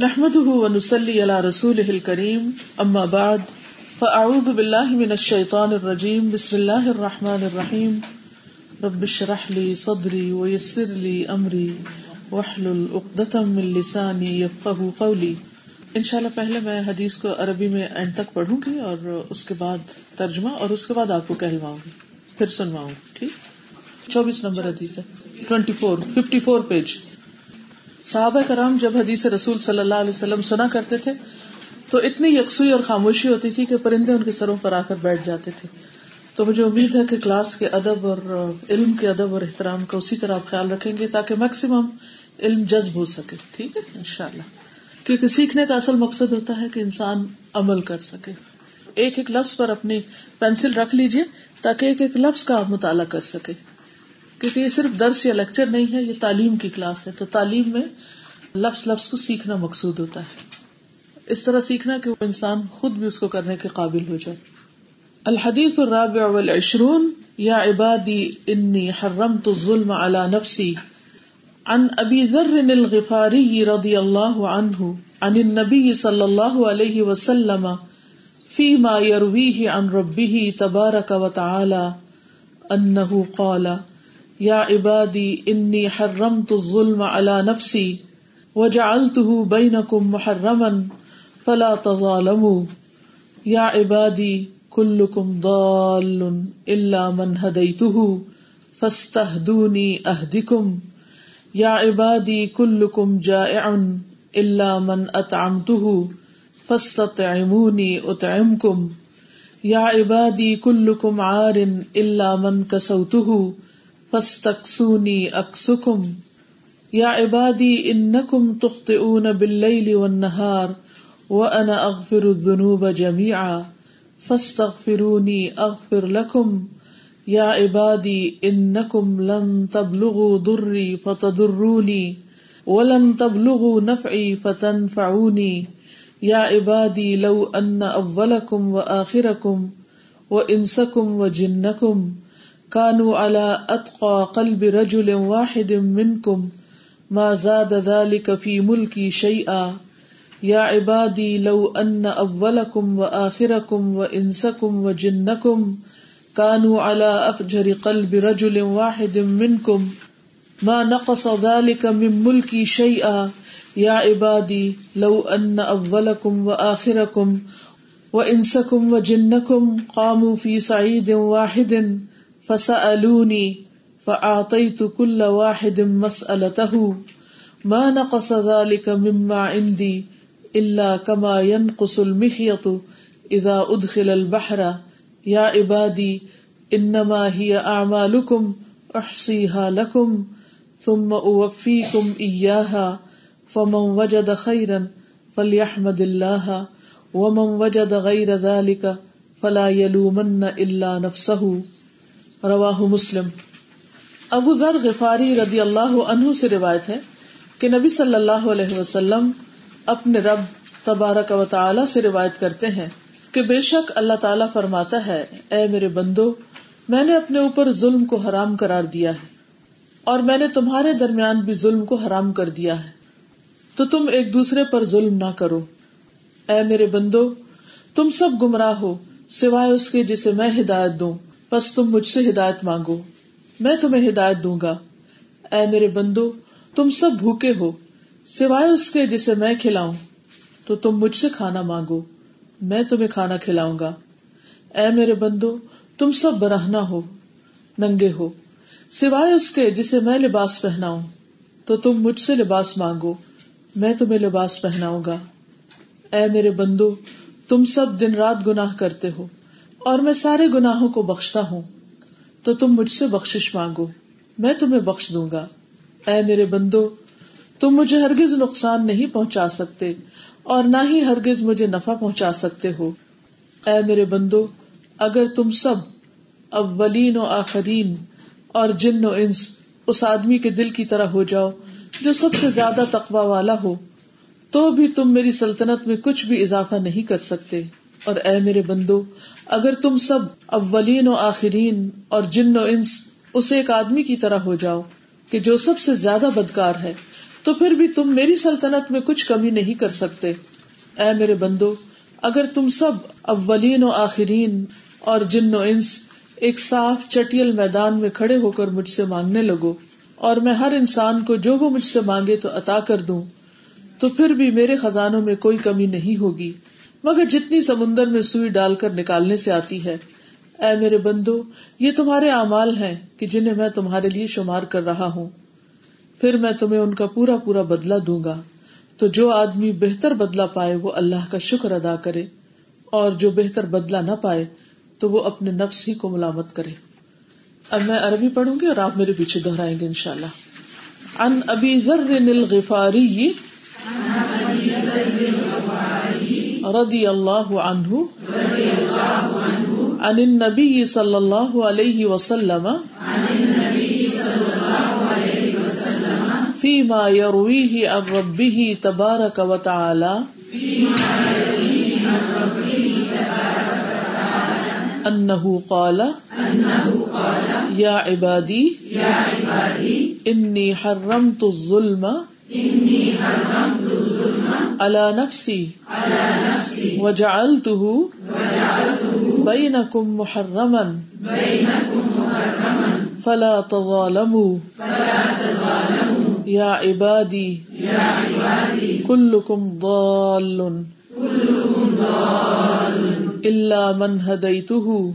نحمده ونسلي على رسوله الكريم اما بعد فاعوذ بالله من الشيطان الرجيم. بسم الله الرحمن الرحيم. رب اشرح لي صدري ويسر لي امري واحلل عقدة من لساني يفقهوا قولي. انشاءاللہ پہلے میں حدیث کو عربی میں اینڈ تک پڑھوں گی اور اس کے بعد ترجمہ اور اس کے بعد آپ کو کہلواؤں گی. پھر سنواؤں گی، ٹھیک؟ چوبیس نمبر حدیث ہے twenty four fifty four page صحابہ کرام جب حدیث رسول صلی اللہ علیہ وسلم سنا کرتے تھے، تو اتنی یکسوئی اور خاموشی ہوتی تھی کہ پرندے ان کے سروں پر آ کر بیٹھ جاتے تھے۔ تو مجھے امید ہے کہ کلاس کے ادب اور علم کے ادب اور احترام کا اسی طرح آپ خیال رکھیں گے تاکہ میکسیمم علم جذب ہو سکے۔ ٹھیک ہے؟ ان شاء اللہ کیونکہ سیکھنے کا اصل مقصد ہوتا ہے کہ انسان عمل کر سکے۔ ایک ایک لفظ پر اپنی پینسل رکھ لیجیے تاکہ ایک ایک لفظ کا آپ مطالعہ کر سکے۔ کیونکہ یہ صرف درس یا لیکچر نہیں ہے، یہ تعلیم کی کلاس ہے۔ تو تعلیم میں لفظ لفظ کو سیکھنا مقصود ہوتا ہے۔ اس طرح سیکھنا کہ وہ انسان خود بھی اس کو کرنے کے قابل ہو جائے۔ الحدیث الرابع والعشرون، یا عبادی انی حرمت الظلم على نفسی، عن ابی ذر الغفاری رضی اللہ عنہ، عن النبی صلی اللہ علیہ وسلم فيما يرويه عن ربه تبارك وتعالى انه قال یا عبادی انی حرمت الظلم على نفسی وجعلته بینکم محرما فلا تظالموا یا عبادی کلکم ضال الا من هدیته فاستهدونی اهدکم یا عبادی کلکم جائع الا من اطعمته فاستطعمونی اطعمکم. یا عبادی کلکم عار الا من کسوته فستقسونی اکسکم یا عبادی انکم تخطئون باللیل والنہار وانا اغفر الذنوب جميعا فاستغفرونی اغفر لکم یا عبادی انکم لن تبلغوا ضری فتضرونی ولن تبلغوا نفعی فتنفعونی یا عبادی لو ان اولکم وآخرکم وانسکم وجنکم کانو على اتقى قلب رجل واحد منكم ما زاد ذلك في ملكي شيئا. يا عبادي، لو ان اولكم واخركم وانسكم وجنكم كانوا على افجر قلب رجل واحد منكم ما نقص ذلك من ملكي شيئا. يا عبادي، لو ان اولكم واخركم وانسكم وجنكم قاموا في صعيد واحد فسألوني فأعطيت كل واحد مسألته ما نقص ذلك مما عندي إلا كما ينقص المخيط إذا أدخل البحر. يا عبادي إنما هي أعمالكم أحصيها لكم ثم أوفيكم إياها فمن وجد خيرا فليحمد الله ومن وجد غير ذلك فلا يلومن إلا نفسه رواہ مسلم۔ ابو ذر غفاری رضی اللہ عنہ سے روایت ہے کہ نبی صلی اللہ علیہ وسلم اپنے رب تبارک و تعالی سے روایت کرتے ہیں کہ بے شک اللہ تعالیٰ فرماتا ہے، اے میرے بندو، میں نے اپنے اوپر ظلم کو حرام کرار دیا ہے اور میں نے تمہارے درمیان بھی ظلم کو حرام کر دیا ہے۔ تو تم ایک دوسرے پر ظلم نہ کرو۔ اے میرے بندو، تم سب گمراہ ہو، سوائے اس کے جسے میں ہدایت دوں۔ بس تم مجھ سے ہدایت مانگو، میں تمہیں ہدایت دوں گا۔ اے میرے بندو، تم سب بھوکے ہو، سوائے اس کے جسے میں کھلاؤں۔ تو تم مجھ سے کھانا مانگو، میں تمہیں کھانا کھلاؤں گا۔ اے میرے بندو، تم سب برہنا ہو، ننگے ہو، سوائے اس کے جسے میں لباس پہناؤں۔ تو تم مجھ سے لباس مانگو، میں تمہیں لباس پہناؤں گا۔ اے میرے بندو، تم سب دن رات گناہ کرتے ہو۔ اور میں سارے گناہوں کو بخشتا ہوں، تو تم مجھ سے بخش مانگو، میں تمہیں بخش دوں گا۔ اے میرے بندو، تم مجھے ہرگز نقصان نہیں پہنچا سکتے، اور نہ ہی ہرگز مجھے نفع پہنچا سکتے ہو۔ اے میرے بندو، اگر تم سب اولین و آخرین اور جن و انس اس آدمی کے دل کی طرح ہو جاؤ جو سب سے زیادہ تقوا والا ہو، تو بھی تم میری سلطنت میں کچھ بھی اضافہ نہیں کر سکتے۔ اور اے میرے بندو اگر تم سب اولین و آخرین اور جن و انس اس ایک آدمی کی طرح ہو جاؤ کہ جو سب سے زیادہ بدکار ہے، تو پھر بھی تم میری سلطنت میں کچھ کمی نہیں کر سکتے۔ اے میرے بندو، اگر تم سب اولین و آخرین اور جن و انس ایک صاف چٹیل میدان میں کھڑے ہو کر مجھ سے مانگنے لگو اور میں ہر انسان کو جو وہ مجھ سے مانگے تو عطا کر دوں، تو پھر بھی میرے خزانوں میں کوئی کمی نہیں ہوگی۔ مگر جتنی سمندر میں سوئی ڈال کر نکالنے سے آتی ہے۔ اے میرے بندو، یہ تمہارے اعمال ہیں کہ جنہیں میں تمہارے لیے شمار کر رہا ہوں۔ پھر میں تمہیں ان کا پورا پورا بدلا دوں گا۔ تو جو آدمی بہتر بدلا پائے وہ اللہ کا شکر ادا کرے، اور جو بہتر بدلا نہ پائے تو وہ اپنے نفس ہی کو ملامت کرے۔ اب میں عربی پڑھوں گی اور آپ میرے پیچھے دہرائیں گے انشاءاللہ۔ ان ابی ذر الغفاری۔ رضی اللہ عنہ عن النبی صلی اللہ علیہ وسلم فيما يرويه عن ربه تبارك وتعالى انه قال يا عبادي اني حرمت الظلم على نفسي وجعلته بينكم محرما فلا تظالموا یا عبادی. کلکم ضال الا من هديته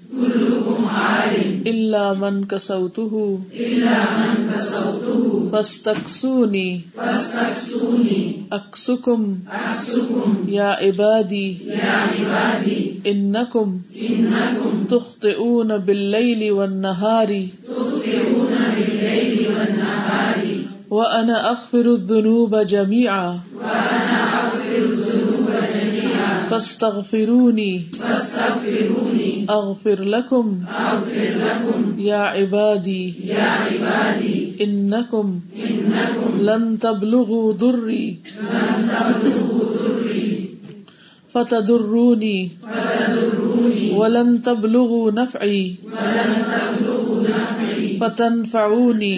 الا من کسوته فاستكسوني اکسکم. یا عبادی. انکم. تخطئون باللیل والنہار وانا اغفر الذنوب جميعا. فاستغفروني اغفر لكم يا عبادي انكم لن تبلغوا ضري فتضروني ولن تبلغوا نفعي فتنفعوني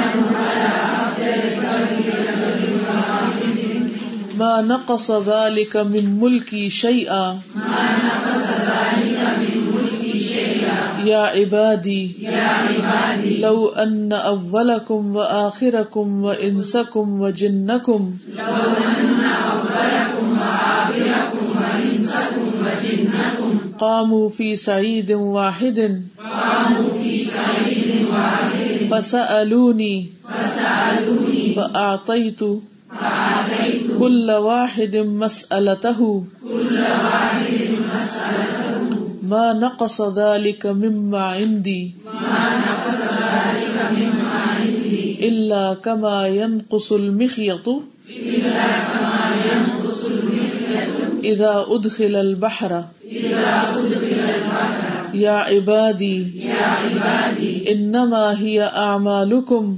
ما نقص ذلك من ملکی شیئا. یا عبادی، لو ان اولکم و آخرکم و انسکم و جنکم. قاموا في سعيد واحد. فسألوني فأعطيت كل واحد مسألته. ما نقص ذلك مما عندي. إلا كما ينقص المخيط. إذا أدخل البحر. يا عبادي. إنما هي أعمالكم.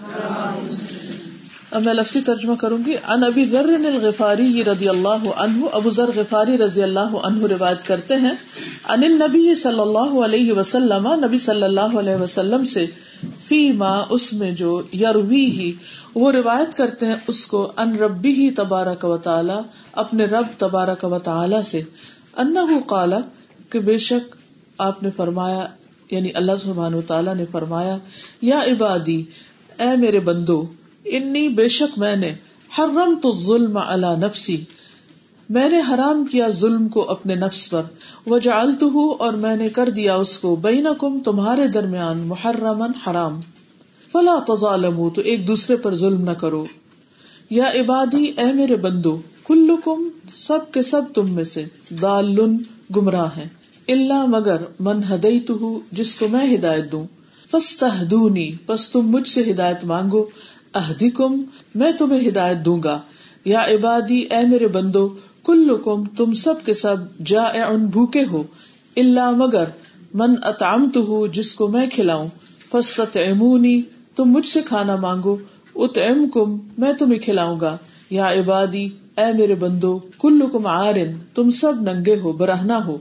اب میں لفظی ترجمہ کروں گی ان ابی ذر الغفاری رضی اللہ عنہ، ابو ذر غفاری رضی اللہ عنہ روایت کرتے ہیں ان النبی صلی اللہ علیہ وسلم، نبی صلی اللہ علیہ وسلم سے، فی ما اس میں جو یروی ہی وہ روایت کرتے ہیں اس کو ان ربی ہی تبارک و تعالی، اپنے رب تبارک و تعالی سے۔ انہ قالا کہ بے شک آپ نے فرمایا یعنی اللہ سبحانہ و تعالیٰ نے فرمایا، یا عبادی، اے میرے بندو انی بے شک میں نے حرم تو ظلم اللہ نفسی، میں نے حرام کیا ظلم کو اپنے نفس پر وہ جالت ہوں اور میں نے کر دیا اس کو بین کم تمہارے درمیان محرم حرام۔ فلا تظالم تو ایک دوسرے پر ظلم نہ کرو۔ یا عبادی، اے میرے بندو کل کم سب کے سب تم میں سے دال گمراہ ہے اللہ مگر من ہدئی تو جس کو میں ہدایت دوں۔ فسط پس تم مجھ سے ہدایت مانگو۔ اہدی کم میں تمہیں ہدایت دوں گا۔ یا عبادی، اے میرے بندو کل کم تم سب کے سب جا ان بھوکے ہو۔ اللہ مگر، من اتام تو جس کو میں کھلاؤں۔ فسط امونی تم مجھ سے کھانا مانگو۔ ات ام کم میں تمہیں کھلاؤں گا۔ یا عبادی، اے میرے بندو کل کم آرن تم سب ننگے ہو برہنا ہو۔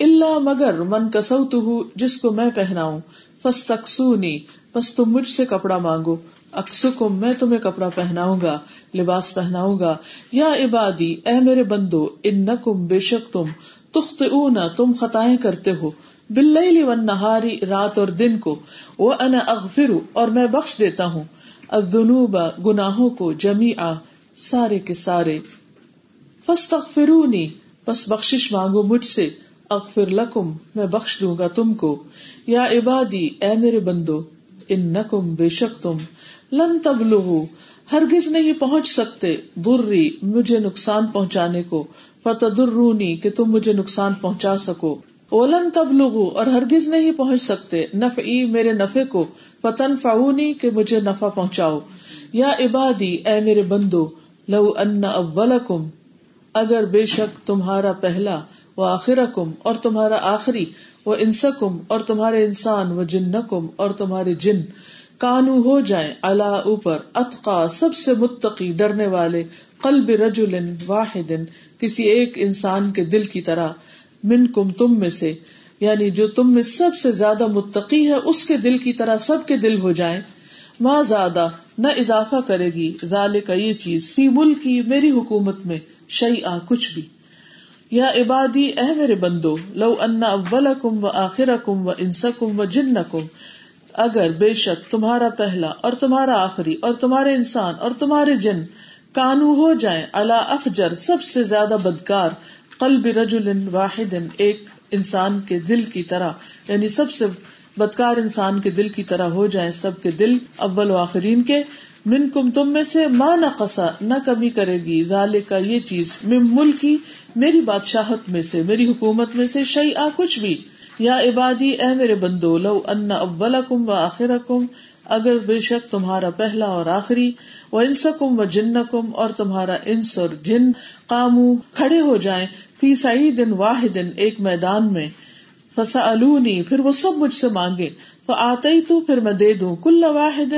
اللہ مگر، من کسو تو جس کو میں پہناؤں۔ فس تکسونی بس تم مجھ سے کپڑا مانگو۔ اکسکم میں تمہیں کپڑا پہناؤں گا، لباس پہناؤں گا۔ یا عبادی، اے میرے بندو ان بے شک تم تخت تم خطائیں کرتے ہو۔ بل ون نہاری رات اور دن کو۔ وہ ان اغفر، اور میں بخش دیتا ہوں۔ ادنوب گناہوں کو جمی آ سارے کے سارے۔ فس تغفرونی بس بخش مانگو مجھ سے۔ اغفر لکم، میں بخش دوں گا تم کو۔ یا عبادی، اے میرے بندو ان نکم بے شک تم لن تبلغو، ہرگز نہیں پہنچ سکتے بری مجھے نقصان پہنچانے کو فتح درونی کہ تم مجھے نقصان پہنچا سکو۔ اولن تبلغو، اور ہرگز نہیں پہنچ سکتے نف ای میرے نفے کو فتن فاونی کہ مجھے نفع پہنچاؤ۔ یا عبادی، اے میرے بندو، لو ان اولکم، اگر بے شک تمہارا پہلا وہ آخر کم اور تمہارا آخری وہ انسکم اور تمہارے انسان وہ جن اور تمہارے جن کانو ہو جائیں اللہ اوپر، اتقا، سب سے متقی، ڈرنے والے، قلب رجول واحد کسی ایک انسان کے دل کی طرح من کم تم میں سے یعنی جو تم میں سب سے زیادہ متقی ہے، اس کے دل کی طرح سب کے دل ہو جائیں۔ ماں زیادہ نہ اضافہ کرے گی ذالے کا یہ چیز، فی ملک کی میری حکومت میں شعی آ کچھ بھی۔ یا عبادی اہ میرے بندو، لو انا اول کم و آخر کم و انسکم و جن کم اگر بے شک تمہارا پہلا اور تمہارا آخری اور تمہارے انسان اور تمہارے جن کانو ہو جائیں اللہ افجر، سب سے زیادہ بدکار قلب رجل واحد ایک انسان کے دل کی طرح یعنی سب سے بدکار انسان کے دل کی طرح ہو جائیں، سب کے دل اول و آخرین کے من کم تم میں سے ماں نہ قسا نہ کمی کرے گی۔ ظال کا یہ چیز ملکی، میری بادشاہت میں سے، میری حکومت میں سے شعی آ کچھ بھی۔ یا عبادی، اے میرے بندو، لو ان اول کم و آخر کم اگر بے شک تمہارا پہلا اور آخری وہ انس کم و جن کم اور تمہارا انس اور جن کامو کھڑے ہو جائیں فی سعی دن واحد، ایک میدان میں۔ فسا پھر وہ سب مجھ سے مانگے۔ تو آتے ہی تو پھر میں دے دوں کل واحد۔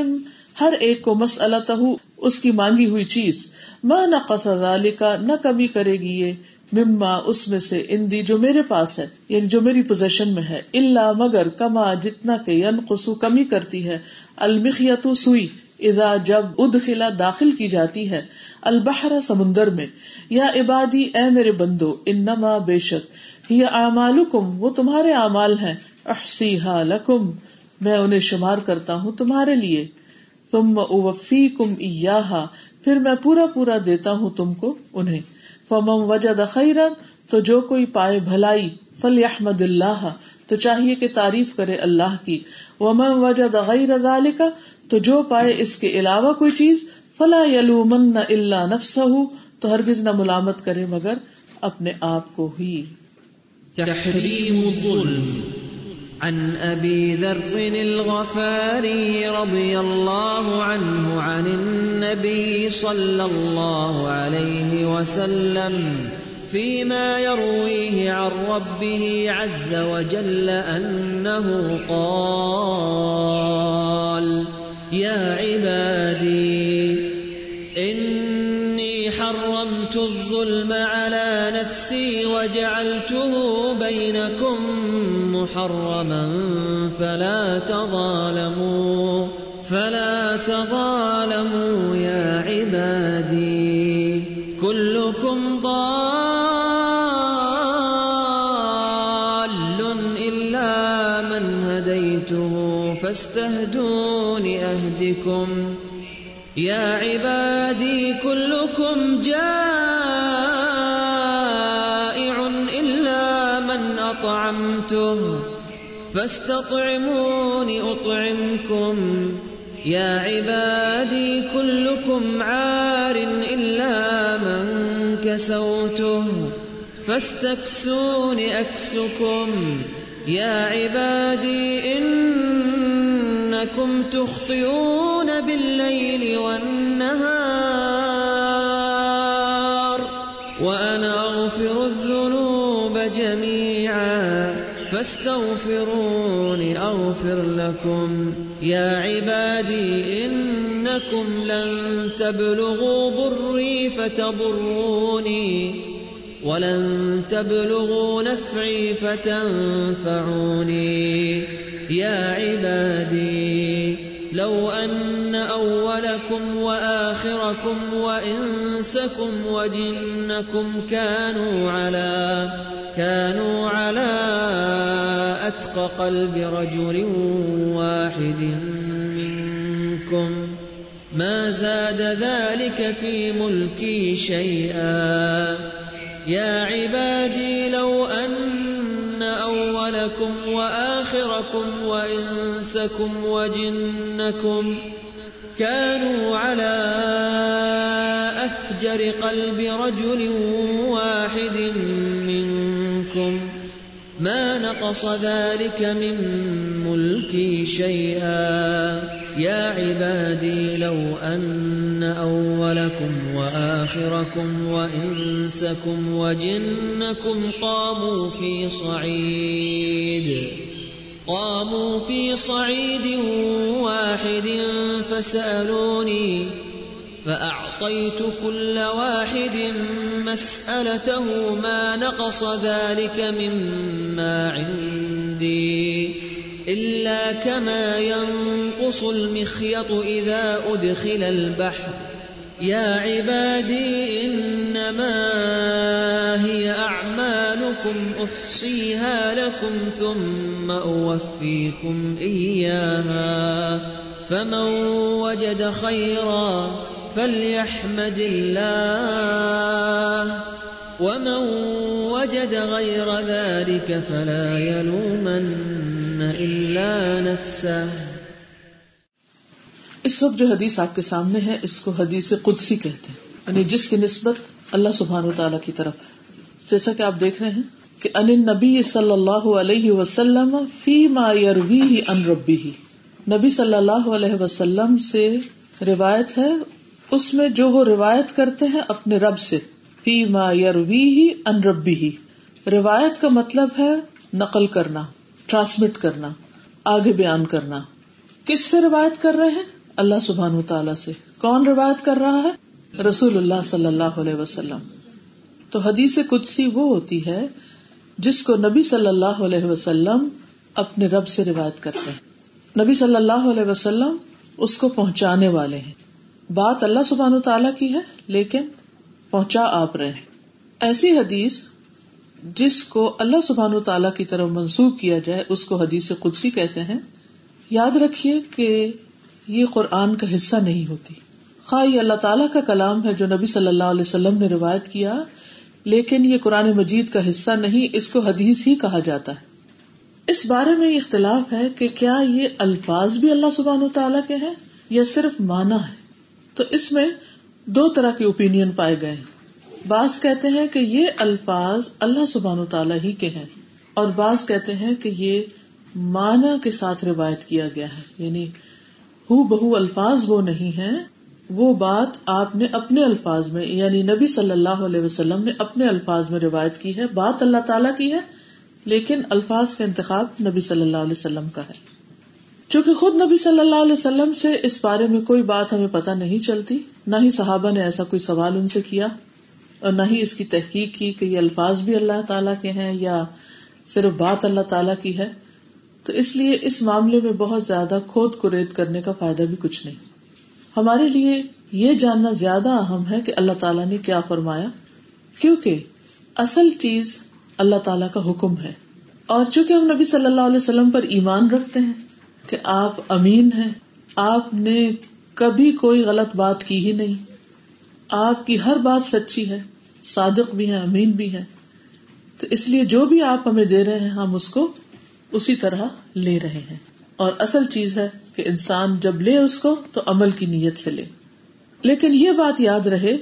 ہر ایک کو مس اللہ اس کی مانگی ہوئی چیز۔ ماں نہ قصا کا نہ کمی کرے گی یہ۔ مما، اس میں سے اندی جو میرے پاس ہے یعنی جو میری پوزیشن میں ہے۔ اللہ مگر کما، جتنا کہ ین قسو کمی کرتی ہے۔ المخیت سوئی ادا جب اد خلا داخل کی جاتی ہے۔ البحر سمندر میں۔ یا عبادی، اے میرے بندو ان نما بے شک یہ اعمال وہ تمہارے اعمال ہیں۔ احسی لکم میں انہیں شمار کرتا ہوں تمہارے لیے۔ تم اوفی کم پھر میں پورا پورا دیتا ہوں تم کو انہیں۔ فمم وجد خیرن، تو جو کوئی پائے بھلائی فل احمد اللہ، تو چاہیے کہ تعریف کرے اللہ کی۔ ومم وجد غیر ذالک، تو جو پائے اس کے علاوہ کوئی چیز، فلا یلومن اللہ نفس ہو تو ہرگز نہ ملامت کرے مگر اپنے آپ کو ہی۔ تحریم الظلم۔ عن ابي ذر الغفاري رضي الله عنه عن النبي صلى الله عليه وسلم فيما يرويه عن ربه عز وجل انه قال، يا عبادي اني حرمت الظلم على نفسي وجعلته بينكم محرما فلا تظالموا فلا تظالموا يا عبادي. كلكم ضال إلا من هديته فاستهدون أهدكم. يا عبادي كلكم جائع فاستطعمون أطعمكم. يا عبادي، كلكم عار إلا من كسوته. فاستكسون أكسكم. يا عبادي، إنكم تخطئون بالليل والنهار. فاستغفرون أغفر لكم. يا عبادي، إنكم لن تبلغوا ضري فتضروني. ولن تبلغوا نفعي فتنفعوني. يا عبادي، لو أن أولكم وآخركم وإنسكم وجنكم كانوا على كانوا على أتقى قلب رجل واحد منكم ما زاد ذلك في ملكي شيئا يا عبادي لو أن أولكم وآخركم وإنسكم وجنكم كانوا على أفجر قلب رجل واحد منكم ما نقص ذلك من ملكي شيئا. يا عبادي لو أن أولكم وآخركم وإنسكم وجنكم قاموا في صعيد. قاموا في صعيد واحد فسألوني فأعطيت كل واحد مسألته ما نقص ذلك مما عندي إلا كما ينقص المخيط إذا أدخل البحر. يا عبادي، إنما هي أعمالكم، أحصيها لكم ثم أوفيكم إياها. فمن وجد خيرا فليحمد الله ومن وجد غير ذلك فلا يلومن إلا نفسه اس وقت جو حدیث آپ کے سامنے ہے، اس کو حدیث قدسی کہتے ہیں۔ یعنی جس کی نسبت اللہ سبحان و تعالیٰ کی طرف۔ جیسا کہ آپ دیکھ رہے ہیں کہ ان نبی صلی اللہ علیہ وسلم فی ما یروی ان ربی نبی صلی اللہ علیہ وسلم سے روایت ہے اس میں جو وہ روایت کرتے ہیں اپنے رب سے، فی ما یروی ہی ان ربی ہی روایت کا مطلب ہے نقل کرنا ٹرانسمٹ کرنا، آگے بیان کرنا۔ کس سے روایت کر رہے ہیں؟ اللہ سبحان و تعالیٰ سے۔ کون روایت کر رہا ہے؟ رسول اللہ صلی اللہ علیہ وسلم۔ تو حدیث قدسی وہ ہوتی ہے جس کو نبی صلی اللہ علیہ وسلم اپنے رب سے روایت کرتے ہیں۔ نبی صلی اللہ علیہ وسلم اس کو پہنچانے والے ہیں۔ بات اللہ سبحان و تعالیٰ کی ہے، لیکن پہنچا آپ رہے ہیں۔ ایسی حدیث جس کو اللہ سبحان و تعالیٰ کی طرف منسوخ کیا جائے، اس کو حدیث قدسی کہتے ہیں۔ یاد رکھیے کہ یہ قرآن کا حصہ نہیں ہوتی۔ خواہ یہ اللہ تعالیٰ کا کلام ہے جو نبی صلی اللہ علیہ وسلم نے روایت کیا، لیکن یہ قرآن مجید کا حصہ نہیں، اس کو حدیث ہی کہا جاتا ہے۔ اس بارے میں اختلاف ہے کہ کیا یہ الفاظ بھی اللہ سبحان و تعالیٰ کے ہیں یا صرف مانا ہے؟ تو اس میں دو طرح کے اوپین پائے گئے بعض کہتے ہیں کہ یہ الفاظ اللہ سبحان و تعالیٰ ہی کے ہیں اور بعض کہتے ہیں کہ یہ مانا کے ساتھ روایت کیا گیا ہے۔ یعنی ہو بہو الفاظ وہ نہیں ہے وہ بات آپ نے اپنے الفاظ میں یعنی نبی صلی اللہ علیہ وسلم نے اپنے الفاظ میں روایت کی ہے، بات اللہ تعالیٰ کی ہے، لیکن الفاظ کا انتخاب نبی صلی اللہ علیہ وسلم کا ہے۔ چونکہ خود نبی صلی اللہ علیہ وسلم سے اس بارے میں کوئی بات ہمیں پتہ نہیں چلتی، نہ ہی صحابہ نے ایسا کوئی سوال ان سے کیا، اور نہ ہی اس کی تحقیق کی کہ یہ الفاظ بھی اللہ تعالیٰ کے ہیں یا صرف بات اللہ تعالیٰ کی ہے۔ تو اس لیے اس معاملے میں بہت زیادہ کھود کو ریت کرنے کا فائدہ بھی کچھ نہیں۔ ہمارے لیے یہ جاننا زیادہ اہم ہے کہ اللہ تعالیٰ نے کیا فرمایا، کیونکہ اصل چیز اللہ تعالیٰ کا حکم ہے۔ اور چونکہ ہم نبی صلی اللہ علیہ وسلم پر ایمان رکھتے ہیں کہ آپ امین ہیں۔ آپ نے کبھی کوئی غلط بات کی ہی نہیں۔ آپ کی ہر بات سچی ہے۔ صادق بھی ہے امین بھی ہے تو اس لیے جو بھی آپ ہمیں دے رہے ہیں، ہم اس کو اسی طرح لے رہے ہیں۔ اور اصل چیز ہے کہ انسان جب لے اس کو، تو عمل کی نیت سے لے۔ لیکن یہ بات یاد رہے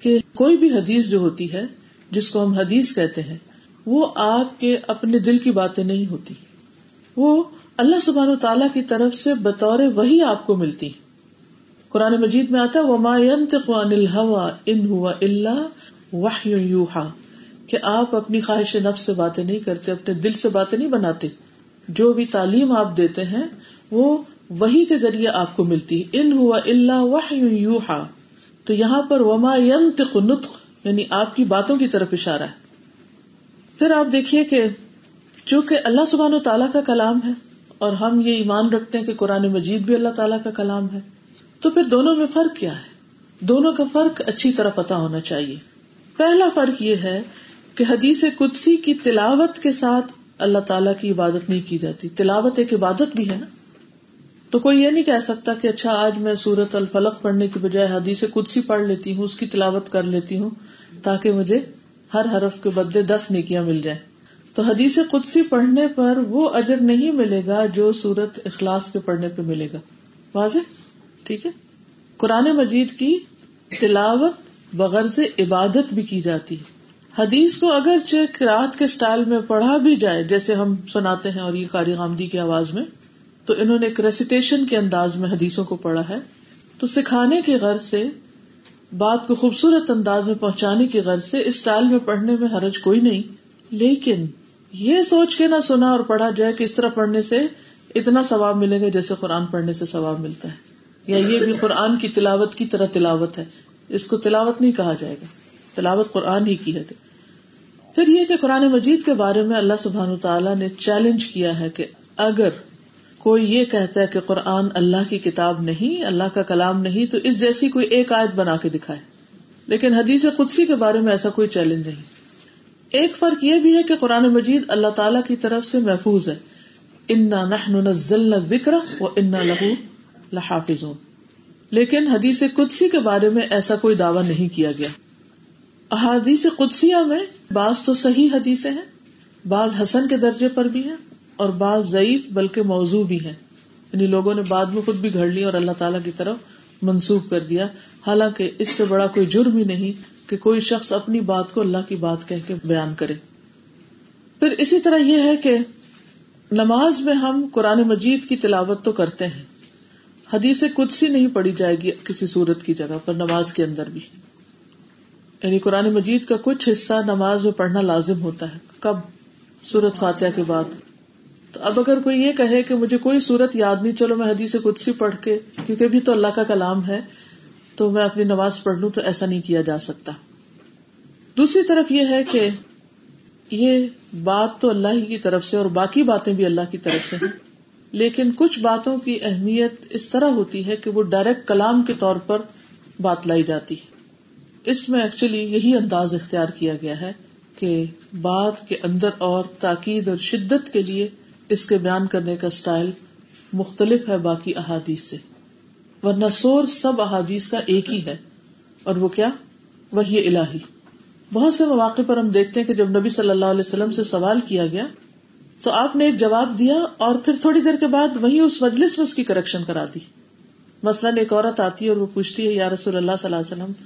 کہ کوئی بھی حدیث جو ہوتی ہے، جس کو ہم حدیث کہتے ہیں، وہ آپ کے اپنے دل کی باتیں نہیں ہوتی۔ وہ اللہ سبحان و تعالیٰ کی طرف سے بطور وہی آپ کو ملتی۔ قرآن مجید میں آتا وما ينطق الهوى ان هو الا وحي کہ آپ اپنی خواہش نفس سے باتیں نہیں کرتے، اپنے دل سے باتیں نہیں بناتے۔ جو بھی تعلیم آپ دیتے ہیں، وہ وہی کے ذریعے آپ کو ملتی۔ ان ہوا اللہ وحی یوحا تو یہاں پر وما ينطق نطق یعنی آپ کی باتوں کی طرف اشارہ ہے۔ پھر آپ دیکھیے کہ چونکہ اللہ سبحان و تعالیٰ کا کلام ہے اور ہم یہ ایمان رکھتے ہیں کہ قرآن مجید بھی اللہ تعالیٰ کا کلام ہے۔ تو پھر دونوں میں فرق کیا ہے؟ دونوں کا فرق اچھی طرح پتا ہونا چاہیے۔ پہلا فرق یہ ہے کہ حدیث قدسی کی تلاوت کے ساتھ اللہ تعالیٰ کی عبادت نہیں کی جاتی۔ تلاوت ایک عبادت بھی ہے نا؟ تو کوئی یہ نہیں کہہ سکتا کہ اچھا آج میں سورت الفلق پڑھنے کی بجائے حدیث قدسی پڑھ لیتی ہوں، اس کی تلاوت کر لیتی ہوں تاکہ مجھے ہر حرف کے بدلے دس نیکیاں مل جائیں۔ تو حدیث قدسی پڑھنے پر وہ اجر نہیں ملے گا جو سورت اخلاص کے پڑھنے پہ ملے گا۔ واضح؟ ٹھیک ہے؟ قرآن مجید کی تلاوت بغیر سے عبادت بھی کی جاتی ہے۔ حدیث کو اگر رات کے اسٹائل میں پڑھا بھی جائے، جیسے ہم سناتے ہیں اور یہ کاری آمدی کی آواز میں، تو انہوں نے ایک ریسیٹیشن کے انداز میں حدیثوں کو پڑھا ہے۔ تو سکھانے کے غرض سے، بات کو خوبصورت انداز میں پہنچانے کی غرض سے، اس اسٹائل میں پڑھنے میں حرج کوئی نہیں، لیکن یہ سوچ کے نہ سنا اور پڑھا جائے کہ اس طرح پڑھنے سے اتنا ثواب ملے گا جیسے قرآن پڑھنے سے ثواب ملتا ہے۔ یا یہ بھی قرآن کی تلاوت کی طرح تلاوت ہے۔ اس کو تلاوت نہیں کہا جائے گا۔ تلاوت قرآن ہی کی ہے۔ پھر یہ کہ قرآن مجید کے بارے میں اللہ سبحان تعالیٰ نے چیلنج کیا ہے کہ اگر کوئی یہ کہتا ہے کہ قرآن اللہ کی کتاب نہیں، اللہ کا کلام نہیں، تو اس جیسی کوئی ایک آیت بنا کے دکھائے۔ لیکن حدیث قدسی کے بارے میں ایسا کوئی چیلنج نہیں۔ ایک فرق یہ بھی ہے کہ قرآن مجید اللہ تعالیٰ کی طرف سے محفوظ ہے۔ انا نہ وکر و انا لہو لحافظ لیکن حدیث قدسی کے بارے میں ایسا کوئی دعوی نہیں کیا گیا۔ احادیث قدسیہ میں بعض تو صحیح حدیثیں ہیں، بعض حسن کے درجے پر بھی ہیں اور بعض ضعیف بلکہ موضوع بھی ہیں۔ یعنی لوگوں نے بعد میں خود بھی گھڑ لی اور اللہ تعالیٰ کی طرف منسوخ کر دیا۔ حالانکہ اس سے بڑا کوئی جرم ہی نہیں کہ کوئی شخص اپنی بات کو اللہ کی بات کہہ کے بیان کرے۔ پھر اسی طرح یہ ہے کہ نماز میں ہم قرآن مجید کی تلاوت تو کرتے ہیں۔ حدیث کچھ نہیں پڑی جائے گی کسی صورت کی جگہ پر نماز کے اندر بھی۔ یعنی قرآن مجید کا کچھ حصہ نماز میں پڑھنا لازم ہوتا ہے۔ کب؟ سورت فاتحہ کے بعد۔ تو اب اگر کوئی یہ کہے کہ مجھے کوئی صورت یاد نہیں، چلو میں حدیث کچھ پڑھ کے، کیونکہ بھی تو اللہ کا کلام ہے تو میں اپنی نماز پڑھ لوں تو ایسا نہیں کیا جا سکتا۔ دوسری طرف یہ ہے کہ یہ بات تو اللہ ہی کی طرف سے اور باقی باتیں بھی اللہ کی طرف سے ہیں۔ لیکن کچھ باتوں کی اہمیت اس طرح ہوتی ہے کہ وہ ڈائریکٹ کلام کے طور پر بات لائی جاتی ہے۔ اس میں ایکچولی یہی انداز اختیار کیا گیا ہے کہ بات کے اندر اور تاکید اور شدت کے لیے اس کے بیان کرنے کا اسٹائل مختلف ہے باقی احادیث سے۔ ورنہ سور سب احادیث کا ایک ہی ہے۔ اور وہ کیا؟ وہی الہی۔ بہت سے مواقع پر ہم دیکھتے ہیں کہ جب نبی صلی اللہ علیہ وسلم سے سوال کیا گیا، تو آپ نے ایک جواب دیا اور پھر تھوڑی دیر کے بعد وہی اس مجلس میں اس کی کریکشن کرا دی۔ مثلاً ایک عورت آتی ہے اور وہ پوچھتی ہے، یا رسول اللہ صلی اللہ علیہ وسلم،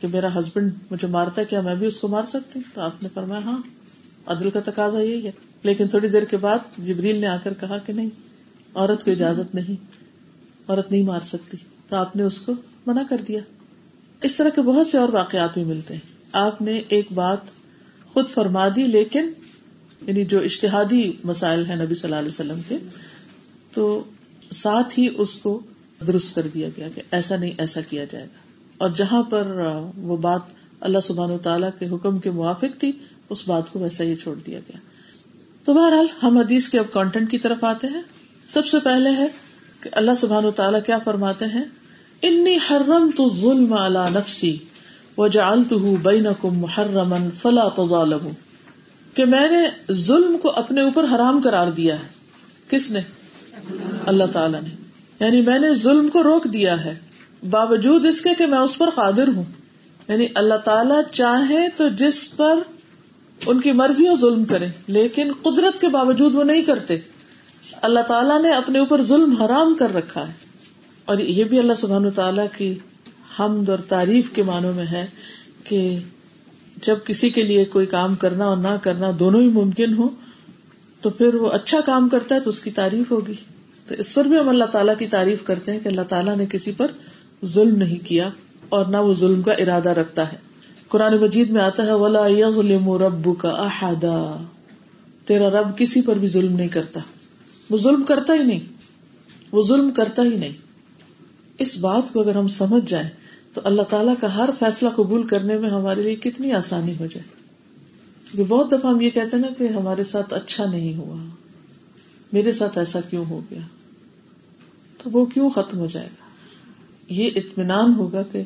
کہ میرا ہسبینڈ مجھے مارتا ہے، کیا میں بھی اس کو مار سکتی ہوں؟ تو آپ نے فرمایا ہاں عدل کا تقاضا یہی ہے۔ لیکن تھوڑی دیر کے بعد جبریل نے آ کر کہا کہ نہیں، عورت کو اجازت نہیں۔ عورت نہیں مار سکتی۔ تو آپ نے اس کو منع کر دیا۔ اس طرح کے بہت سے اور واقعات بھی ملتے ہیں۔ آپ نے ایک بات خود فرما دی، لیکن یعنی جو اشتہادی مسائل ہیں نبی صلی اللہ علیہ وسلم کے، تو ساتھ ہی اس کو درست کر دیا گیا کہ ایسا نہیں، ایسا کیا جائے گا۔ اور جہاں پر وہ بات اللہ سبحان و تعالیٰ کے حکم کے موافق تھی، اس بات کو ویسا ہی چھوڑ دیا گیا۔ تو بہرحال ہم حدیث کے اب کانٹینٹ کی طرف آتے ہیں۔ سب سے پہلے ہے اللہ سبحان و تعالیٰ کیا فرماتے ہیں؟ انی حرم تو ظلم الا نفسی و جالت بین کم فلا تظالم کہ میں نے ظلم کو اپنے اوپر حرام قرار دیا ہے۔ کس نے؟ اللہ تعالیٰ نے۔ یعنی میں نے ظلم کو روک دیا ہے۔ باوجود اس کے کہ میں اس پر قادر ہوں۔ یعنی اللہ تعالیٰ چاہے تو جس پر ان کی مرضی ہو ظلم کرے، لیکن قدرت کے باوجود وہ نہیں کرتے۔ اللہ تعالیٰ نے اپنے اوپر ظلم حرام کر رکھا ہے اور یہ بھی اللہ سبحان تعالیٰ کی حمد اور تعریف کے معنوں میں ہے کہ جب کسی کے لیے کوئی کام کرنا اور نہ کرنا دونوں ہی ممکن ہو تو پھر وہ اچھا کام کرتا ہے تو اس کی تعریف ہوگی۔ تو اس پر بھی ہم اللہ تعالیٰ کی تعریف کرتے ہیں کہ اللہ تعالیٰ نے کسی پر ظلم نہیں کیا اور نہ وہ ظلم کا ارادہ رکھتا ہے۔ قرآن مجید میں آتا ہے، ولا ظلم ربو کا احدا تیرا رب کسی پر بھی ظلم نہیں کرتا۔ وہ ظلم کرتا ہی نہیں۔ وہ ظلم کرتا ہی نہیں۔ اس بات کو اگر ہم سمجھ جائیں تو اللہ تعالیٰ کا ہر فیصلہ قبول کرنے میں ہمارے لیے کتنی آسانی ہو جائے۔ کیونکہ بہت دفعہ ہم یہ کہتے ہیں نا کہ ہمارے ساتھ اچھا نہیں ہوا۔ میرے ساتھ ایسا کیوں ہو گیا؟ تو وہ کیوں ختم ہو جائے گا؟ یہ اطمینان ہوگا کہ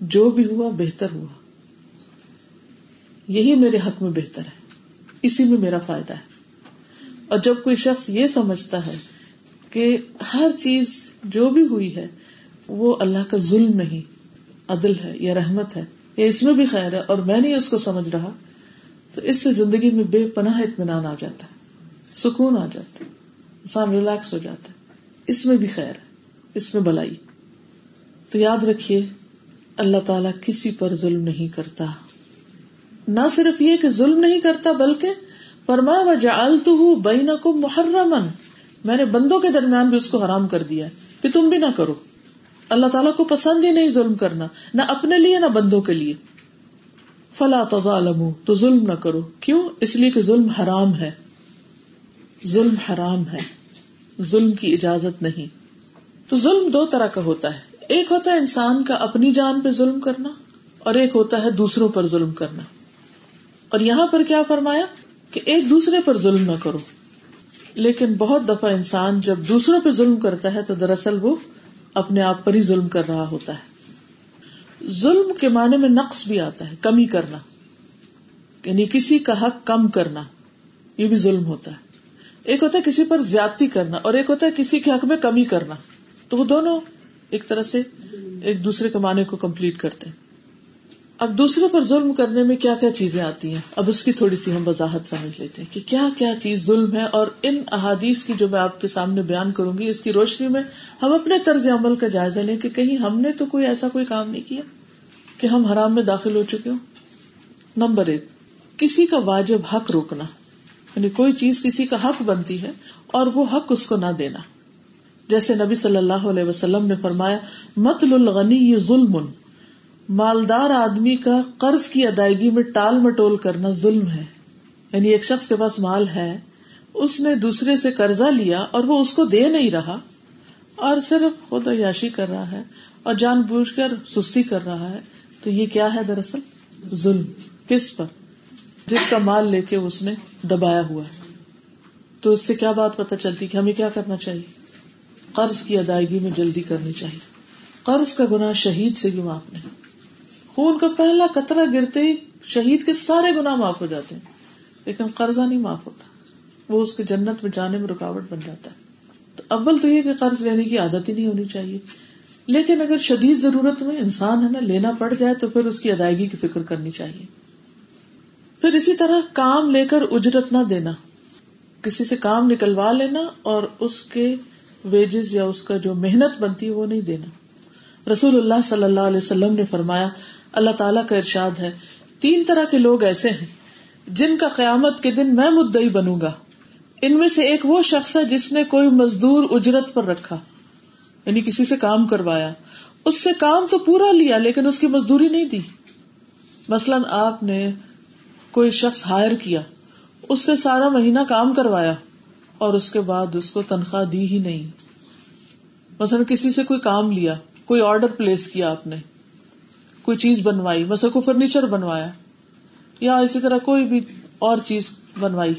جو بھی ہوا بہتر ہوا۔ یہی میرے حق میں بہتر ہے۔ اسی میں میرا فائدہ ہے۔ اور جب کوئی شخص یہ سمجھتا ہے کہ ہر چیز جو بھی ہوئی ہے، وہ اللہ کا ظلم نہیں، عدل ہے یا رحمت ہے، یا اس میں بھی خیر ہے اور میں نہیں اس کو سمجھ رہا، تو اس سے زندگی میں بے پناہ اطمینان آ جاتا ہے، سکون آ جاتا ہے، انسان ریلیکس ہو جاتا ہے۔ اس میں بھی خیر ہے، اس میں بلائی۔ تو یاد رکھیے، اللہ تعالی کسی پر ظلم نہیں کرتا۔ نہ صرف یہ کہ ظلم نہیں کرتا، بلکہ فرما و جالتو بین کو محرمن میں نے بندوں کے درمیان بھی اس کو حرام کر دیا کہ تم بھی نہ کرو۔ اللہ تعالیٰ کو پسند ہی نہیں ظلم کرنا، نہ اپنے لیے، نہ بندوں کے لیے۔ فلا تظالم تو ظلم نہ کرو۔ کیوں؟ اس لیے کہ ظلم حرام ہے۔ ظلم حرام ہے۔ ظلم کی اجازت نہیں۔ تو ظلم دو طرح کا ہوتا ہے۔ ایک ہوتا ہے انسان کا اپنی جان پہ ظلم کرنا، اور ایک ہوتا ہے دوسروں پر ظلم کرنا۔ اور یہاں پر کیا فرمایا؟ کہ ایک دوسرے پر ظلم نہ کرو۔ لیکن بہت دفعہ انسان جب دوسروں پہ ظلم کرتا ہے تو دراصل وہ اپنے آپ پر ہی ظلم کر رہا ہوتا ہے۔ ظلم کے معنی میں نقص بھی آتا ہے، کمی کرنا۔ یعنی کسی کا حق کم کرنا، یہ بھی ظلم ہوتا ہے۔ ایک ہوتا ہے کسی پر زیادتی کرنا اور ایک ہوتا ہے کسی کے حق میں کمی کرنا۔ تو وہ دونوں ایک طرح سے ایک دوسرے کے معنی کو کمپلیٹ کرتے ہیں۔ اب دوسرے پر ظلم کرنے میں کیا کیا چیزیں آتی ہیں؟ اب اس کی تھوڑی سی ہم وضاحت سمجھ لیتے ہیں کہ کیا کیا چیز ظلم ہے اور ان احادیث کی جو میں آپ کے سامنے بیان کروں گی، اس کی روشنی میں ہم اپنے طرز عمل کا جائزہ لیں کہ کہیں ہم نے تو کوئی ایسا کوئی کام نہیں کیا کہ ہم حرام میں داخل ہو چکے ہوں۔ نمبر ایک، کسی کا واجب حق روکنا یعنی کوئی چیز کسی کا حق بنتی ہے اور وہ حق اس کو نہ دینا۔ جیسے نبی صلی اللہ علیہ وسلم نے فرمایا مت الغنی یہ ظلم مالدار آدمی کا قرض کی ادائیگی میں ٹال مٹول کرنا ظلم ہے۔ یعنی ایک شخص کے پاس مال ہے، اس نے دوسرے سے قرضہ لیا اور وہ اس کو دے نہیں رہا۔ اور صرف خود عیاشی کر رہا ہے اور جان بوجھ کر سستی کر رہا ہے۔ تو یہ کیا ہے دراصل؟ ظلم۔ کس پر؟ جس کا مال لے کے اس نے دبایا ہوا ہے۔ تو اس سے کیا بات پتا چلتی کہ ہمیں کیا کرنا چاہیے؟ قرض کی ادائیگی میں جلدی کرنی چاہیے۔ قرض کا گنا شہید سے بھی معاف نہیں۔ خون کا پہلا قطرہ گرتے ہی شہید کے سارے گنا معاف ہو جاتے ہیں۔ لیکن قرضہ نہیں معاف ہوتا۔ وہ اس کے جنت میں جانے میں رکاوٹ بن جاتا ہے۔ تو اول تو یہ کہ قرض لینے کی عادت ہی نہیں ہونی چاہیے۔ لیکن اگر شدید ضرورت میں انسان ہے نا، لینا پڑ جائے تو پھر اس کی ادائیگی کی فکر کرنی چاہیے۔ پھر اسی طرح کام لے کر اجرت نہ دینا۔ کسی سے کام نکلوا لینا اور اس کے ویجز یا اس کا جو محنت بنتی ہے وہ نہیں دینا۔ رسول اللہ صلی اللہ علیہ وسلم نے فرمایا اللہ تعالیٰ کا ارشاد ہے۔ تین طرح کے لوگ ایسے ہیں جن کا قیامت کے دن میں مدعی بنوں گا۔ ان میں سے ایک وہ شخص ہے جس نے کوئی مزدور اجرت پر رکھا یعنی کسی سے کام کروایا۔ اس سے کام تو پورا لیا لیکن اس کی مزدوری نہیں دی۔ مثلاً آپ نے کوئی شخص ہائر کیا، اس سے سارا مہینہ کام کروایا اور اس کے بعد اس کو تنخواہ دی ہی نہیں۔ مثلاً کسی سے کوئی کام لیا، کوئی آرڈر پلیس کیا آپ نے۔ کوئی چیز بنوائی، مثلا کوئی فرنیچر بنوایا، یا اسی طرح کوئی بھی اور چیز بنوائی،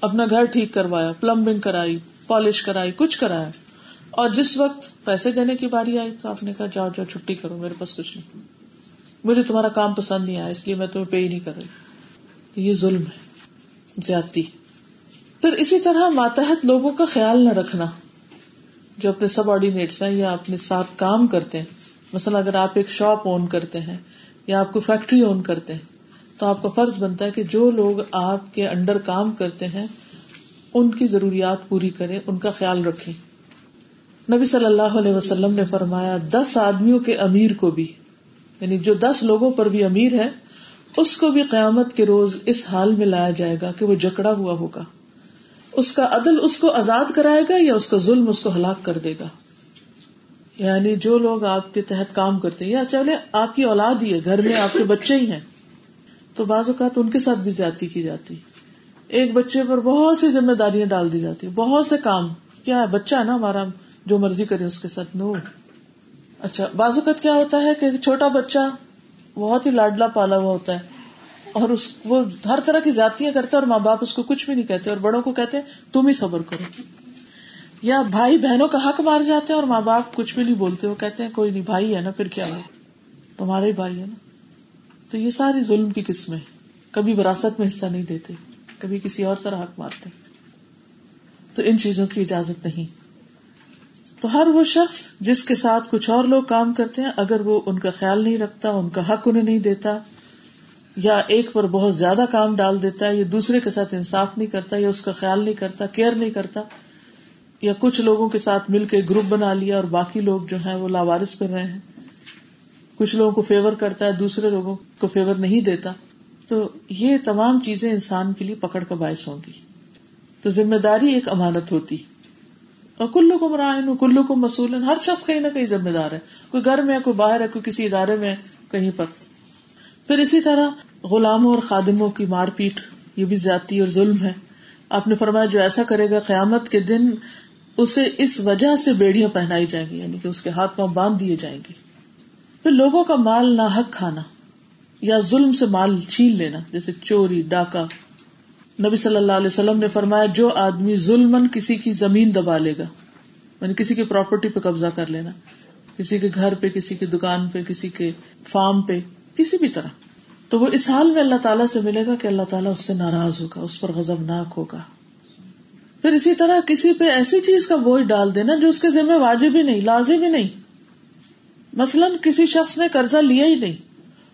اپنا گھر ٹھیک کروایا پلمبنگ کرائی پالش کرائی، کچھ کرایا۔ اور جس وقت پیسے دینے کی باری آئی تو آپ نے کہا، جاؤ جاؤ، چھٹی کرو، میرے پاس کچھ نہیں۔ مجھے تمہارا کام پسند نہیں آیا، اس لیے میں تمہیں پے ہی نہیں کر رہی۔ تو یہ ظلم ہے، زیادتی۔ پھر اسی طرح ماتحت لوگوں کا خیال نہ رکھنا، جو اپنے سب آرڈینیٹس ہیں یا اپنے ساتھ کام کرتے ہیں۔ مثلا اگر آپ ایک شاپ اون کرتے ہیں یا آپ کو فیکٹری اون کرتے ہیں، تو آپ کا فرض بنتا ہے کہ جو لوگ آپ کے انڈر کام کرتے ہیں، ان کی ضروریات پوری کریں، ان کا خیال رکھیں۔ نبی صلی اللہ علیہ وسلم نے فرمایا، دس آدمیوں کے امیر کو بھی یعنی جو دس لوگوں پر بھی امیر ہے، اس کو بھی قیامت کے روز اس حال میں لایا جائے گا کہ وہ جکڑا ہوا ہوگا۔ اس کا عدل اس کو آزاد کرائے گا یا اس کا ظلم اس کو ہلاک کر دے گا؟ یعنی جو لوگ آپ کے تحت کام کرتے ہیں، یا چلے آپ کی اولاد ہی ہے، گھر میں آپ کے بچے ہی ہیں، تو بعض اوقات ان کے ساتھ بھی زیادتی کی جاتی۔ ایک بچے پر بہت سی ذمہ داریاں ڈال دی جاتی بہت سے کام۔ کیا ہے، بچہ ہے نا ہمارا، جو مرضی کرے اس کے ساتھ، نو۔ اچھا بعض اوقات کیا ہوتا ہے کہ چھوٹا بچہ بہت ہی لاڈلا پالا ہوا ہوتا ہے، اور اس، وہ ہر طرح کی ذاتیاں کرتے اور ماں باپ اس کو کچھ بھی نہیں کہتے، اور بڑوں کو کہتے تم ہی صبر کرو۔ یا بھائی بہنوں کا حق مار جاتے ہیں اور ماں باپ کچھ بھی نہیں بولتے، وہ کہتے ہیں کوئی نہیں، بھائی ہے نا، پھر کیا ہو تمہارا ہی بھائی ہے نا۔ تو یہ ساری ظلم کی قسمیں کبھی وراثت میں حصہ نہیں دیتے، کبھی کسی اور طرح حق مارتے۔ تو ان چیزوں کی اجازت نہیں۔ تو ہر وہ شخص جس کے ساتھ کچھ اور لوگ کام کرتے ہیں، اگر وہ ان کا خیال نہیں رکھتا، ان کا حق انہیں نہیں دیتا، یا ایک پر بہت زیادہ کام ڈال دیتا ہے، یا دوسرے کے ساتھ انصاف نہیں کرتا، یا اس کا خیال نہیں کرتا، کیئر نہیں کرتا یا کچھ لوگوں کے ساتھ مل کے گروپ بنا لیا اور باقی لوگ جو ہیں وہ لاوارس پھر رہے ہیں۔ کچھ لوگوں کو فیور کرتا ہے، دوسرے لوگوں کو فیور نہیں دیتا۔ تو یہ تمام چیزیں انسان کے لیے پکڑ کا باعث ہوں گی۔ تو ذمہ داری ایک امانت ہوتی۔ اور کلو کو مرائن کلو کو مسول ہر شخص کہیں نہ کہیں ذمہ دار ہے۔ کوئی گھر میں ہے، کوئی باہر ہے، کوئی کسی ادارے میں کہیں پر۔ پھر اسی طرح غلاموں اور خادموں کی مار پیٹ، یہ بھی زیادتی اور ظلم ہے۔ آپ نے فرمایا، جو ایسا کرے گا، قیامت کے دن اسے اس وجہ سے بیڑیاں پہنائی جائیں گی یعنی کہ اس کے ہاتھ پاؤں باندھ دیے جائیں گے۔ پھر لوگوں کا مال نہ حق کھانا یا ظلم سے مال چھین لینا، جیسے چوری، ڈاکہ۔ نبی صلی اللہ علیہ وسلم نے فرمایا، جو آدمی ظلم کسی کی زمین دبا لے گا یعنی کسی کی پراپرٹی پہ قبضہ کر لینا، کسی کے گھر پہ، کسی کی دکان پہ، کسی کے فارم پہ، کسی بھی طرح، تو وہ اس حال میں اللہ تعالیٰ سے ملے گا کہ اللہ تعالیٰ اس سے ناراض ہوگا، اس پر غزب ناک ہوگا۔ پھر اسی طرح کسی پہ ایسی چیز کا بوجھ ڈال دینا جو اس کے ذمہ واجب ہی نہیں، لازم ہی نہیں۔ مثلاً کسی شخص نے قرضہ لیا ہی نہیں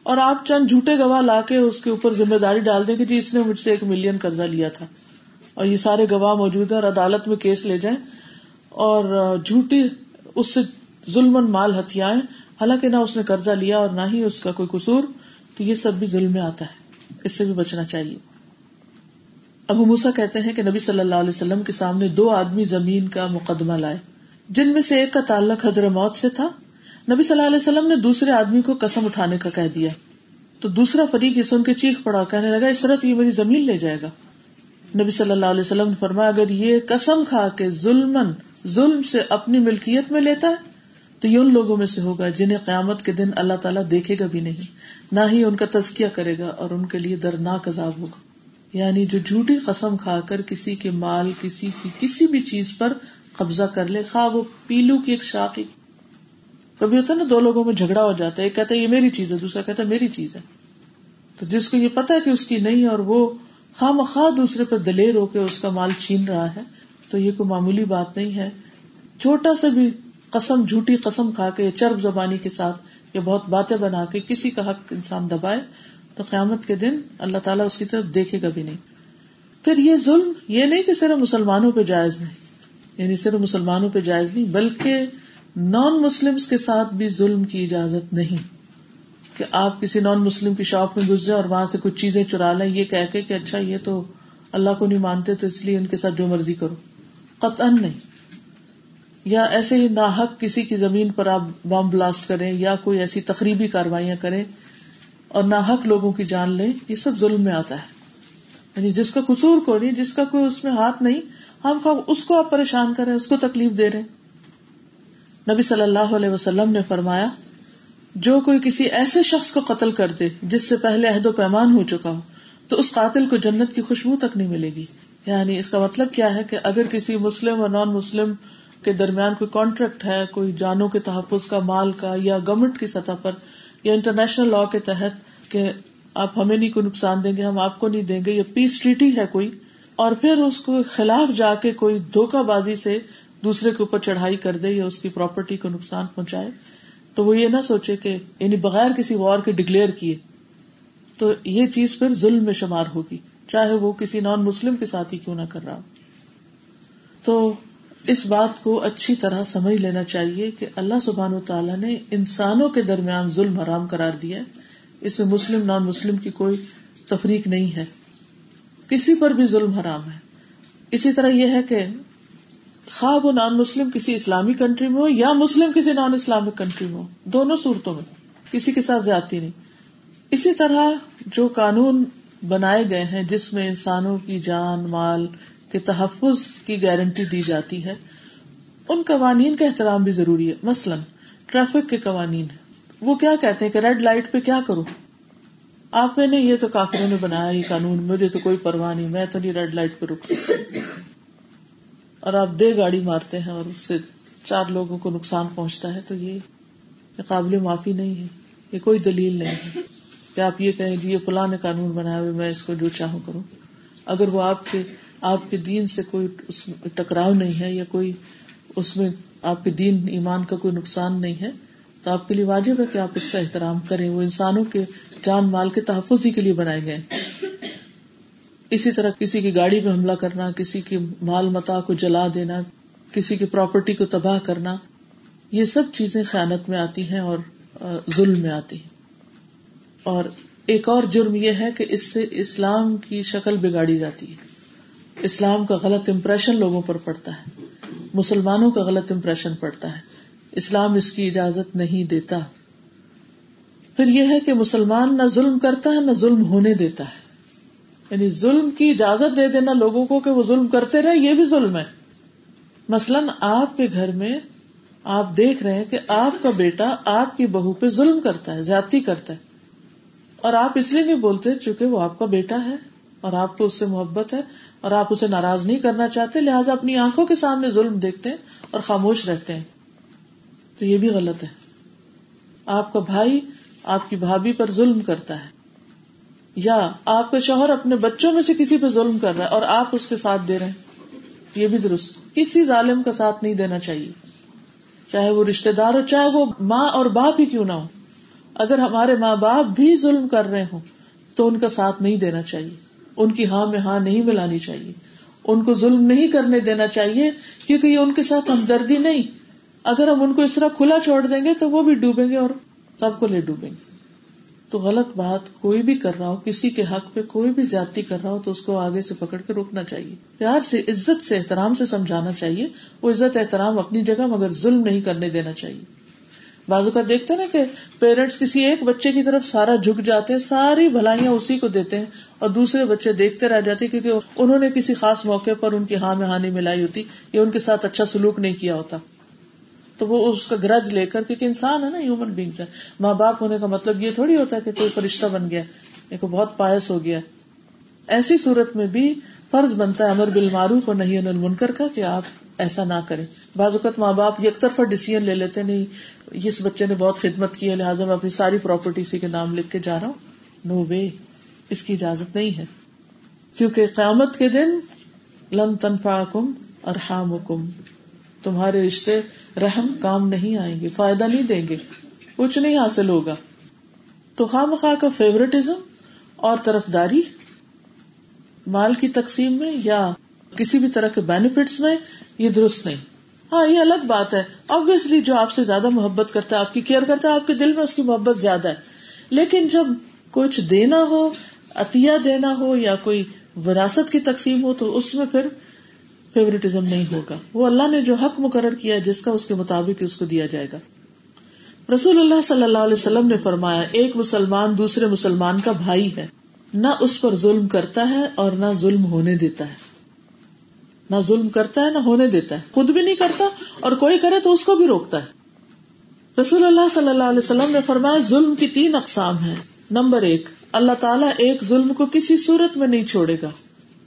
اور آپ چند جھوٹے گواہ لا کے اس کے اوپر ذمہ داری ڈال دیں کہ جی اس نے مجھ سے ایک ملین قرضہ لیا تھا اور یہ سارے گواہ موجود ہیں اور عدالت میں کیس لے جائیں اور جھوٹی اس سے ظلم مال ہتھیاں حالانکہ نہ اس نے قرضہ لیا اور نہ ہی اس کا کوئی قصور، تو یہ سب بھی ظلم میں آتا ہے۔ اس سے بھی بچنا چاہیے۔ ابو موسا کہتے ہیں کہ نبی صلی اللہ علیہ وسلم کے سامنے دو آدمی زمین کا مقدمہ لائے، جن میں سے ایک کا تعلق حضر موت سے تھا۔ نبی صلی اللہ علیہ وسلم نے دوسرے آدمی کو قسم اٹھانے کا کہہ دیا۔ تو دوسرا فریق سن کے چیخ پڑا، کہنے لگا، اس طرح یہ میری زمین لے جائے گا۔ نبی صلی اللہ علیہ وسلم نے فرمایا، اگر یہ قسم کھا کے ظلم ظلم سے اپنی ملکیت میں لیتا ہے، تو یہ ان لوگوں میں سے ہوگا جنہیں قیامت کے دن اللہ تعالیٰ دیکھے گا بھی نہیں، نہ ہی ان کا تزکیہ کرے گا اور ان کے لیے دردناک عذاب ہوگا۔ یعنی جو جھوٹی قسم کھا کر کسی کے مال، کسی کی کسی بھی چیز پر قبضہ کر لے، خواہ وہ پیلو کی ایک شاخ کبھی ہوتا ہے نا، دو لوگوں میں جھگڑا ہو جاتا ہے، ایک کہتا ہے یہ میری چیز ہے، دوسرا کہتا ہے میری چیز ہے۔ تو جس کو یہ پتا ہے کہ اس کی نہیں اور وہ خواہ مخواہ دوسرے پر دلیر ہو کے اس کا مال چھین رہا ہے، تو یہ کوئی معمولی بات نہیں ہے۔ چھوٹا سا بھی قسم، جھوٹی قسم کھا کے چرب زبانی کے ساتھ یا بہت باتیں بنا کے کسی کا حق انسان دبائے تو قیامت کے دن اللہ تعالیٰ اس کی طرف دیکھے گا بھی نہیں۔ پھر یہ ظلم یہ نہیں کہ صرف مسلمانوں پہ جائز نہیں یعنی صرف مسلمانوں پہ جائز نہیں، بلکہ نان مسلم کے ساتھ بھی ظلم کی اجازت نہیں کہ آپ کسی نان مسلم کی شاپ میں گھس جائیں اور وہاں سے کچھ چیزیں چرا لیں۔ یہ کہہ کے کہ اچھا یہ تو اللہ کو نہیں مانتے، تو اس لیے ان کے ساتھ جو مرضی کرو۔ قطعا نہیں۔ یا ایسے ہی ناحق کسی کی زمین پر آپ بم بلاسٹ کریں یا کوئی ایسی تقریبی کاروائیاں کریں اور ناحق لوگوں کی جان لیں یہ سب ظلم میں آتا ہے۔ یعنی جس کا قصور کو نہیں، جس کا کوئی اس میں ہاتھ نہیں، ہم اس کو آپ پریشان کریں، اس کو تکلیف دے رہے نبی صلی اللہ علیہ وسلم نے فرمایا، جو کوئی کسی ایسے شخص کو قتل کر دے، جس سے پہلے عہد و پیمان ہو چکا ہو، تو اس قاتل کو جنت کی خوشبو تک نہیں ملے گی۔ یعنی اس کا مطلب کیا ہے کہ اگر کسی مسلم اور نان مسلم کے درمیان کوئی کانٹریکٹ ہے، کوئی جانوں کے تحفظ کا، مال کا یا گورنمنٹ کی سطح پر یا انٹرنیشنل لا کے تحت کہ آپ ہمیں نہیں کوئی نقصان دیں گے، ہم آپ کو نہیں دیں گے یا پیس ٹریٹی ہے کوئی، اور پھر اس کو خلاف جا کے کوئی دھوکہ بازی سے دوسرے کے اوپر چڑھائی کر دے یا اس کی پراپرٹی کو نقصان پہنچائے، تو وہ یہ نہ سوچے کہ یعنی بغیر کسی وار کے ڈکلیئر کیے، تو یہ چیز پھر ظلم میں شمار ہوگی، چاہے وہ کسی نان مسلم کے ساتھ ہی کیوں نہ کر رہا تو اس بات کو اچھی طرح سمجھ لینا چاہیے کہ اللہ سبحان و تعالیٰ نے انسانوں کے درمیان ظلم حرام کرار دیا ہے۔ اس میں مسلم نان مسلم کی کوئی تفریق نہیں ہے۔ کسی پر بھی ظلم حرام ہے۔ اسی طرح یہ ہے کہ خواب و نان مسلم کسی اسلامی کنٹری میں ہو یا مسلم کسی نان اسلامک کنٹری میں ہو، دونوں صورتوں میں کسی کے ساتھ زیادتی نہیں۔ اسی طرح جو قانون بنائے گئے ہیں جس میں انسانوں کی جان، مال کے تحفظ کی گارنٹی دی جاتی ہے۔ ان قوانین کا احترام بھی ضروری ہے۔ مثلاً ٹریفک کے قوانین وہ کیا کہتے ہیں کہ ریڈ لائٹ پہ کیا کرو؟ آپ نے یہ تو کاکروں نے بنایا یہ قانون، مجھے تو کوئی پرواہ نہیں، میں تو نہیں ریڈ لائٹ پہ رک سکتا۔ اور آپ دے گاڑی مارتے ہیں اور اس سے چار لوگوں کو نقصان پہنچتا ہے، تو یہ قابل معافی نہیں ہے۔ یہ کوئی دلیل نہیں ہے کہ آپ یہ کہیں جی یہ فلاں نے قانون بنایا ہوئے میں اس کو جو چاہوں کروں۔ اگر وہ آپ کے آپ کے دین سے کوئی اس ٹکراؤ نہیں ہے یا کوئی اس میں آپ کے دین ایمان کا کوئی نقصان نہیں ہے، تو آپ کے لیے واجب ہے کہ آپ اس کا احترام کریں۔ وہ انسانوں کے جان مال کے تحفظ ہی کے لیے بنائے گئے۔ اسی طرح کسی کی گاڑی پہ حملہ کرنا، کسی کی مال متا کو جلا دینا، کسی کی پراپرٹی کو تباہ کرنا، یہ سب چیزیں خیانت میں آتی ہیں اور ظلم میں آتی ہیں۔ اور ایک اور جرم یہ ہے کہ اس سے اسلام کی شکل بگاڑی جاتی ہے۔ اسلام کا غلط امپریشن لوگوں پر پڑتا ہے۔ مسلمانوں کا غلط امپریشن پڑتا ہے۔ اسلام اس کی اجازت نہیں دیتا۔ پھر یہ ہے کہ مسلمان نہ ظلم کرتا ہے، نہ ظلم ہونے دیتا ہے۔ یعنی ظلم کی اجازت دے دینا لوگوں کو کہ وہ ظلم کرتے رہے، یہ بھی ظلم ہے۔ مثلاً آپ کے گھر میں آپ دیکھ رہے ہیں کہ آپ کا بیٹا آپ کی بہو پہ ظلم کرتا ہے، زیادتی کرتا ہے۔ اور آپ اس لیے نہیں بولتے چونکہ وہ آپ کا بیٹا ہے اور آپ کو اس سے محبت ہے۔ اور آپ اسے ناراض نہیں کرنا چاہتے، لہٰذا اپنی آنکھوں کے سامنے ظلم دیکھتے ہیں اور خاموش رہتے ہیں۔ تو یہ بھی غلط ہے۔ آپ کا بھائی آپ کی بھابھی پر ظلم کرتا ہے۔ یا آپ کا شوہر اپنے بچوں میں سے کسی پہ ظلم کر رہا ہے اور آپ اس کے ساتھ دے رہے ہیں۔ یہ بھی درست۔ کسی ظالم کا ساتھ نہیں دینا چاہیے۔ چاہے وہ رشتے دار ہو، چاہے وہ ماں اور باپ ہی کیوں نہ ہو۔ اگر ہمارے ماں باپ بھی ظلم کر رہے ہوں تو ان کا ساتھ نہیں دینا چاہیے۔ ان کی ہاں میں ہاں نہیں ملانی چاہیے۔ ان کو ظلم نہیں کرنے دینا چاہیے کیونکہ یہ ان کے ساتھ ہمدردی نہیں۔ اگر ہم ان کو اس طرح کھلا چھوڑ دیں گے تو وہ بھی ڈوبیں گے اور سب کو لے ڈوبیں گے۔ تو غلط بات کوئی بھی کر رہا ہو، کسی کے حق پہ کوئی بھی زیادتی کر رہا ہو تو اس کو آگے سے پکڑ کے روکنا چاہیے۔ پیار سے، عزت سے، احترام سے سمجھانا چاہیے۔ وہ عزت، احترام اپنی جگہ مگر ظلم نہیں کرنے دینا چاہیے۔ بازو کا دیکھتے نا کہ پیرنٹس کسی ایک بچے کی طرف سارا جھک جاتے ہیں، ساری بھلائیاں اسی کو دیتے ہیں اور دوسرے بچے دیکھتے رہ جاتے کیونکہ انہوں نے کسی خاص موقع پر ان کی ہاں میں ہانی ملائی ہوتی، یا ان کے ساتھ اچھا سلوک نہیں کیا ہوتا۔ تو وہ اس کا گرج لے کر، کیونکہ انسان ہے نا ہیومن بینگس ہے ماں باپ ہونے کا مطلب یہ تھوڑی ہوتا ہے کہ کوئی فرشتہ بن گیا، ایک بہت پایس ہو گیا۔ ایسی صورت میں بھی فرض بنتا ہے امر بل معروف اور نہیں المنکر کا کہ آپ ایسا نہ کریں۔ بعض اوقات ماں باپ یک طرفہ ڈیسیزن لے لیتے نہیں، اس بچے نے بہت خدمت کی ہے، لہٰذا میں اپنی ساری پراپرٹی اسی کے نام لکھ کے جا رہا ہوں۔ نو وے اس کی اجازت نہیں ہے۔ کیونکہ قیامت کے دن لن تنفا کم اور ہام تمہارے رشتے رحم کام نہیں آئیں گے، فائدہ نہیں دیں گے، کچھ نہیں حاصل ہوگا۔ تو خواہ مخواہ کا فیوریٹزم اور طرف داری مال کی تقسیم میں یا کسی بھی طرح کے بینیفٹس میں، یہ درست نہیں۔ ہاں یہ الگ بات ہے۔ آبیسلی جو آپ سے زیادہ محبت کرتا ہے، آپ کی کیئر کرتا ہے، آپ کے دل میں اس کی محبت زیادہ ہے۔ لیکن جب کچھ دینا ہو، عطیہ دینا ہو یا کوئی وراثت کی تقسیم ہو، تو اس میں پھر فیوریٹزم نہیں ہوگا۔ وہ اللہ نے جو حق مقرر کیا جس کا اس کے مطابق اس کو دیا جائے گا۔ رسول اللہ صلی اللہ علیہ وسلم نے فرمایا، ایک مسلمان دوسرے مسلمان کا بھائی ہے۔ نہ اس پر ظلم کرتا ہے اور نہ ظلم ہونے دیتا ہے۔ نہ ظلم کرتا ہے، نہ ہونے دیتا ہے۔ خود بھی نہیں کرتا اور کوئی کرے تو اس کو بھی روکتا ہے۔ رسول اللہ صلی اللہ علیہ وسلم نے فرمایا، ظلم کی تین اقسام ہے نمبر ایک، اللہ تعالیٰ ایک ظلم کو کسی صورت میں نہیں چھوڑے گا۔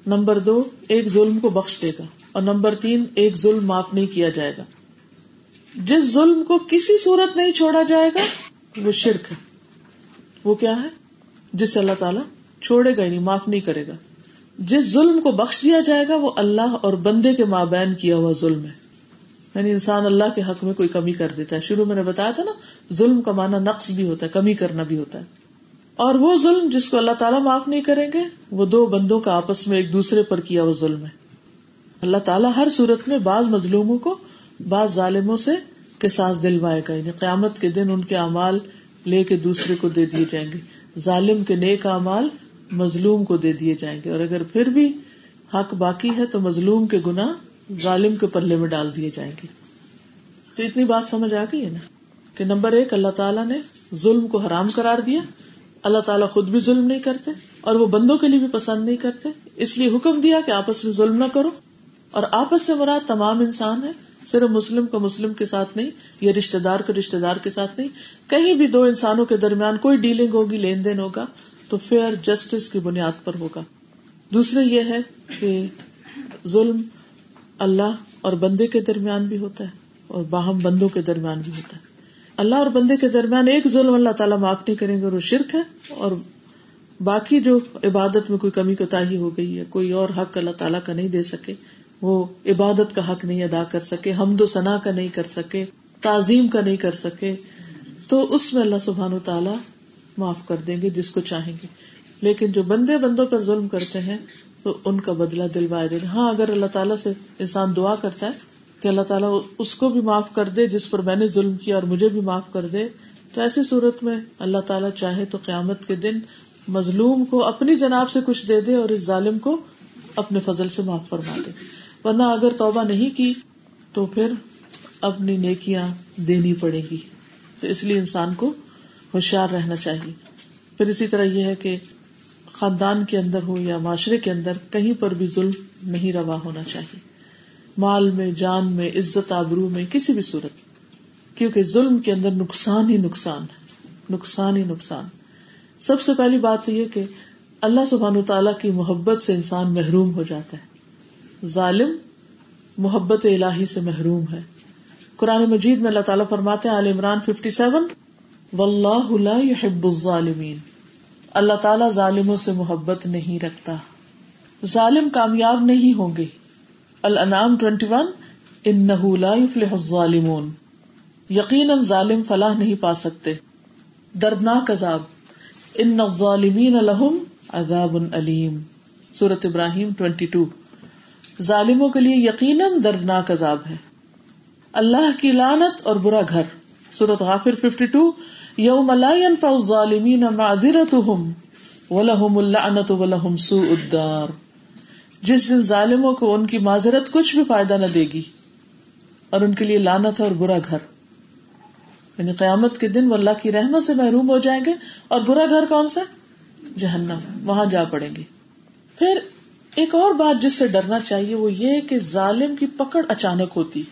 نمبر دو، ایک ظلم کو بخش دے گا۔ اور نمبر تین، ایک ظلم معاف نہیں کیا جائے گا۔ جس ظلم کو کسی صورت نہیں چھوڑا جائے گا، وہ شرک ہے۔ وہ کیا ہے؟ جس سے اللہ تعالیٰ چھوڑے گا نہیں معاف نہیں کرے گا۔ جس ظلم کو بخش دیا جائے گا، وہ اللہ اور بندے کے مابین کیا ہوا ظلم ہے۔ یعنی انسان اللہ کے حق میں کوئی کمی کر دیتا ہے۔ شروع میں نے بتایا تھا نا، ظلم کا معنی نقص بھی ہوتا ہے، کمی کرنا بھی ہوتا ہے۔ اور وہ ظلم جس کو اللہ تعالیٰ معاف نہیں کریں گے، وہ دو بندوں کا آپس میں ایک دوسرے پر کیا وہ ظلم ہے۔ اللہ تعالیٰ ہر صورت میں بعض مظلوموں کو بعض ظالموں سے ساس دلوائے گا۔ یعنی قیامت کے دن ان کے اعمال لے کے دوسرے کو دے دیے جائیں گے۔ ظالم کے نیک اعمال مظلوم کو دے دیے جائیں گے اور اگر پھر بھی حق باقی ہے تو مظلوم کے گنا ظالم کے پلے میں ڈال دیے جائیں گے۔ تو اتنی بات سمجھ آ گئی ہے نا کہ نمبر ایک، اللہ تعالیٰ نے ظلم کو حرام کرار دیا۔ اللہ تعالیٰ خود بھی ظلم نہیں کرتے اور وہ بندوں کے لیے بھی پسند نہیں کرتے۔ اس لیے حکم دیا کہ آپس میں ظلم نہ کرو۔ اور آپس سے مراد تمام انسان ہے صرف مسلم کا مسلم کے ساتھ نہیں، یا رشتے دار کا رشتے دار کے ساتھ نہیں۔ کہیں بھی دو انسانوں کے درمیان کوئی ڈیلنگ ہوگی، لین دین ہوگا تو فیئر جسٹس کی بنیاد پر ہوگا۔ دوسرے یہ ہے کہ ظلم اللہ اور بندے کے درمیان بھی ہوتا ہے اور باہم بندوں کے درمیان بھی ہوتا ہے۔ اللہ اور بندے کے درمیان ایک ظلم اللہ تعالیٰ معاف نہیں کریں گے وہ شرک ہے اور باقی جو عبادت میں کوئی کمی کوتا ہو گئی ہے، کوئی اور حق اللہ تعالیٰ کا نہیں دے سکے، وہ عبادت کا حق نہیں ادا کر سکے، حمد و ثنا کا نہیں کر سکے، تعظیم کا نہیں کر سکے۔ تو اس میں اللہ سبحان و تعالیٰ معاف کر دیں گے جس کو چاہیں گے۔ لیکن جو بندے بندوں پر ظلم کرتے ہیں، تو ان کا بدلا دل دے گا ہاں اگر اللہ تعالیٰ سے انسان دعا کرتا ہے کہ اللہ تعالیٰ اس کو بھی معاف کر دے جس پر میں نے ظلم کیا اور مجھے بھی معاف کر دے، تو ایسی صورت میں اللہ تعالیٰ چاہے تو قیامت کے دن مظلوم کو اپنی جناب سے کچھ دے دے اور اس ظالم کو اپنے فضل سے معاف فرما دے۔ ورنہ اگر توبہ نہیں کی، تو پھر اپنی نیکیاں دینی پڑے گی۔ تو اس لیے انسان کو ہوشیار رہنا چاہیے۔ پھر اسی طرح یہ ہے کہ خاندان کے اندر ہو یا معاشرے کے اندر کہیں پر بھی ظلم نہیں روا ہونا چاہیے۔ مال میں، جان میں، عزت، آبرو میں، کسی بھی صورت۔ کیونکہ ظلم کے اندر نقصان ہی نقصان نقصان ہی نقصان۔ سب سے پہلی بات یہ کہ اللہ سبحان تعالیٰ کی محبت سے انسان محروم ہو جاتا ہے۔ ظالم محبت الہی سے محروم ہے۔ قرآن مجید میں اللہ تعالیٰ فرماتے عال عمران ففٹی سیون و اللہ يحب الظالمین۔ اللہ تعالیٰ ظالموں سے محبت نہیں رکھتا۔ ظالم کامیاب نہیں ہوں گے۔ الانعام ٹوینٹی ون لا يفلح الظالمون۔ یقیناً ظالم فلاح نہیں پا سکتے۔ دردناک عذاب۔ ان الظالمین لهم عذاب علیم۔ سورت ابراہیم ٹوینٹی ٹو۔ ظالموں کے لیے یقیناً دردناک عذاب ہے۔ اللہ کی لانت اور برا گھر۔ سورت غافر 52 ففٹی ٹو یوم ظالمین ولہم اللعنت ولہم سوء الدار۔ جس دن ظالموں کو ان کی معذرت کچھ بھی فائدہ نہ دے گی، اور ان کے لیے لانت اور برا گھر۔ یعنی قیامت کے دن وہ اللہ کی رحمت سے محروم ہو جائیں گے، اور برا گھر کون سا؟ جہنم، وہاں جا پڑیں گے۔ پھر ایک اور بات جس سے ڈرنا چاہیے وہ یہ کہ ظالم کی پکڑ اچانک ہوتی۔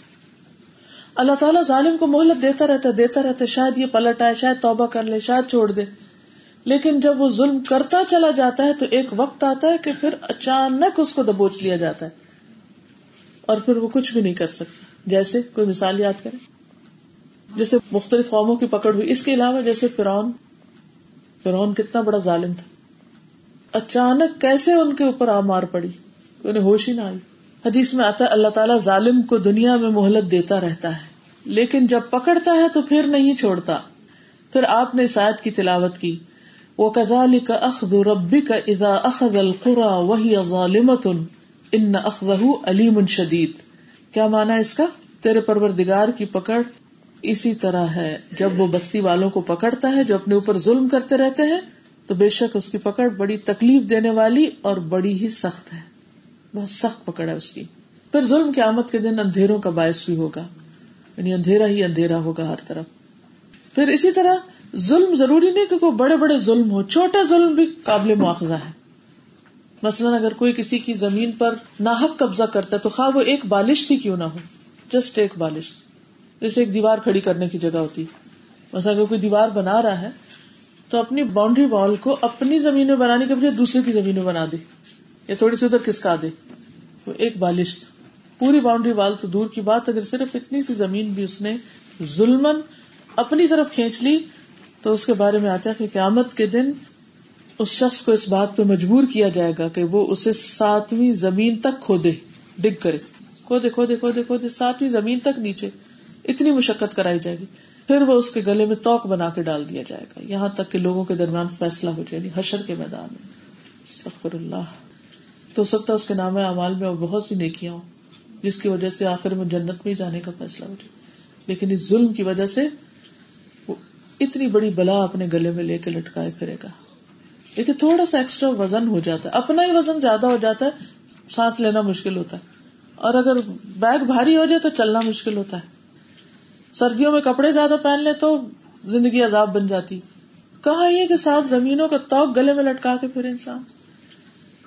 اللہ تعالیٰ ظالم کو مہلت دیتا رہتا دیتا رہتا شاید یہ پلٹ آئے، شاید توبہ کر لے، شاید چھوڑ دے۔ لیکن جب وہ ظلم کرتا چلا جاتا ہے تو ایک وقت آتا ہے کہ پھر اچانک اس کو دبوچ لیا جاتا ہے۔ اور پھر وہ کچھ بھی نہیں کر سکتا۔ جیسے کوئی مثال یاد کرے جیسے مختلف قوموں کی پکڑ ہوئی۔ اس کے علاوہ جیسے فرعون۔ فرعون کتنا بڑا ظالم تھا۔ اچانک کیسے ان کے اوپر آ مار پڑی؟ انہیں ہوش ہی نہ آئی۔ حدیث میں آتا ہے، اللہ تعالیٰ ظالم کو دنیا میں مہلت دیتا رہتا ہے۔ لیکن جب پکڑتا ہے تو پھر نہیں چھوڑتا۔ پھر آپ نے سائد کی تلاوت کی۔ وہ کدال کا اخذ ربی کا ادا اخذ القرا وہی ظالمت ان اخذ علیم شدید کیا مانا اس کا؟ تیرے پروردگار کی پکڑ اسی طرح ہے۔ جب وہ بستی والوں کو پکڑتا ہے، جو اپنے اوپر ظلم کرتے رہتے ہیں، تو بے شک اس کی پکڑ بڑی تکلیف دینے والی اور بڑی ہی سخت ہے۔ بہت سخت پکڑ ہے اس کی۔ پھر ظلم کی آمد کے دن اندھیروں کا باعث بھی ہوگا۔ یعنی اندھیرا ہی اندھیرا ہوگا ہر طرف۔ پھر اسی طرح ظلم ضروری نہیں کہ کوئی بڑے بڑے ظلم ہو چھوٹے ظلم بھی قابل مواخذہ ہے۔ مثلاً اگر کوئی کسی کی زمین پر ناحک قبضہ کرتا ہے تو خواہ وہ ایک بالش تھی کیوں نہ ہو، جسٹ ایک بالش۔ جیسے ایک دیوار کھڑی کرنے کی جگہ ہوتی۔ مثلا اگر کوئی دیوار بنا رہا ہے تو اپنی باؤنڈری وال کو اپنی زمین میں بنانے کے بجائے دوسرے کی زمین میں بنا دے۔ یا تھوڑی سی ادھر کسکا دے، وہ ایک بالش پوری باؤنڈری وال تو دور کی بات، اگر صرف اتنی سی زمین بھی اس نے ظلم اپنی طرف کھینچ لی، تو اس کے بارے میں آتا ہے کہ قیامت کے دن اس شخص کو اس بات پہ مجبور کیا جائے گا کہ وہ اسے ساتویں زمین تک کھودے، ڈگ کرے۔ کھودے کھودے کھودے کھودے، ساتویں زمین تک نیچے۔ اتنی مشقت کرائی جائے گی۔ پھر وہ اس کے گلے میں توک بنا کے ڈال دیا جائے گا۔ یہاں تک کہ لوگوں کے درمیان فیصلہ ہو جائے گی حشر کے میدان میں۔ اللہ۔ تو سکتا اس کے نام اعمال میں بہت سی نیکیاں ہوں، جس کی وجہ سے آخر میں جنت میں جانے کا فیصلہ ہو جائے۔ لیکن اس ظلم کی وجہ سے وہ اتنی بڑی بلا اپنے گلے میں لے کے لٹکائے پھرے گا۔ لیکن تھوڑا سا ایکسٹرا وزن ہو جاتا ہے۔ اپنا ہی وزن زیادہ ہو جاتا ہے، سانس لینا مشکل ہوتا ہے۔ اور اگر بیگ بھاری ہو جائے تو چلنا مشکل ہوتا ہے۔ سردیوں میں کپڑے زیادہ پہن لے تو زندگی عذاب بن جاتی۔ کہا یہ کہ ساتھ زمینوں کا توق گلے میں لٹکا کے پھر انسان۔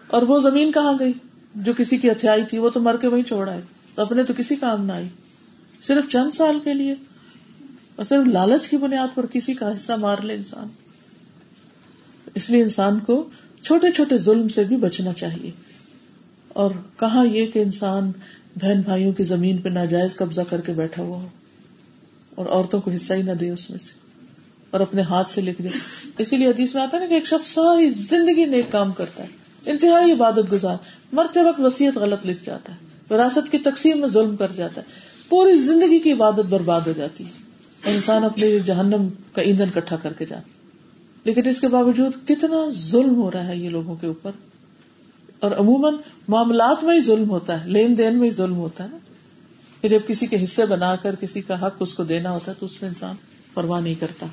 اور وہ زمین کہاں گئی؟ جو کسی کی ہتھیائی تھی، وہ تو مر کے وہیں چھوڑا ہے تو اپنے تو کسی کام نہ آئی۔ صرف چند سال کے لیے۔ اور صرف لالچ کی بنیاد پر کسی کا حصہ مار لے انسان۔ اس لیے انسان کو چھوٹے چھوٹے ظلم سے بھی بچنا چاہیے۔ اور کہاں یہ کہ انسان بہن بھائیوں کی زمین پہ ناجائز قبضہ کر کے بیٹھا ہوا ہو اور عورتوں کو حصہ ہی نہ دے اس میں سے اور اپنے ہاتھ سے لکھ دے اسی لیے حدیث میں آتا ہے نا کہ ایک شخص ساری زندگی نیک کام کرتا ہے۔ انتہائی عبادت گزار۔ مرتے وقت وسیعت غلط لکھ جاتا ہے۔ وراثت کی تقسیم میں ظلم کر جاتا ہے۔ پوری زندگی کی عبادت برباد ہو جاتی ہے۔ انسان اپنے جہنم کا ایندھن کٹھا کر کے جاتا لیکن اس کے باوجود کتنا ظلم ہو رہا ہے یہ لوگوں کے اوپر۔ اور عموماً معاملات میں ہی ظلم ہوتا ہے، لین دین میں ہی ظلم ہوتا ہے کہ جب کسی کے حصے بنا کر کسی کا حق اس کو دینا ہوتا ہے تو اس میں انسان پرواہ نہیں کرتا۔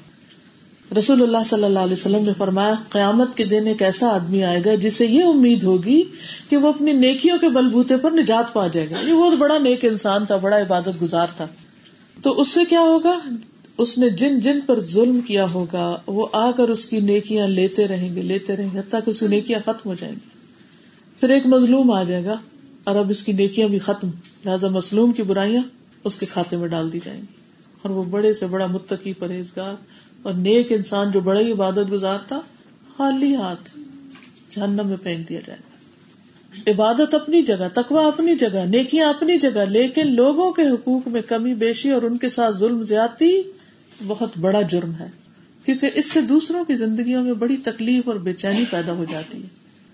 رسول اللہ صلی اللہ علیہ وسلم نے فرمایا، قیامت کے دن ایک ایسا آدمی آئے گا جسے یہ امید ہوگی کہ وہ اپنی نیکیوں کے بلبوتے پر نجات پا جائے گا۔ یہ بہت بڑا نیک انسان تھا، بڑا عبادت گزار تھا۔ تو اس سے کیا ہوگا؟ اس نے جن جن پر ظلم کیا ہوگا، وہ آ کر اس کی نیکیاں لیتے رہیں گے، لیتے رہیں گے، حتیٰ کہ اس کی نیکیاں ختم ہو جائیں گی۔ پھر ایک مظلوم آ جائے گا اور اب اس کی نیکیاں بھی ختم۔ لہٰذا مظلوم کی برائیاں اس کے کھاتے میں ڈال دی جائیں گی۔ اور وہ بڑے سے بڑا متقی پرہیزگار اور نیک انسان جو بڑا ہی عبادت گزار تھا، خالی ہاتھ جہنم میں پھینک دیا جائے گا۔ عبادت اپنی جگہ تکوا اپنی جگہ، نیکیاں اپنی جگہ، لیکن لوگوں کے حقوق میں کمی، بیشی اور ان کے ساتھ ظلم زیادتی بہت بڑا جرم ہے، کیونکہ اس سے دوسروں کی زندگیوں میں بڑی تکلیف اور بے چینی پیدا ہو جاتی ہے۔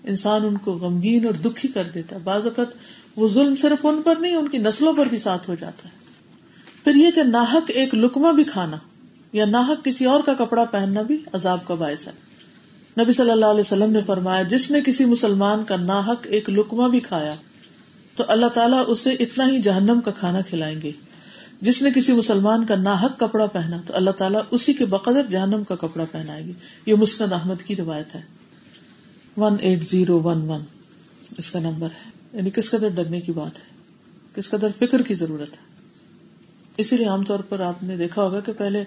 انسان ان کو غمگین اور دکھی کر دیتا ہے۔ بعض اوقات وہ ظلم صرف ان پر نہیں، ان کی نسلوں پر بھی ساتھ ہو جاتا ہے۔ پھر یہ کہ ناحک ایک لکما بھی کھانا یا ناحک کسی اور کا کپڑا پہننا بھی عذاب کا باعث ہے۔ نبی صلی اللہ علیہ وسلم نے فرمایا، جس نے کسی مسلمان کا ناحک ایک لکما بھی کھایا، تو اللہ تعالیٰ اسے اتنا ہی جہنم کا کھانا کھلائیں گے۔ جس نے کسی مسلمان کا ناحک کپڑا پہنا، تو اللہ تعالیٰ اسی کے بقدر جہنم کا کپڑا پہنائے گی۔ یہ مسند احمد کی روایت ہے۔ One eight zero one one اس کا نمبر ہے۔ یعنی کس قدر ڈرنے کی بات ہے، کس قدر فکر کی ضرورت ہے۔ اسی لیے عام طور پر آپ نے دیکھا ہوگا کہ پہلے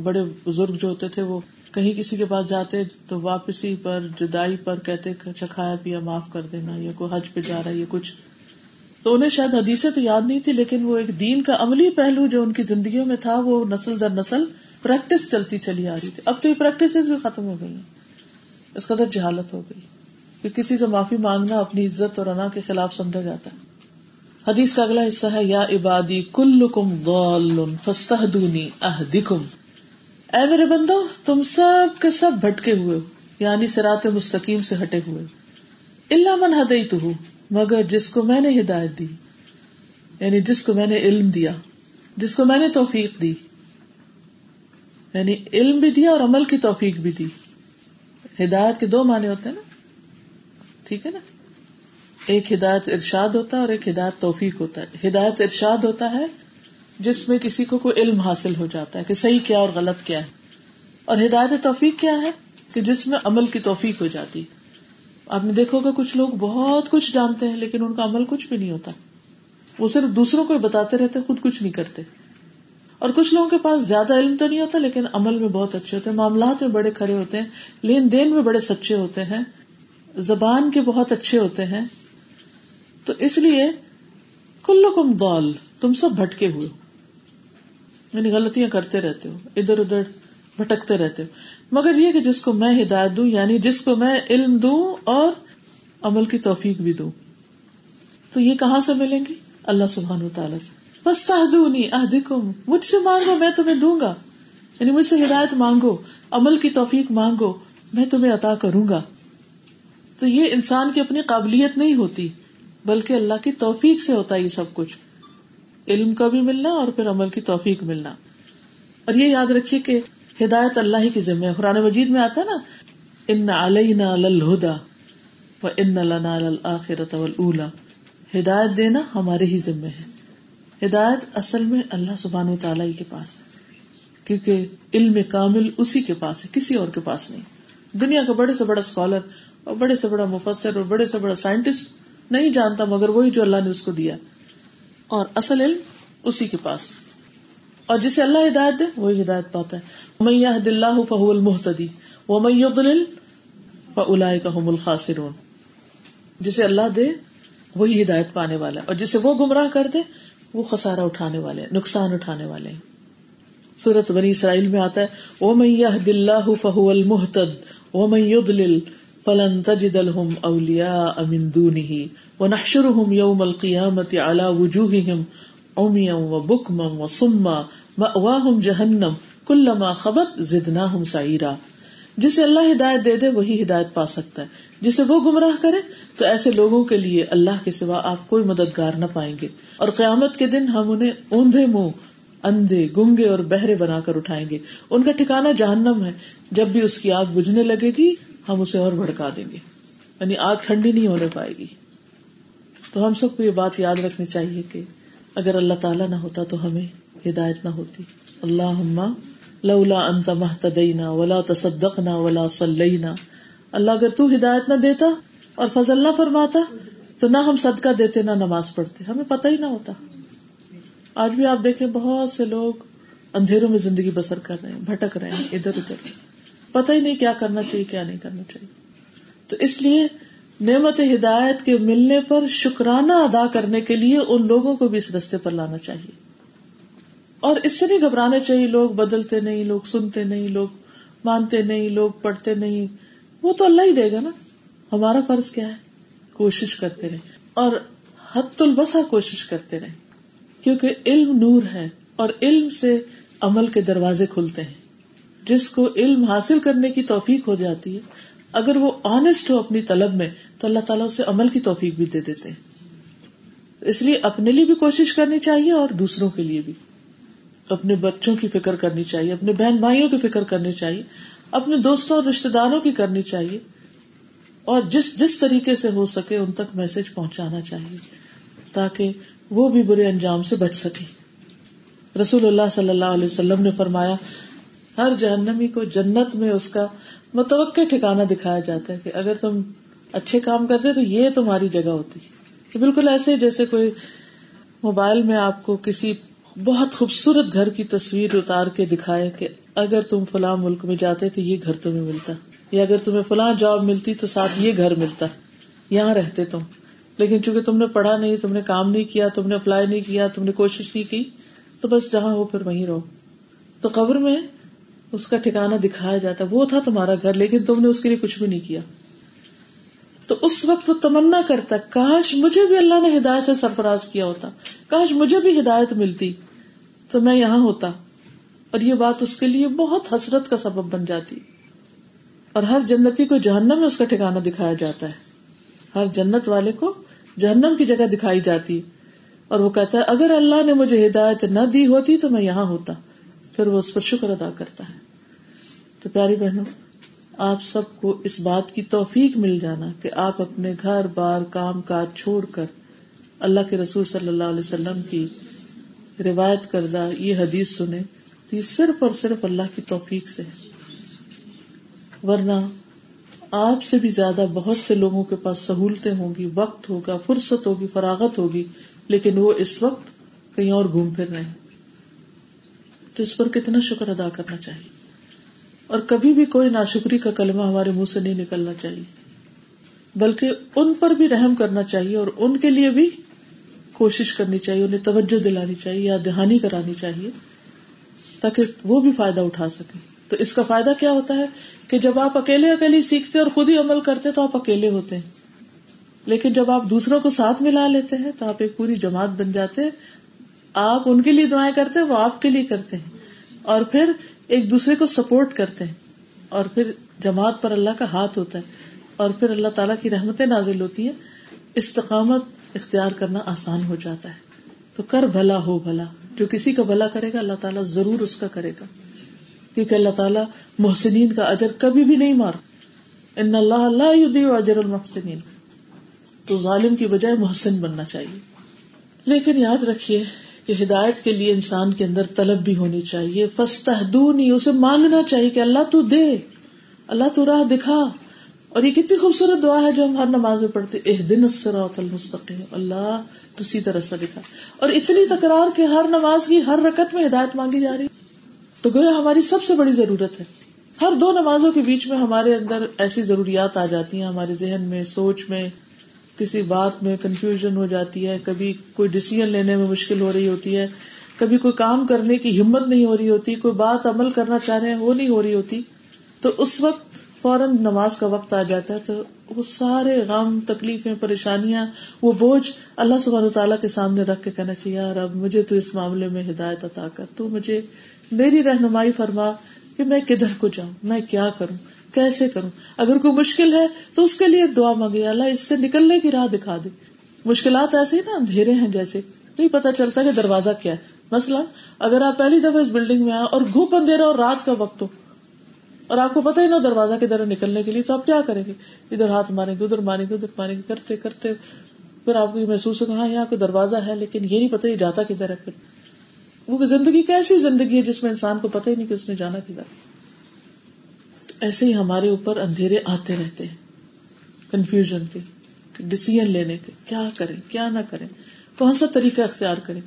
بڑے بزرگ جو ہوتے تھے وہ کہیں کسی کے پاس جاتے تو واپسی پر، جدائی پر کہتے اچھا کھایا پیا معاف کر دینا یا کوئی حج پہ جا رہا ہے یا کچھ۔ تو انہیں شاید حدیثیں تو یاد نہیں تھی لیکن وہ ایک دین کا عملی پہلو جو ان کی زندگیوں میں تھا، وہ نسل در نسل پریکٹس چلتی چلی آ رہی تھی۔ اب تو یہ پریکٹس بھی ختم ہو گئی ہیں۔ اس قدر جہالت ہو گئی کہ کسی سے معافی مانگنا، اپنی عزت اور انا کے خلاف سمجھا جاتا ہے۔ حدیث کا اگلا حصہ ہے، یا عبادی کل کم فستحدونی اہدکم۔ اے میرے بندو، تم سب کے سب بھٹکے ہوئے یعنی سرات مستقیم سے ہٹے ہوئے اللہ من ہدئی تو مگر جس کو میں نے ہدایت دی یعنی جس کو میں نے علم دیا، جس کو میں نے توفیق دی۔ یعنی علم بھی دیا اور عمل کی توفیق بھی دی۔ ہدایت کے دو معنی ہوتے ہیں نا۔ ٹھیک ہے نا؟ ایک ہدایت ارشاد ہوتا ہے اور ایک ہدایت توفیق ہوتا ہے۔ ہدایت ارشاد ہوتا ہے جس میں کسی کو کوئی علم حاصل ہو جاتا ہے کہ صحیح کیا اور غلط کیا ہے۔ اور ہدایت توفیق کیا ہے کہ جس میں عمل کی توفیق ہو جاتی۔ آپ نے دیکھو گا کچھ لوگ بہت کچھ جانتے ہیں لیکن ان کا عمل کچھ بھی نہیں ہوتا۔ وہ صرف دوسروں کو بتاتے رہتے خود کچھ نہیں کرتے۔ اور کچھ لوگوں کے پاس زیادہ علم تو نہیں ہوتا لیکن عمل میں بہت اچھے ہوتے ہیں۔ معاملات میں بڑے کھڑے ہوتے ہیں، لین دین میں بڑے سچے ہوتے ہیں۔ زبان کے بہت اچھے ہوتے ہیں۔ تو اس لیے کلو کم دول تم سب بھٹکے ہوئے۔ یعنی غلطیاں کرتے رہتے ہو، ادھر ادھر بھٹکتے رہتے ہو۔ مگر یہ کہ جس کو میں ہدایت دوں یعنی جس کو میں علم دوں اور عمل کی توفیق بھی دوں۔ تو یہ کہاں سے ملیں گی؟ اللہ سبحان و تعالیٰ سے۔ بس تہدونی اہدکم، مجھ سے مانگو، میں تمہیں دوں گا۔ یعنی مجھ سے ہدایت مانگو، عمل کی توفیق مانگو، میں تمہیں عطا کروں گا۔ تو یہ انسان کی اپنی قابلیت نہیں ہوتی، بلکہ اللہ کی توفیق سے ہوتا ہے یہ سب کچھ۔ علم کا بھی ملنا اور پھر عمل کی توفیق ملنا۔ اور یہ یاد رکھیے کہ ہدایت اللہ ہی کی ذمہ ہے۔ قرآن مجید میں آتا نا، ان علینا للہدا و ان لنا للآخرۃ والأولا ہدایت دینا ہمارے ہی ذمے ہے۔ ہدایت اصل میں اللہ سبحان و تعالیٰ کے پاس ہے۔ کیونکہ علم کامل اسی کے پاس ہے، کسی اور کے پاس نہیں۔ دنیا کا بڑے سے بڑا اسکالر اور بڑے سے بڑا مفسر اور بڑے سے بڑا سائنٹسٹ نہیں جانتا، مگر وہی جو اللہ نے اس کو دیا۔ اور اصل علم اسی کے پاس۔ اور جسے اللہ ہدایت دے، وہی ہدایت پاتا ہے۔ میں یہ دلہ فہو المحتدی وہ میں دل الخاصرون جسے اللہ دے، وہی ہدایت پانے والا ہے۔ اور جسے وہ گمراہ کر دے، وہ خسارا اٹھانے والے نقصان اٹھانے والے ہیں۔ سورت بنی اسرائیل میں آتا ہے او میں دلہ فہو المحتد او میں دل فلن تجد لهم اولیاء من دونه ونحشرهم يوم القيامة على وجوههم عميا وبكما وصما مأواهم جهنم كلما خبت زدناهم سعيرا۔ جسے اللہ ہدایت دے دے، وہی ہدایت پا سکتا ہے۔ جسے وہ گمراہ کرے، تو ایسے لوگوں کے لیے اللہ کے سوا آپ کوئی مددگار نہ پائیں گے۔ اور قیامت کے دن ہم انہیں اوندے منہ، اندھے، گنگے اور بہرے بنا کر اٹھائیں گے۔ ان کا ٹھکانا جہنم ہے۔ جب بھی اس کی آگ بجھنے لگے گی ہم اسے اور بھڑکا دیں گے۔ یعنی آگ ٹھنڈی نہیں ہونے پائے گی۔ تو ہم سب کو یہ بات یاد رکھنی چاہیے کہ اگر اللہ تعالیٰ نہ ہوتا تو ہمیں ہدایت نہ ہوتی۔ اللہ لولا انت محتدینا ولا تصدقنا ولا صلینا۔ اللہ اگر تو ہدایت نہ دیتا اور فضل نہ فرماتا تو نہ ہم صدقہ دیتے، نہ نماز پڑھتے۔ ہمیں پتہ ہی نہ ہوتا۔ آج بھی آپ دیکھیں بہت سے لوگ اندھیروں میں زندگی بسر کر رہے ہیں، بھٹک رہے ہیں، ادھر ادھر۔ پتہ ہی نہیں کیا کرنا چاہیے، کیا نہیں کرنا چاہیے۔ تو اس لیے نعمت ہدایت کے ملنے پر شکرانہ ادا کرنے کے لیے ان لوگوں کو بھی اس رستے پر لانا چاہیے۔ اور اس سے نہیں گھبرانا چاہیے، لوگ بدلتے نہیں، لوگ سنتے نہیں، لوگ مانتے نہیں، لوگ پڑھتے نہیں۔ وہ تو اللہ ہی دے گا نا۔ ہمارا فرض کیا ہے؟ کوشش کرتے رہے۔ اور حت البسا کوشش کرتے رہے۔ کیونکہ علم نور ہے اور علم سے عمل کے دروازے کھلتے ہیں۔ جس کو علم حاصل کرنے کی توفیق ہو جاتی ہے، اگر وہ آنےسٹ ہو اپنی طلب میں، تو اللہ تعالیٰ اسے عمل کی توفیق بھی دے دیتے ہیں۔ اس لیے اپنے لیے بھی کوشش کرنی چاہیے اور دوسروں کے لیے بھی۔ اپنے بچوں کی فکر کرنی چاہیے، اپنے بہن بھائیوں کی فکر کرنی چاہیے، اپنے دوستوں اور رشتے داروں کی کرنی چاہیے۔ اور جس جس طریقے سے ہو سکے ان تک میسج پہنچانا چاہیے، تاکہ وہ بھی برے انجام سے بچ سکے رسول اللہ صلی اللہ علیہ وسلم نے فرمایا ہر جہنمی کو جنت میں اس کا متوقع ٹھکانا دکھایا جاتا ہے کہ اگر تم اچھے کام کرتے تو یہ تمہاری جگہ ہوتی بالکل ایسے جیسے کوئی موبائل میں آپ کو کسی بہت خوبصورت گھر کی تصویر اتار کے دکھائے کہ اگر تم فلاں ملک میں جاتے تو یہ گھر تمہیں ملتا یا اگر تمہیں فلاں جاب ملتی تو ساتھ یہ گھر ملتا یہاں رہتے تم لیکن چونکہ تم نے پڑھا نہیں، تم نے کام نہیں کیا، تم نے اپلائی نہیں کیا، تم نے کوشش نہیں کی تو بس جہاں ہو پھر وہیں رہو تو قبر میں اس کا ٹھکانا دکھایا جاتا وہ تھا تمہارا گھر، لیکن تم نے اس کے لیے کچھ بھی نہیں کیا۔ تو اس وقت وہ تمنا کرتا کاش مجھے بھی اللہ نے ہدایت سے سرفراز کیا ہوتا، کاش مجھے بھی ہدایت ملتی۔ تو میں یہاں ہوتا۔ اور یہ بات اس کے لیے بہت حسرت کا سبب بن جاتی۔ اور ہر جنتی کو جہنم میں اس کا ٹھکانا دکھایا جاتا ہے۔ ہر جنت والے کو جہنم کی جگہ دکھائی جاتی۔ اور وہ کہتا ہے، اگر اللہ نے مجھے ہدایت نہ دی ہوتی تو میں یہاں ہوتا۔ پھر وہ اس پر شکر ادا کرتا ہے۔ تو پیاری بہنوں، آپ سب کو اس بات کی توفیق مل جانا کہ آپ اپنے گھر بار کام کاج چھوڑ کر اللہ کے رسول صلی اللہ علیہ وسلم کی روایت کردہ یہ حدیث سنے تو یہ صرف اور صرف اللہ کی توفیق سے ہے۔ ورنہ آپ سے بھی زیادہ بہت سے لوگوں کے پاس سہولتیں ہوں گی، وقت ہوگا، فرصت ہوگی، فراغت ہوگی، لیکن وہ اس وقت کہیں اور گھوم پھر رہے ہیں۔ تو اس پر کتنا شکر ادا کرنا چاہیے؟ اور کبھی بھی کوئی ناشکری کا کلمہ ہمارے منہ سے نہیں نکلنا چاہیے، بلکہ ان پر بھی رحم کرنا چاہیے اور ان کے لیے بھی کوشش کرنی چاہیے، انہیں توجہ دلانی چاہیے یا دہانی کرانی چاہیے، تاکہ وہ بھی فائدہ اٹھا سکے تو اس کا فائدہ کیا ہوتا ہے کہ جب آپ اکیلے اکیلے سیکھتے اور خود ہی عمل کرتے تو آپ اکیلے ہوتے ہیں۔ لیکن جب آپ دوسروں کو ساتھ ملا لیتے ہیں تو آپ ایک پوری جماعت بن جاتے ہیں آپ ان کے لیے دعائیں کرتے ہیں، وہ آپ کے لیے کرتے ہیں۔ اور پھر ایک دوسرے کو سپورٹ کرتے ہیں۔ اور پھر جماعت پر اللہ کا ہاتھ ہوتا ہے۔ اور پھر اللہ تعالیٰ کی رحمتیں نازل ہوتی ہیں۔ استقامت اختیار کرنا آسان ہو جاتا ہے۔ تو کر بھلا ہو بھلا۔ جو کسی کا بھلا کرے گا، اللہ تعالیٰ ضرور اس کا کرے گا۔ کیونکہ اللہ تعالیٰ محسنین کا اجر کبھی بھی نہیں مار ان اللہ اللہ اجر المحسنین۔ تو ظالم کی بجائے محسن بننا چاہیے۔ لیکن یاد رکھیے کہ ہدایت کے لیے انسان کے اندر طلب بھی ہونی چاہیے۔ فستا اسے مانگنا چاہیے کہ اللہ تو دے، اللہ تو راہ دکھا۔ اور یہ کتنی خوبصورت دعا ہے جو ہم ہر نماز میں پڑھتے اح دن المستقیم، اللہ تو سیدھا رستہ دکھا۔ اور اتنی تکرار کے ہر نماز کی ہر رکت میں ہدایت مانگی جا رہی۔ تو گویا ہماری سب سے بڑی ضرورت ہے۔ ہر دو نمازوں کے بیچ میں ہمارے اندر ایسی ضروریات آ جاتی ہیں، ہمارے ذہن میں، سوچ میں۔ کسی بات میں کنفیوژن ہو جاتی ہے، کبھی کوئی ڈسیزن لینے میں مشکل ہو رہی ہوتی ہے، کبھی کوئی کام کرنے کی ہمت نہیں ہو رہی ہوتی، کوئی بات عمل کرنا چاہ رہے ہیں وہ نہیں ہو رہی ہوتی، تو اس وقت فوراً نماز کا وقت آ جاتا ہے، تو وہ سارے غم، تکلیفیں، پریشانیاں، وہ بوجھ اللہ سبحانہ تعالیٰ کے سامنے رکھ کے کہنا چاہیے یار اب مجھے تو اس معاملے میں ہدایت عطا کر، تو مجھے میری رہنمائی فرما کہ میں کدھر کو جاؤں، میں کیا کروں؟ کیسے کروں؟ اگر کوئی مشکل ہے تو اس کے لیے دعا مانگے اللہ اس سے نکلنے کی راہ دکھا دے۔ مشکلات ایسے ہی نا، اندھیرے ہیں جیسے۔ نہیں پتا چلتا کہ دروازہ کیا ہے۔ مثلاً، اگر آپ پہلی دفعہ اس بلڈنگ میں آئے اور گھوپ اندھیرا اور رات کا وقت ہو، اور آپ کو پتا ہی نہ دروازہ کی طرح نکلنے کے لیے، تو آپ کیا کریں گے؟ ادھر ہاتھ ماریں گے، ادھر ماریں گے، ادھر ماریں گے، کرتے کرتے پھر آپ کو یہ محسوس ہوگا ہاں یہاں کوئی دروازہ ہے، لیکن یہ نہیں پتا یہ جاتا کدھر ہے پھر۔ وہ زندگی کیسی زندگی ہے جس میں انسان کو پتہ ہی نہیں کہ اس نے جانا کدھر ایسے ہی ہمارے اوپر اندھیرے آتے رہتے ہیں کنفیوژن کے ڈسیزن لینے کے، کیا کریں، کیا نہ کریں، کون سا طریقہ اختیار کریں؟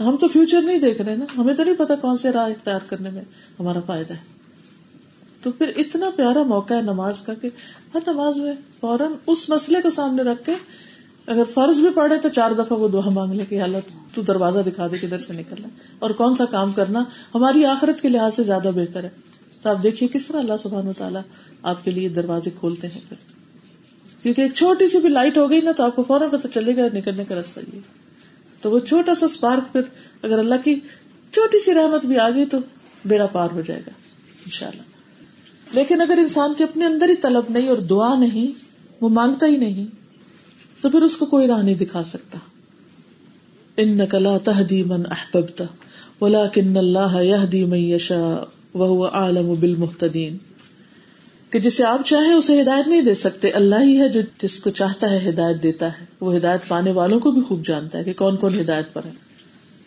ہم تو فیوچر نہیں دیکھ رہے نا، ہمیں تو نہیں پتا کون سے راہ اختیار کرنے میں ہمارا فائدہ ہے۔ تو پھر اتنا پیارا موقع ہے نماز کا کہ ہر نماز میں فوراً اس مسئلے کو سامنے رکھ کے اگر فرض بھی پڑے تو چار دفعہ وہ دعا مانگ لے کہ اللہ تو دروازہ دکھا دے کدھر سے نکلنا، اور کون سا کام کرنا ہماری آخرت کے لحاظ سے زیادہ بہتر ہے۔ تو آپ دیکھیے کس طرح اللہ سبحان و تعالیٰ آپ کے لیے دروازے کھولتے ہیں پھر۔ کیونکہ ایک چھوٹی سی بھی لائٹ ہو گئی نا تو آپ کو فوراً پتہ چلے گا نکلنے کا راستہ یہ۔ تو وہ چھوٹا سا اسپارک پھر اگر اللہ کی چھوٹی سی رحمت بھی آ گئی تو بیڑا پار ہو جائے گا ان شاء اللہ لیکن اگر انسان کے اپنے اندر ہی طلب نہیں اور دعا نہیں، وہ مانگتا ہی نہیں، تو پھر اس کو کوئی راہ نہیں دکھا سکتا۔ ان نقلا تہدی من احبتا ولا کن اللہ یہ من یشا وہ عالم بال محتدین کہ جسے آپ چاہیں اسے ہدایت نہیں دے سکتے، اللہ ہی ہے جو جس کو چاہتا ہے ہدایت دیتا ہے۔ وہ ہدایت پانے والوں کو بھی خوب جانتا ہے کہ کون کون ہدایت پر ہے۔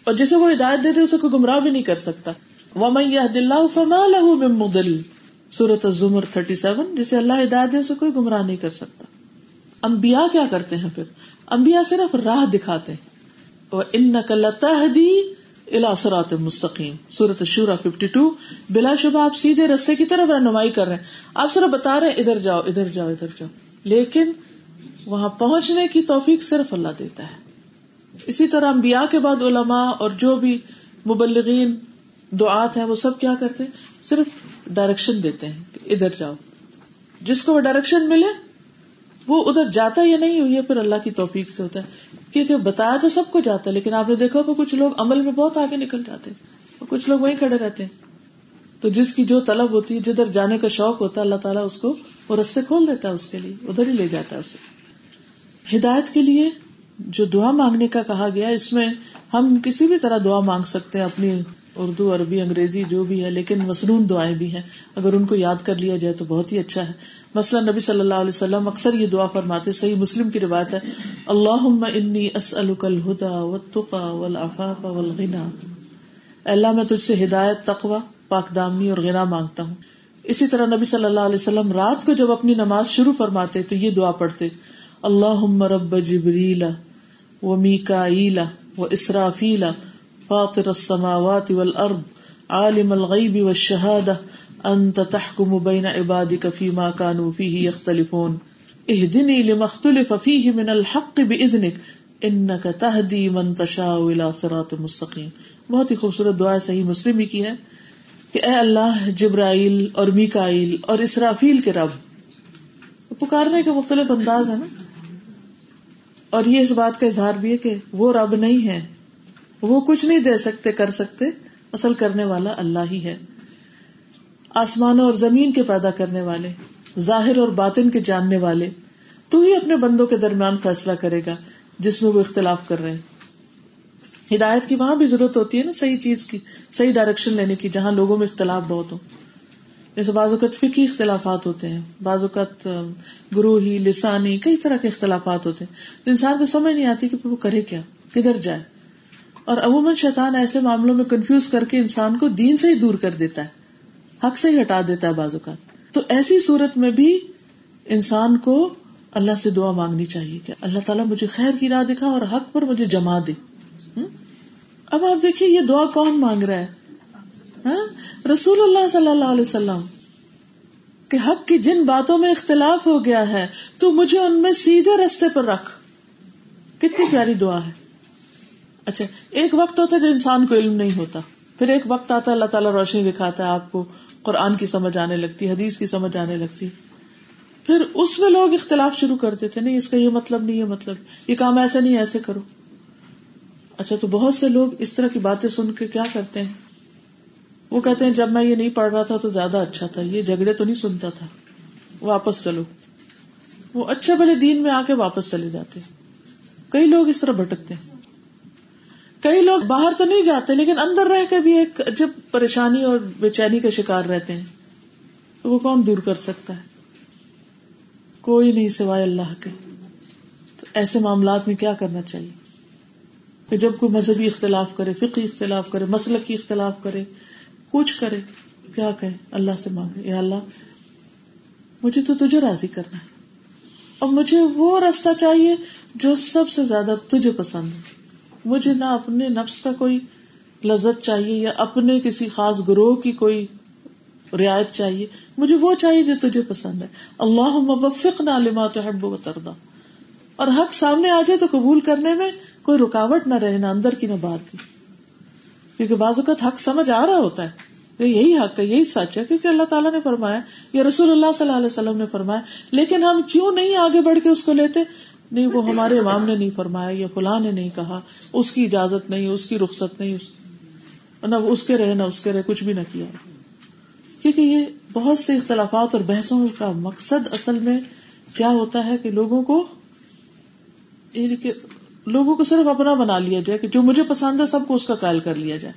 اور جسے وہ ہدایت دے دے، اسے کوئی گمراہ بھی نہیں کر سکتا۔ ومن يهد الله فما له من مضل۔ سورۃ الزمر 37 جسے اللہ ہدایت دے، اسے کوئی گمراہ نہیں کر سکتا۔ امبیا کیا کرتے ہیں پھر؟ امبیا صرف راہ دکھاتے ہیں۔ ان نقل تحدی الاسرات مستقیم۔ سورت شورا ففٹی ٹو بلا شبہ آپ سیدھے رستے کی طرف رہنمائی کر رہے ہیں۔ آپ صرف بتا رہے ہیں، ادھر جاؤ ادھر جاؤ ادھر جاؤ۔ لیکن وہاں پہنچنے کی توفیق صرف اللہ دیتا ہے۔ اسی طرح امبیا کے بعد علماء اور جو بھی مبلغین دعات ہیں، وہ سب کیا کرتے ہیں؟ صرف ڈائریکشن دیتے ہیں کہ ادھر جاؤ۔ جس کو وہ ڈائریکشن ملے وہ ادھر جاتا یا نہیں، یہ پھر اللہ کی توفیق سے ہوتا ہے۔ کیونکہ بتایا تو سب کو جاتا ہے، لیکن آپ نے دیکھا کہ کچھ لوگ عمل میں بہت آگے نکل جاتے ہیں اور کچھ لوگ وہیں کھڑے رہتے ہیں۔ تو جس کی جو طلب ہوتی ہے جدھر جانے کا شوق ہوتا ہے اللہ تعالیٰ اس کو وہ رستے کھول دیتا ہے اس کے لیے، ادھر ہی لے جاتا ہے اسے۔ ہدایت کے لیے جو دعا مانگنے کا کہا گیا، اس میں ہم کسی بھی طرح دعا مانگ سکتے ہیں، اپنی اردو، عربی، انگریزی، جو بھی ہے، لیکن مصنون دعائیں بھی ہیں۔ اگر ان کو یاد کر لیا جائے تو بہت ہی اچھا ہے۔ مثلا نبی صلی اللہ علیہ وسلم اکثر یہ دعا فرماتے صحیح مسلم کی روایت ہے اللہ انی اسألک الہدا والتقا والعفاف والغنا اللہ، میں تجھ سے ہدایت، تقوی پاک دامنی اور غنا مانگتا ہوں۔ اسی طرح نبی صلی اللہ علیہ وسلم رات کو جب اپنی نماز شروع فرماتے تو یہ دعا پڑھتے اللہ رب جبریلا و میکائیلا و اسرافیلا فاطر السماوات والارض، عالم الغیب والشہادہ۔ انت تحکم بین عبادک فیما کانو فیہ یختلفون. اہدنی لما اختلف فیہ من الحق باذنک انک تہدی من تشاء الى صراط مستقیم. بہت ہی خوبصورت دعا صحیح مسلم ہی کی ہے کہ اے اللہ، جبرائیل اور میکائیل اور اسرافیل کے رب، پکارنے کے مختلف انداز ہے نا؟ اور یہ اس بات کا اظہار بھی ہے کہ وہ رب نہیں ہے وہ کچھ نہیں دے سکتے، کر سکتے، اصل کرنے والا اللہ ہی ہے۔ آسمانوں اور زمین کے پیدا کرنے والے، ظاہر اور باطن کے جاننے والے، تو ہی اپنے بندوں کے درمیان فیصلہ کرے گا، جس میں وہ اختلاف کر رہے ہیں۔ ہدایت کی وہاں بھی ضرورت ہوتی ہے نا صحیح چیز کی، صحیح ڈائریکشن لینے کی، جہاں لوگوں میں اختلاف بہت ہو۔ جیسے بعض اوقات فکی اختلافات ہوتے ہیں، بعض اوقات گروہی، لسانی، کئی طرح کے اختلافات ہوتے ہیں۔ انسان کو سمجھ نہیں آتی کہ وہ کرے کیا، کدھر جائے۔ اور عموماً شیطان ایسے معاملوں میں کنفیوز کر کے انسان کو دین سے ہی دور کر دیتا ہے۔ حق سے ہی ہٹا دیتا ہے بعض اوقات۔ تو ایسی صورت میں بھی انسان کو اللہ سے دعا مانگنی چاہیے کہ اللہ تعالیٰ مجھے خیر کی راہ دکھا اور حق پر مجھے جما دے۔ اب آپ دیکھیے یہ دعا کون مانگ رہا ہے؟ ہاں؟ رسول اللہ صلی اللہ علیہ وسلم کہ حق کی جن باتوں میں اختلاف ہو گیا ہے، تو مجھے ان میں سیدھے رستے پر رکھ۔ کتنی پیاری دعا ہے۔ اچھا ایک وقت ہوتا ہے جو انسان کو علم نہیں ہوتا۔ پھر ایک وقت آتا ہے اللہ تعالیٰ روشنی دکھاتا ہے آپ کو۔ قرآن کی سمجھ آنے لگتی، حدیث کی سمجھ آنے لگتی۔ پھر اس میں لوگ اختلاف شروع کر دیتے نہیں، اس کا یہ مطلب نہیں، یہ مطلب۔ یہ کام ایسے نہیں، ایسے کرو۔ اچھا تو بہت سے لوگ اس طرح کی باتیں سن کے کیا کرتے ہیں؟ وہ کہتے ہیں، جب میں یہ نہیں پڑھ رہا تھا تو زیادہ اچھا تھا، یہ جھگڑے تو نہیں سنتا تھا۔ واپس چلو۔ وہ اچھے بھلے دین میں آ کے واپس چلے جاتے۔ کئی لوگ اس طرح بھٹکتے ہیں۔ کئی لوگ باہر تو نہیں جاتے لیکن اندر رہ کے بھی ایک جب پریشانی اور بے چینی کا شکار رہتے ہیں۔ تو وہ کون دور کر سکتا ہے؟ کوئی نہیں سوائے اللہ کے۔ تو ایسے معاملات میں کیا کرنا چاہیے؟ کہ جب کوئی مذہبی اختلاف کرے فقی اختلاف کرے مسلک کی اختلاف کرے، کچھ کرے، کیا کہ اللہ سے مانگے۔ یا اللہ، مجھے تو تجھے راضی کرنا ہے۔ اور مجھے وہ راستہ چاہیے جو سب سے زیادہ تجھے پسند ہے مجھے نہ اپنے نفس کا کوئی لذت چاہیے یا اپنے کسی خاص گروہ کی کوئی رعایت چاہیے۔ مجھے وہ چاہیے جو تجھے پسند ہے۔ اللہ مبفق نہ لما تو حب و تردا اور حق سامنے آ جائے تو قبول کرنے میں کوئی رکاوٹ نہ رہے، نہ اندر کی نہ باہر کی۔ کیونکہ بعض اوقات حق سمجھ آ رہا ہوتا ہے کہ یہی حق ہے، یہی سچ ہے، کیونکہ اللہ تعالیٰ نے فرمایا یا رسول اللہ صلی اللہ علیہ وسلم نے فرمایا لیکن ہم کیوں نہیں آگے بڑھ کے اس کو لیتے؟ نہیں، وہ ہمارے امام نے نہیں فرمایا یا فلاں نے نہیں کہا، اس کی اجازت نہیں، اس کی رخصت نہیں نہ اس کے رہے، نہ اس کے رہے، کچھ بھی نہ کیا۔ کیونکہ یہ بہت سے اختلافات اور بحثوں کا مقصد اصل میں کیا ہوتا ہے کہ لوگوں کو یعنی لوگوں کو صرف اپنا بنا لیا جائے کہ جو مجھے پسند ہے سب کو اس کا قائل کر لیا جائے۔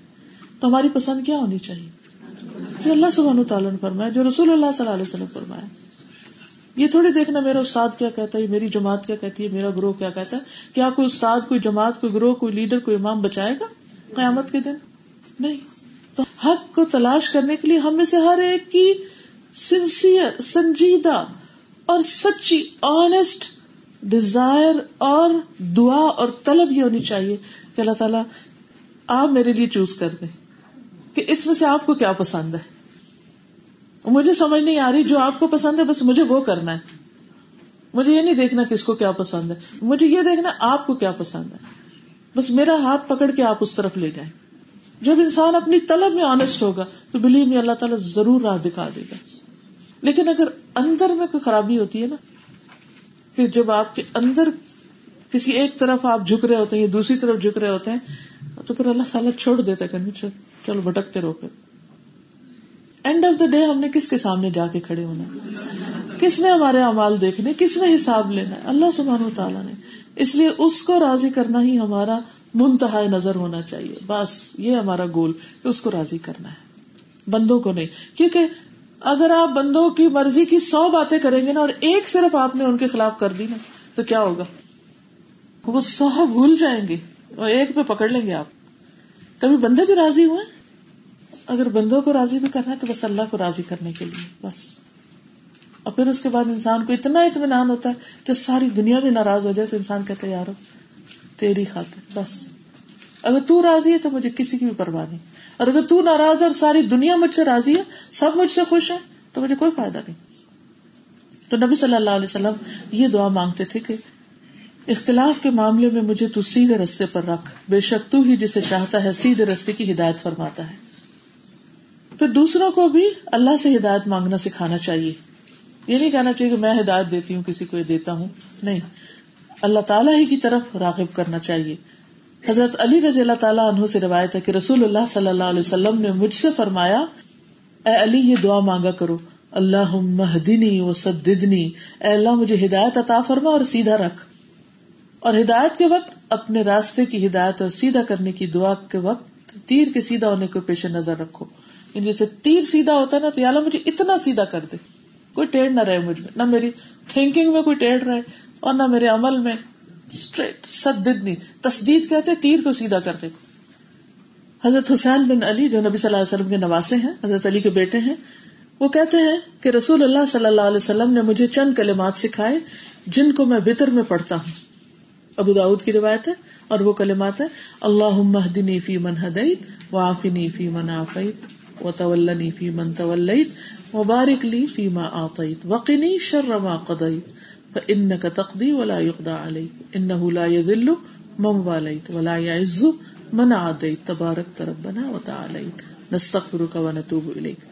تو ہماری پسند کیا ہونی چاہیے؟ جو اللہ سبحانہ تعالیٰ نے فرمایا، جو رسول اللہ صلی اللہ علیہ وسلم فرمایا۔ یہ تھوڑی دیکھنا میرا استاد کیا کہتا ہے میری جماعت کیا کہتی ہے، میرا گروہ کیا کہتا ہے؟ کیا کوئی استاد، کوئی جماعت، کوئی گروہ، کوئی لیڈر، کوئی امام بچائے گا قیامت کے دن؟ نہیں۔ تو حق کو تلاش کرنے کے لیے ہم میں سے ہر ایک کی سنسیئر سنجیدہ اور سچی آنےسٹ ڈیزائر اور دعا اور طلب یہ ہونی چاہیے کہ اللہ تعالیٰ آپ میرے لیے چوز کر دیں کہ اس میں سے آپ کو کیا پسند ہے۔ مجھے سمجھ نہیں آ رہی جو آپ کو پسند ہے، بس مجھے وہ کرنا ہے۔ مجھے یہ نہیں دیکھنا کس کو کیا پسند ہے۔ مجھے یہ دیکھنا آپ کو کیا پسند ہے۔ بس میرا ہاتھ پکڑ کے آپ اس طرف لے جائیں۔ جب انسان اپنی طلب میں آنےسٹ ہوگا، تو بلیو میں اللہ تعالیٰ ضرور راہ دکھا دے گا۔ لیکن اگر اندر میں کوئی خرابی ہوتی ہے نا، کہ جب آپ کے اندر کسی ایک طرف آپ جھک رہے ہوتے ہیں یا دوسری طرف جھک رہے ہوتے ہیں، تو پھر اللہ تعالیٰ چھوڑ دیتا ہے کہ چلو، بھٹکتے رہو پھر۔ اینڈ آف دا ڈے ہم نے کس کے سامنے جا کے کھڑے ہونا کس نے ہمارے امال دیکھنے؟ کس نے حساب لینا ہے؟ اللہ سبحان و تعالیٰ نے۔ اس لیے اس کو راضی کرنا ہی ہمارا منتہا نظر ہونا چاہیے۔ بس، یہ ہمارا گول اس کو راضی کرنا ہے۔ بندوں کو نہیں۔ کیونکہ اگر آپ بندوں کی مرضی کی سو باتیں کریں گے نا اور ایک صرف آپ نے ان کے خلاف کر دی نا، تو کیا ہوگا؟ وہ سو بھول جائیں گے۔ اور ایک پہ پکڑ لیں گے آپ۔ کبھی بندے بھی راضی ہوئے؟ اگر بندوں کو راضی بھی کرنا ہے تو بس اللہ کو راضی کرنے کے لیے، بس۔ اور پھر اس کے بعد انسان کو اتنا اطمینان ہوتا ہے کہ ساری دنیا بھی ناراض ہو جائے تو انسان کہتے یار تیری خاطر، بس۔ اگر تو راضی ہے تو مجھے کسی کی بھی پرواہ نہیں۔ اور اگر تو ناراض ہے اور ساری دنیا مجھ سے راضی ہے، سب مجھ سے خوش ہے تو مجھے کوئی فائدہ نہیں۔ تو نبی صلی اللہ علیہ وسلم یہ دعا مانگتے تھے کہ اختلاف کے معاملے میں مجھے تو سیدھے رستے پر رکھ۔ بے شک تو ہی جسے چاہتا ہے سیدھے رستے کی ہدایت فرماتا ہے۔ پھر دوسروں کو بھی اللہ سے ہدایت مانگنا سکھانا چاہیے۔ یہ نہیں کہنا چاہیے کہ میں ہدایت دیتی ہوں، کسی کو دیتا ہوں۔ نہیں۔ اللہ تعالیٰ ہی کی طرف راغب کرنا چاہیے۔ حضرت علی رضی اللہ تعالیٰ عنہ سے روایت ہے کہ رسول اللہ صلی اللہ علیہ وسلم نے مجھ سے فرمایا، اے علی، یہ دعا مانگا کرو۔ اللہ مہدنی و سدنی اے اللہ، مجھے ہدایت عطا فرما اور سیدھا رکھ۔ اور ہدایت کے وقت، اپنے راستے کی ہدایت اور سیدھا کرنے کی دعا کے وقت تیر کے سیدھا ہونے کو پیش نظر رکھو۔ یعنی جیسے تیر سیدھا ہوتا ہے نا، تو یا مجھے اتنا سیدھا کر دے۔ کوئی ٹیڑھ نہ رہے مجھ میں، نہ میری تھنکنگ میں کوئی ٹیڑھ رہے اور نہ میرے عمل میں۔ اسٹریٹ سدنی تصدید کہتے تیر کو سیدھا کر دے۔ حضرت حسین بن علی، جو نبی صلی اللہ علیہ وسلم کے نواسے ہیں، حضرت علی کے بیٹے ہیں، وہ کہتے ہیں کہ رسول اللہ صلی اللہ علیہ وسلم نے مجھے چند کلمات سکھائے جن کو میں بطر میں پڑھتا ہوں۔ ابو داود کی روایت ہے اور وہ کلمات ہے اللہ مہدنی فی من ہدعت و فی من آفیت و طولنی فی من طولت مبارک لی فی ما آتیت وقنی شر ما قضیت فإنك تقضي ولا يقضى عليك إنه لا يذل من واليت ولا يعز من عاديت تبارك ربنا وتعاليت نستغفرك ونتوب إليك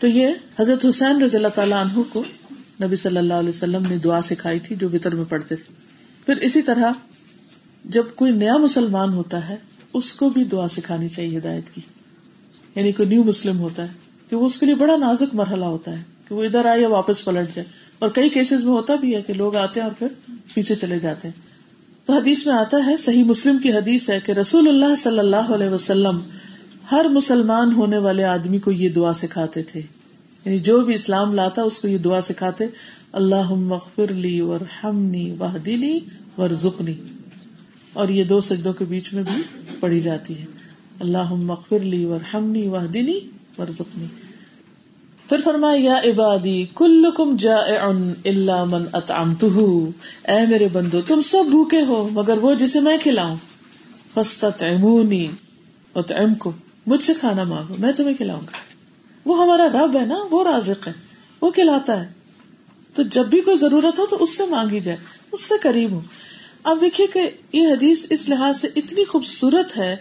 تو یہ حضرت حسین رضی اللہ تعالیٰ عنہ کو نبی صلی اللہ علیہ وسلم نے دعا سکھائی تھی جو بطر میں پڑھتے تھے پھر اسی طرح جب کوئی نیا مسلمان ہوتا ہے اس کو بھی دعا سکھانی چاہیے ہدایت کی یعنی کوئی نیو مسلم ہوتا ہے، کہ وہ اس کے لیے بڑا نازک مرحلہ ہوتا ہے، کہ وہ ادھر آئے یا واپس پلٹ جائے۔ اور کئی کیسز میں ہوتا بھی ہے کہ لوگ آتے ہیں اور پھر پیچھے چلے جاتے ہیں۔ تو حدیث میں آتا ہے، صحیح مسلم کی حدیث ہے کہ رسول اللہ صلی اللہ علیہ وسلم ہر مسلمان ہونے والے آدمی کو یہ دعا سکھاتے تھے۔ یعنی جو بھی اسلام لاتا اس کو یہ دعا سکھاتے اللہ مغفر لی ور ہمنی واہ دلی ور زکنی اور یہ دو سجدوں کے بیچ میں بھی پڑھی جاتی ہے۔ اللہ مغفر لی ور ہمنی واہ پھر فرمایا، یا عبادی کل کم جا من اتام اے میرے بندو، تم سب بھوکے ہو، مگر وہ جسے میں کھلاؤں۔ فستا تیمونی اتعم کو مجھ سے کھانا مانگو، میں تمہیں کھلاؤں گا۔ وہ ہمارا رب ہے نا، وہ رازق ہے، وہ کھلاتا ہے۔ تو جب بھی کوئی ضرورت ہو تو اس سے مانگی جائے، اس سے قریب ہو۔ اب دیکھیے کہ یہ حدیث اس لحاظ سے اتنی خوبصورت ہے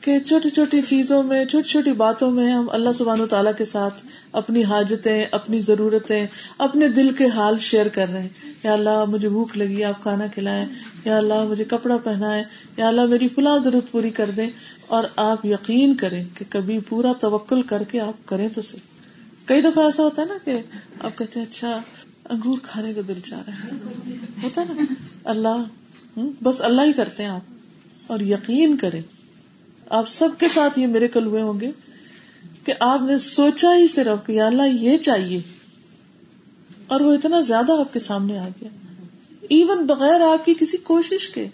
کہ چھوٹی چھوٹی چیزوں میں، چھوٹی چھوٹی باتوں میں ہم اللہ سبحان و تعالیٰ کے ساتھ اپنی حاجتیں، اپنی ضرورتیں، اپنے دل کے حال شیئر کر رہے ہیں۔ یا اللہ، مجھے بھوک لگی، آپ کھانا کھلائیں۔ یا اللہ، مجھے کپڑا پہنا یا اللہ، میری فلاں ضرورت پوری کر دیں۔ اور آپ یقین کریں کہ کبھی پورا توکل کر کے آپ کریں تو صحیح۔ کئی دفعہ ایسا ہوتا ہے نا کہ آپ کہتے ہیں اچھا انگور کھانے کا دل چاہ رہا ہے۔ ہوتا نا۔ اللہ بس اللہ ہی کرتے ہیں آپ۔ اور یقین کریں۔ آپ سب کے ساتھ یہ میرے کل ہوئے ہوں گے کہ آپ نے سوچا ہی صرف کہ اللہ یہ چاہیے اور وہ اتنا زیادہ آپ کے سامنے آ گیا۔ ایون بغیر آپ کی کسی کوشش کے۔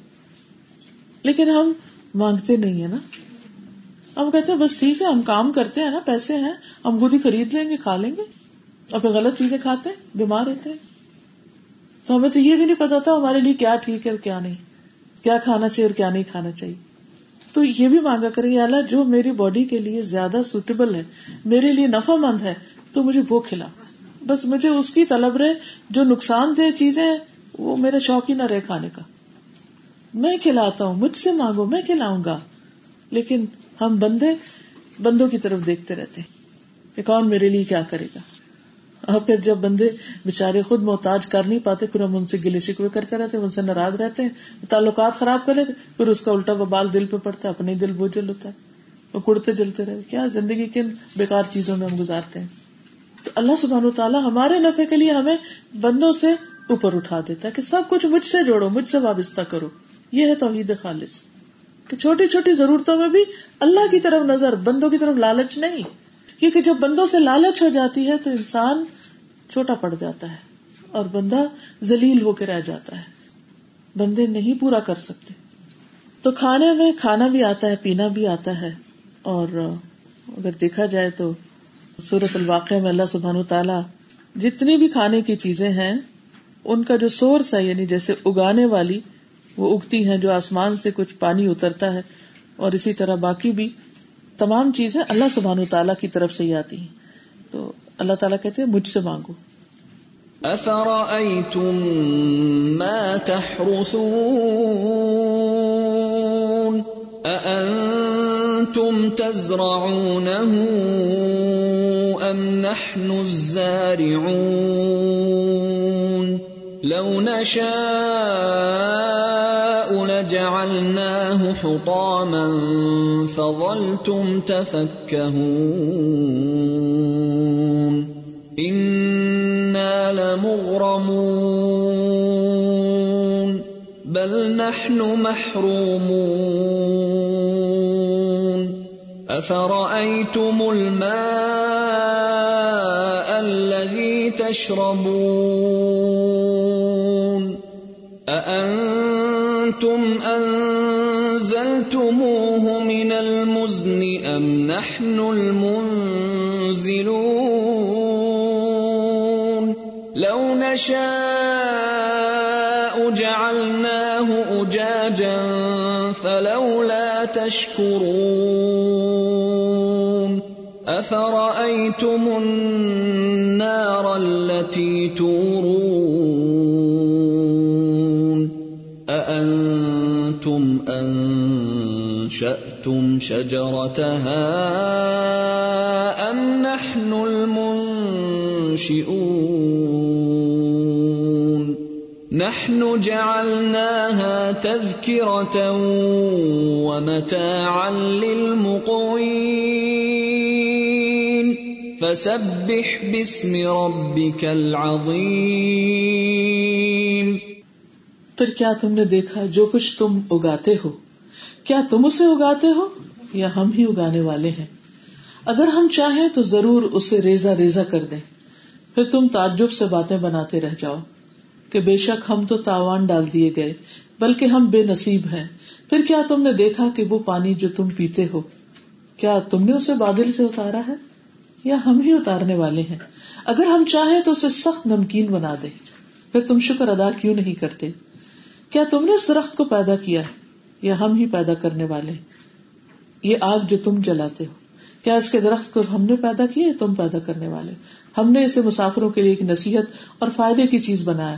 لیکن ہم مانگتے نہیں ہے نا۔ ہم کہتے ہیں بس ٹھیک ہے، ہم کام کرتے ہیں نا، پیسے ہیں، ہم خود ہی خرید لیں گے، کھا لیں گے۔ اور پھر غلط چیزیں کھاتے ہیں، بیمار ہوتے ہیں۔ تو ہمیں تو یہ بھی نہیں پتا تھا ہمارے لیے کیا ٹھیک ہے اور کیا نہیں۔ کیا کھانا چاہیے اور کیا نہیں کھانا چاہیے۔ تو یہ بھی مانگا کرے اللہ، جو میری باڈی کے لیے زیادہ سوٹیبل ہے، میرے لیے نفع مند ہے، تو مجھے وہ کھلا۔ بس مجھے اس کی طلب رہے، جو نقصان دہ چیزیں وہ میرا شوق ہی نہ رہے کھانے کا۔ میں کھلاتا ہوں، مجھ سے مانگو، میں کھلاؤں گا۔ لیکن ہم بندے بندوں کی طرف دیکھتے رہتے کہ کون میرے لیے کیا کرے گا؟ اور پھر جب بندے بےچارے خود محتاج کر نہیں پاتے، پھر ہم ان سے گلے شکوے کرتے رہتے ان سے ناراض رہتے ہیں، تعلقات خراب کرے پھر اس کا الٹا بال دل پہ پڑتا ہے، اپنے دل بوجھل ہوتا ہے، وہ کڑتے جلتے رہے کیا زندگی کن بیکار چیزوں میں ہم گزارتے ہیں؟ تو اللہ سبحان و تعالیٰ ہمارے نفے کے لیے ہمیں بندوں سے اوپر اٹھا دیتا ہے کہ سب کچھ مجھ سے جوڑو، مجھ سے وابستہ کرو۔ یہ ہے توحید خالص۔ کہ چھوٹی چھوٹی ضرورتوں میں بھی اللہ کی طرف نظر، بندوں کی طرف لالچ نہیں۔ کیونکہ جب بندوں سے لالچ ہو جاتی ہے تو انسان چھوٹا پڑ جاتا ہے اور بندہ ذلیل ہو کے رہ جاتا ہے۔ بندے نہیں پورا کر سکتے۔ تو کھانے میں کھانا بھی آتا ہے، پینا بھی آتا ہے۔ اور اگر دیکھا جائے تو سورت الواقع میں اللہ سبحان تعالی جتنی بھی کھانے کی چیزیں ہیں، ان کا جو سورس ہے یعنی جیسے اگانے والی وہ اگتی ہیں، جو آسمان سے کچھ پانی اترتا ہے اور اسی طرح باقی بھی تمام چیزیں اللہ سبحان تعالیٰ کی طرف سے ہی آتی ہیں۔ تو اللہ تعالیٰ کہتے ہیں، مجھ سے مانگو۔ أفرأيتم ما تحرثون؟ أأنتم تزرعونه أم نحن الزارعون؟ لو نشاء لجعلناه حطاما فظلتم تفكهون لمغرمون بل نحن محرومون افرايتم الماء الذي تشربون اانتم انزلتموه من المزن ام نحن المنزلون لو نشاء جعلناه أجاجا فلولا تشكرون أفرأيتم النار التي تورون شجرتها أم نحن المنشئون؟ نحن جعلناها تذكرة ومتاعا للمقوين. فسبح باسم ربك العظيم. پھر کیا تم نے دیکھا جو کچھ تم اگاتے ہو؟ کیا تم اسے اگاتے ہو؟ یا ہم ہی اگانے والے ہیں۔ اگر ہم چاہیں تو ضرور اسے ریزا ریزا کر دیں۔ پھر تم تعجب سے باتیں بناتے رہ جاؤ کہ بے شک ہم تو تاوان ڈال دیے گئے، بلکہ ہم بے نصیب ہیں۔ پھر کیا تم نے دیکھا کہ وہ پانی جو تم پیتے ہو، کیا تم نے اسے بادل سے اتارا ہے؟ یا ہم ہی اتارنے والے ہیں۔ اگر ہم چاہیں تو اسے سخت نمکین بنا دے پھر تم شکر ادا کیوں نہیں کرتے؟ کیا تم نے اس درخت کو پیدا کیا یا ہم ہی پیدا کرنے والے یہ آگ جو تم جلاتے ہو۔ کیا اس کے درخت کو ہم نے پیدا کیا تم پیدا کرنے والے؟ ہم نے اسے مسافروں کے لیے ایک نصیحت اور فائدے کی چیز بنایا۔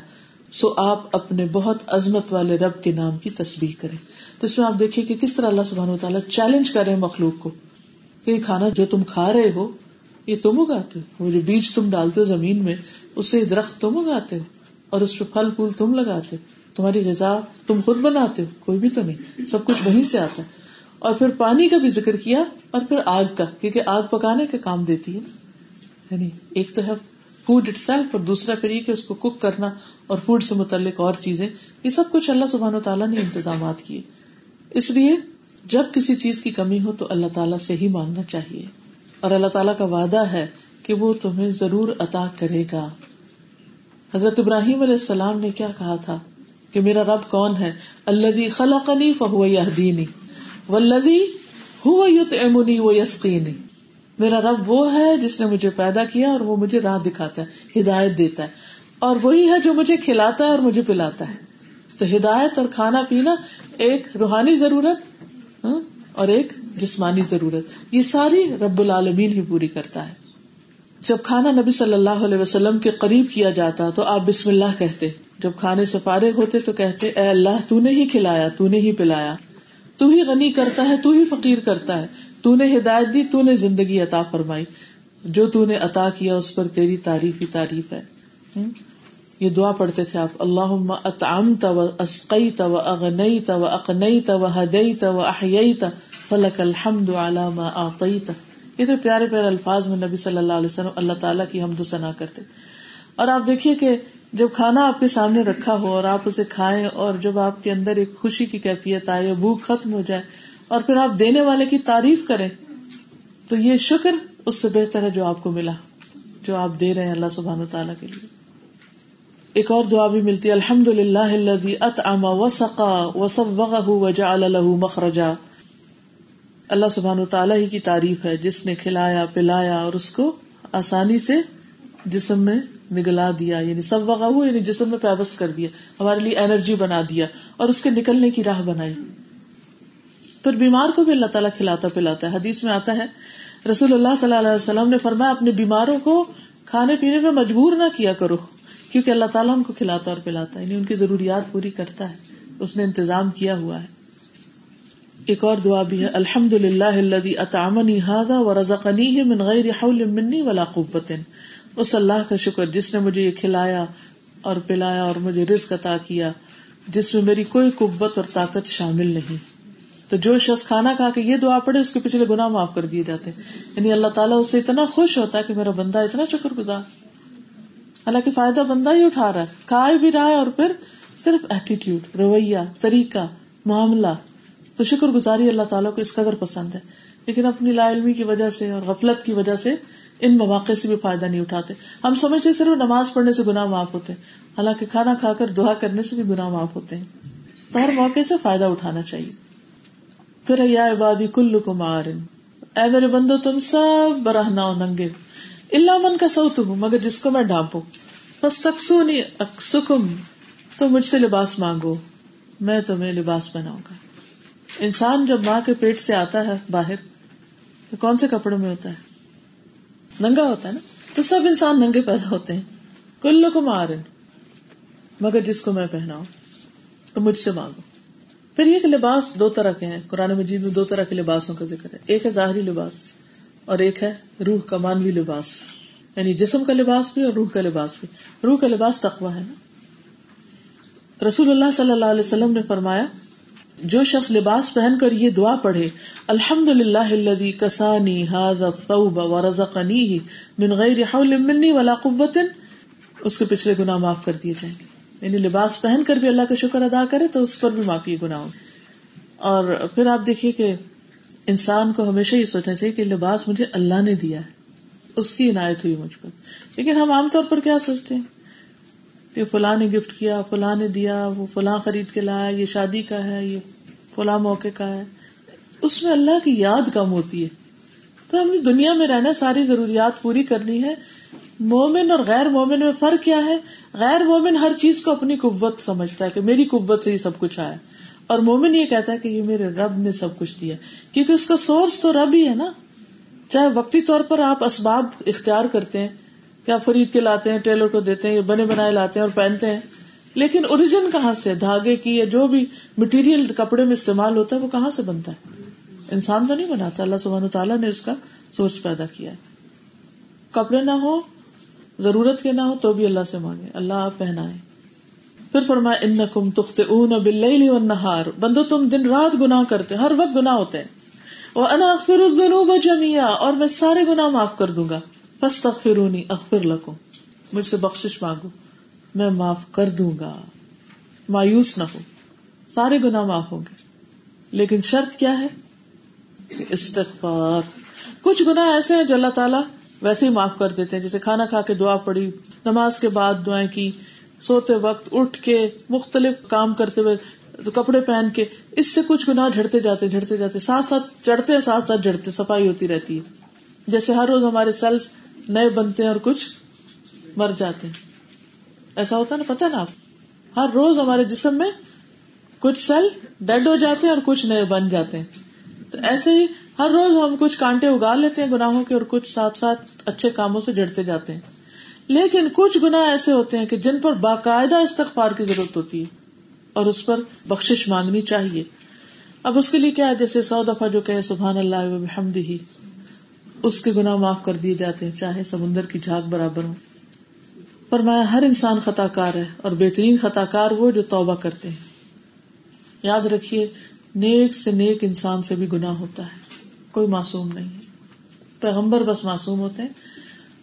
سو آپ اپنے بہت عظمت والے رب کے نام کی تصویر کریں۔ تو اس میں آپ دیکھیے کہ کس طرح اللہ سبحانہ و تعالیٰ چیلنج کر رہے مخلوق کو۔ کہ یہ کھانا جو تم کھا رہے ہو، یہ تم اگاتے ہو۔ وہ جو بیج تم ڈالتے ہو زمین میں، اسے درخت تم اگاتے ہو۔ اور اس پہ پھل پھول تم لگاتے ہو۔ تمہاری غذا تم خود بناتے ہو۔ کوئی بھی تو نہیں۔ سب کچھ وہیں سے آتا ہے۔ اور پھر پانی کا بھی ذکر کیا اور پھر آگ کا، کیونکہ آگ پکانے کا کام دیتی ہے یعنی ایک تو ہے فوڈ اٹ سیلف اور دوسرا پھر یہ کہ اس کو کوک کرنا اور فوڈ سے متعلق اور چیزیں۔ یہ سب کچھ اللہ سبحان و تعالیٰ نے انتظامات کیے۔ اس لیے جب کسی چیز کی کمی ہو تو اللہ تعالیٰ سے ہی مانگنا چاہیے۔ اور اللہ تعالیٰ کا وعدہ ہے کہ وہ تمہیں ضرور عطا کرے گا۔ حضرت ابراہیم علیہ السلام نے کیا کہا تھا کہ میرا رب کون ہے؟ اللہ خلقنی فہو یہدینی۔ والذی ہوا یطعمنی و یسقینی میرا رب وہ ہے جس نے مجھے پیدا کیا اور وہ مجھے راہ دکھاتا ہے، ہدایت دیتا ہے۔ اور وہی ہے جو مجھے کھلاتا ہے اور مجھے پلاتا ہے۔ تو ہدایت اور کھانا پینا ایک روحانی ضرورت ہاں، اور ایک جسمانی ضرورت۔ یہ ساری رب العالمین ہی پوری کرتا ہے۔ جب کھانا نبی صلی اللہ علیہ وسلم کے قریب کیا جاتا تو آپ بسم اللہ کہتے۔ جب کھانے سے فارغ ہوتے تو کہتے، اے اللہ، تو نے ہی کھلایا، تو نے ہی پلایا۔ تو ہی غنی کرتا ہے، تو ہی فقیر کرتا ہے۔ تو نے ہدایت دی، تو نے زندگی عطا فرمائی۔ جو تو نے عطا کیا، اس پر تیری تعریف ہی تعریف ہے۔ یہ دعا پڑھتے تھے آپ۔ اللہ اطعمت و اسقیت و اغنیت و اقنیت و ہدیت و احییت، فلک الحمد علی ما یہ تو پیارے پیارے الفاظ میں نبی صلی اللہ علیہ وسلم اللہ تعالیٰ کی حمد و ثنا کرتے۔ اور آپ دیکھیے کہ جب کھانا آپ کے سامنے رکھا ہو اور آپ اسے کھائیں اور جب آپ کے اندر ایک خوشی کی کیفیت آئے بھوک ختم ہو جائے اور پھر آپ دینے والے کی تعریف کریں، تو یہ شکر اس سے بہتر ہے جو آپ کو ملا، جو آپ دے رہے ہیں اللہ سبحان و تعالیٰ کے لیے۔ ایک اور دعا بھی ملتی ہے الحمد للہ ات اما و سقا و سب مخرجا۔ اللہ سبحان و تعالیٰ ہی کی تعریف ہے، جس نے کھلایا، پلایا اور اس کو آسانی سے جسم میں نگلا دیا یعنی سب وغا ہو یعنی جسم میں پیبس کر دیا، ہمارے لیے انرجی بنا دیا اور اس کے نکلنے کی راہ بنائی۔ پھر بیمار کو بھی اللہ تعالیٰ کھلاتا پلاتا ہے۔ حدیث میں آتا ہے، رسول اللہ صلی اللہ علیہ وسلم نے فرمایا اپنے بیماروں کو کھانے پینے میں مجبور نہ کیا کرو، کیونکہ اللہ تعالیٰ ان کو کھلاتا اور پلاتا ہے یعنی ان کی ضروریات پوری کرتا ہے۔ اس نے انتظام کیا ہوا ہے۔ ایک اور دعا بھی ہے الحمد للہ اطامنی ہاضا و رزقنی من غیر حول منی ولا قوت۔ اس اللہ کا شکر جس نے مجھے یہ کھلایا اور پلایا اور مجھے رزق عطا کیا، جس میں میری کوئی قوت اور طاقت شامل نہیں۔ تو جو شخص کھانا کھا کے یہ دعا پڑے اس کے پچھلے گنا معاف کر دیے جاتے۔ ہیں یعنی اللہ تعالیٰ اس سے اتنا خوش ہوتا ہے کہ میرا بندہ اتنا شکر گزار۔ حالانکہ فائدہ بندہ ہی اٹھا رہا ہے۔ کھائے بھی رہا ہے اور پھر صرف ایٹیٹیوڈ رویہ، طریقہ، معاملہ۔ تو شکر گزاری اللہ تعالیٰ کو اس قدر پسند ہے۔ لیکن اپنی لا علمی کی وجہ سے اور غفلت کی وجہ سے ان مواقع سے بھی فائدہ نہیں اٹھاتے۔ ہم سمجھتے صرف نماز پڑھنے سے گناہ معاف ہوتے ہیں۔ حالانکہ کھانا کھا کر، دعا کرنے سے بھی گناہ معاف ہوتے ہیں۔ تو ہر موقع سے فائدہ اٹھانا چاہیے۔ پھر یا عبادی کلو کو اے میرے بندو، تم سب براہ نہ ننگے۔ اللہ من کا سو تم مگر جس کو میں ڈانپوں۔ بس تکسونی اکسکم تو مجھ سے لباس مانگو۔ میں تمہیں لباس پہناؤں گا۔ انسان جب ماں کے پیٹ سے آتا ہے باہر، تو کون سے کپڑے میں ہوتا ہے؟ ننگا ہوتا ہے نا؟ تو سب انسان ننگے پیدا ہوتے ہیں۔ کلو کو مارن مگر جس کو میں پہنا تو مجھ سے مانگو۔ پھر یہ لباس دو طرح کے ہیں۔ قرآن مجید میں دو طرح کے لباسوں کا ذکر ہے۔ ایک ہے ظاہری لباس اور ایک ہے روح کا مانوی لباس۔ یعنی جسم کا لباس بھی اور روح کا لباس بھی۔ روح کا لباس تقوا ہے نا؟ رسول اللہ صلی اللہ علیہ وسلم نے فرمایا جو شخص لباس پہن کر یہ دعا پڑھے الحمد للہ کسانی ولا قوت اس کے پچھلے گنا معاف کر دیے جائیں گے۔ یعنی لباس پہن کر بھی اللہ کا شکر ادا کرے تو اس پر بھی معافی گنا اور پھر آپ دیکھیے کہ انسان کو ہمیشہ یہ سوچنا چاہیے کہ لباس مجھے اللہ نے دیا ہے، اس کی عنایت ہوئی مجھ پر۔ لیکن ہم عام طور پر کیا سوچتے ہیں؟ کہ فلاں نے گفٹ کیا، فلاں نے دیا، وہ فلاں خرید کے لایا، یہ شادی کا ہے، یہ فلاں موقع کا ہے۔ اس میں اللہ کی یاد کم ہوتی ہے۔ تو ہم نے دنیا میں رہنا ساری ضروریات پوری کرنی ہے۔ مومن اور غیر مومن میں فرق کیا ہے؟ غیر مومن ہر چیز کو اپنی قوت سمجھتا ہے کہ میری قوت سے ہی سب کچھ آیا۔ اور مومن یہ کہتا ہے کہ یہ میرے رب نے سب کچھ دیا۔ کیونکہ اس کا سورس تو رب ہی ہے نا۔ چاہے وقتی طور پر آپ اسباب اختیار کرتے ہیں کہ آپ خرید کے لاتے ہیں، ٹیلر کو دیتے ہیں بنے بنائے لاتے ہیں اور پہنتے ہیں۔ لیکن اوریجن کہاں سے؟ دھاگے کی یا جو بھی مٹیریل کپڑے میں استعمال ہوتا ہے، وہ کہاں سے بنتا ہے؟ انسان تو نہیں بناتا۔ اللہ سبحانہ تعالیٰ نے اس کا سورس پیدا کیا ہے۔ کپڑے نہ ہو، ضرورت کے نہ ہو، تو بھی اللہ سے مانگے۔ اللہ آپ پہنا پھر فرمائے ان کم تخت اون بل نہار بندو، تم دن رات گنا کرتے، ہر وقت گنا ہوتے ہیں۔ وہ انا اخبر جمیا اور میں سارے گنا معاف کر دوں گا۔ بس تخرونی اخبر لکھو مجھ سے بخش مانگو، میں معاف کر دوں گا، مایوس نہ ہو، سارے گنا معاف ہوں گے۔ لیکن شرط کیا ہے؟ استغفار۔ کچھ گنا ایسے ہیں جو اللہ تعالیٰ ویسے ہی معاف کر دیتے ہیں، جیسے کھانا کھا کے دعا پڑی نماز کے بعد دعائیں کی، سوتے وقت اٹھ کے مختلف کام کرتے ہوئے کپڑے پہن کے، اس سے کچھ گنا جھڑتے جاتے جھڑتے جاتے ساتھ ساتھ چڑھتے ساتھ ساتھ جھڑتے صفائی ہوتی رہتی ہے۔ جیسے ہر روز ہمارے سیلس نئے بنتے ہیں اور کچھ مر جاتے ہیں۔ ایسا ہوتا نا؟ پتا نا آپ؟ ہر روز ہمارے جسم میں کچھ سیل ڈیڈ ہو جاتے ہیں اور کچھ نئے بن جاتے ہیں۔ تو ایسے ہی ہر روز ہم کچھ کانٹے اگا لیتے ہیں گناہوں کے اور کچھ ساتھ ساتھ اچھے کاموں سے جڑتے جاتے ہیں۔ لیکن کچھ گنا ایسے ہوتے ہیں کہ جن پر باقاعدہ استغفار کی ضرورت ہوتی ہے اور اس پر بخش مانگنی چاہیے۔ اب اس کے لیے کیا ہے؟ جیسے سو دفعہ جو کہ سبحان اللہ ہی اس کے گنا معاف کر دیے جاتے ہیں، چاہے سمندر کی جھاگ برابر ہو۔ فرمایا، ہر انسان خطا کار ہے اور بہترین خطا کار وہ جو توبہ کرتے ہیں۔ یاد رکھیے، نیک سے نیک انسان سے بھی گناہ ہوتا ہے، کوئی معصوم نہیں ہے۔ پیغمبر بس معصوم ہوتے ہیں۔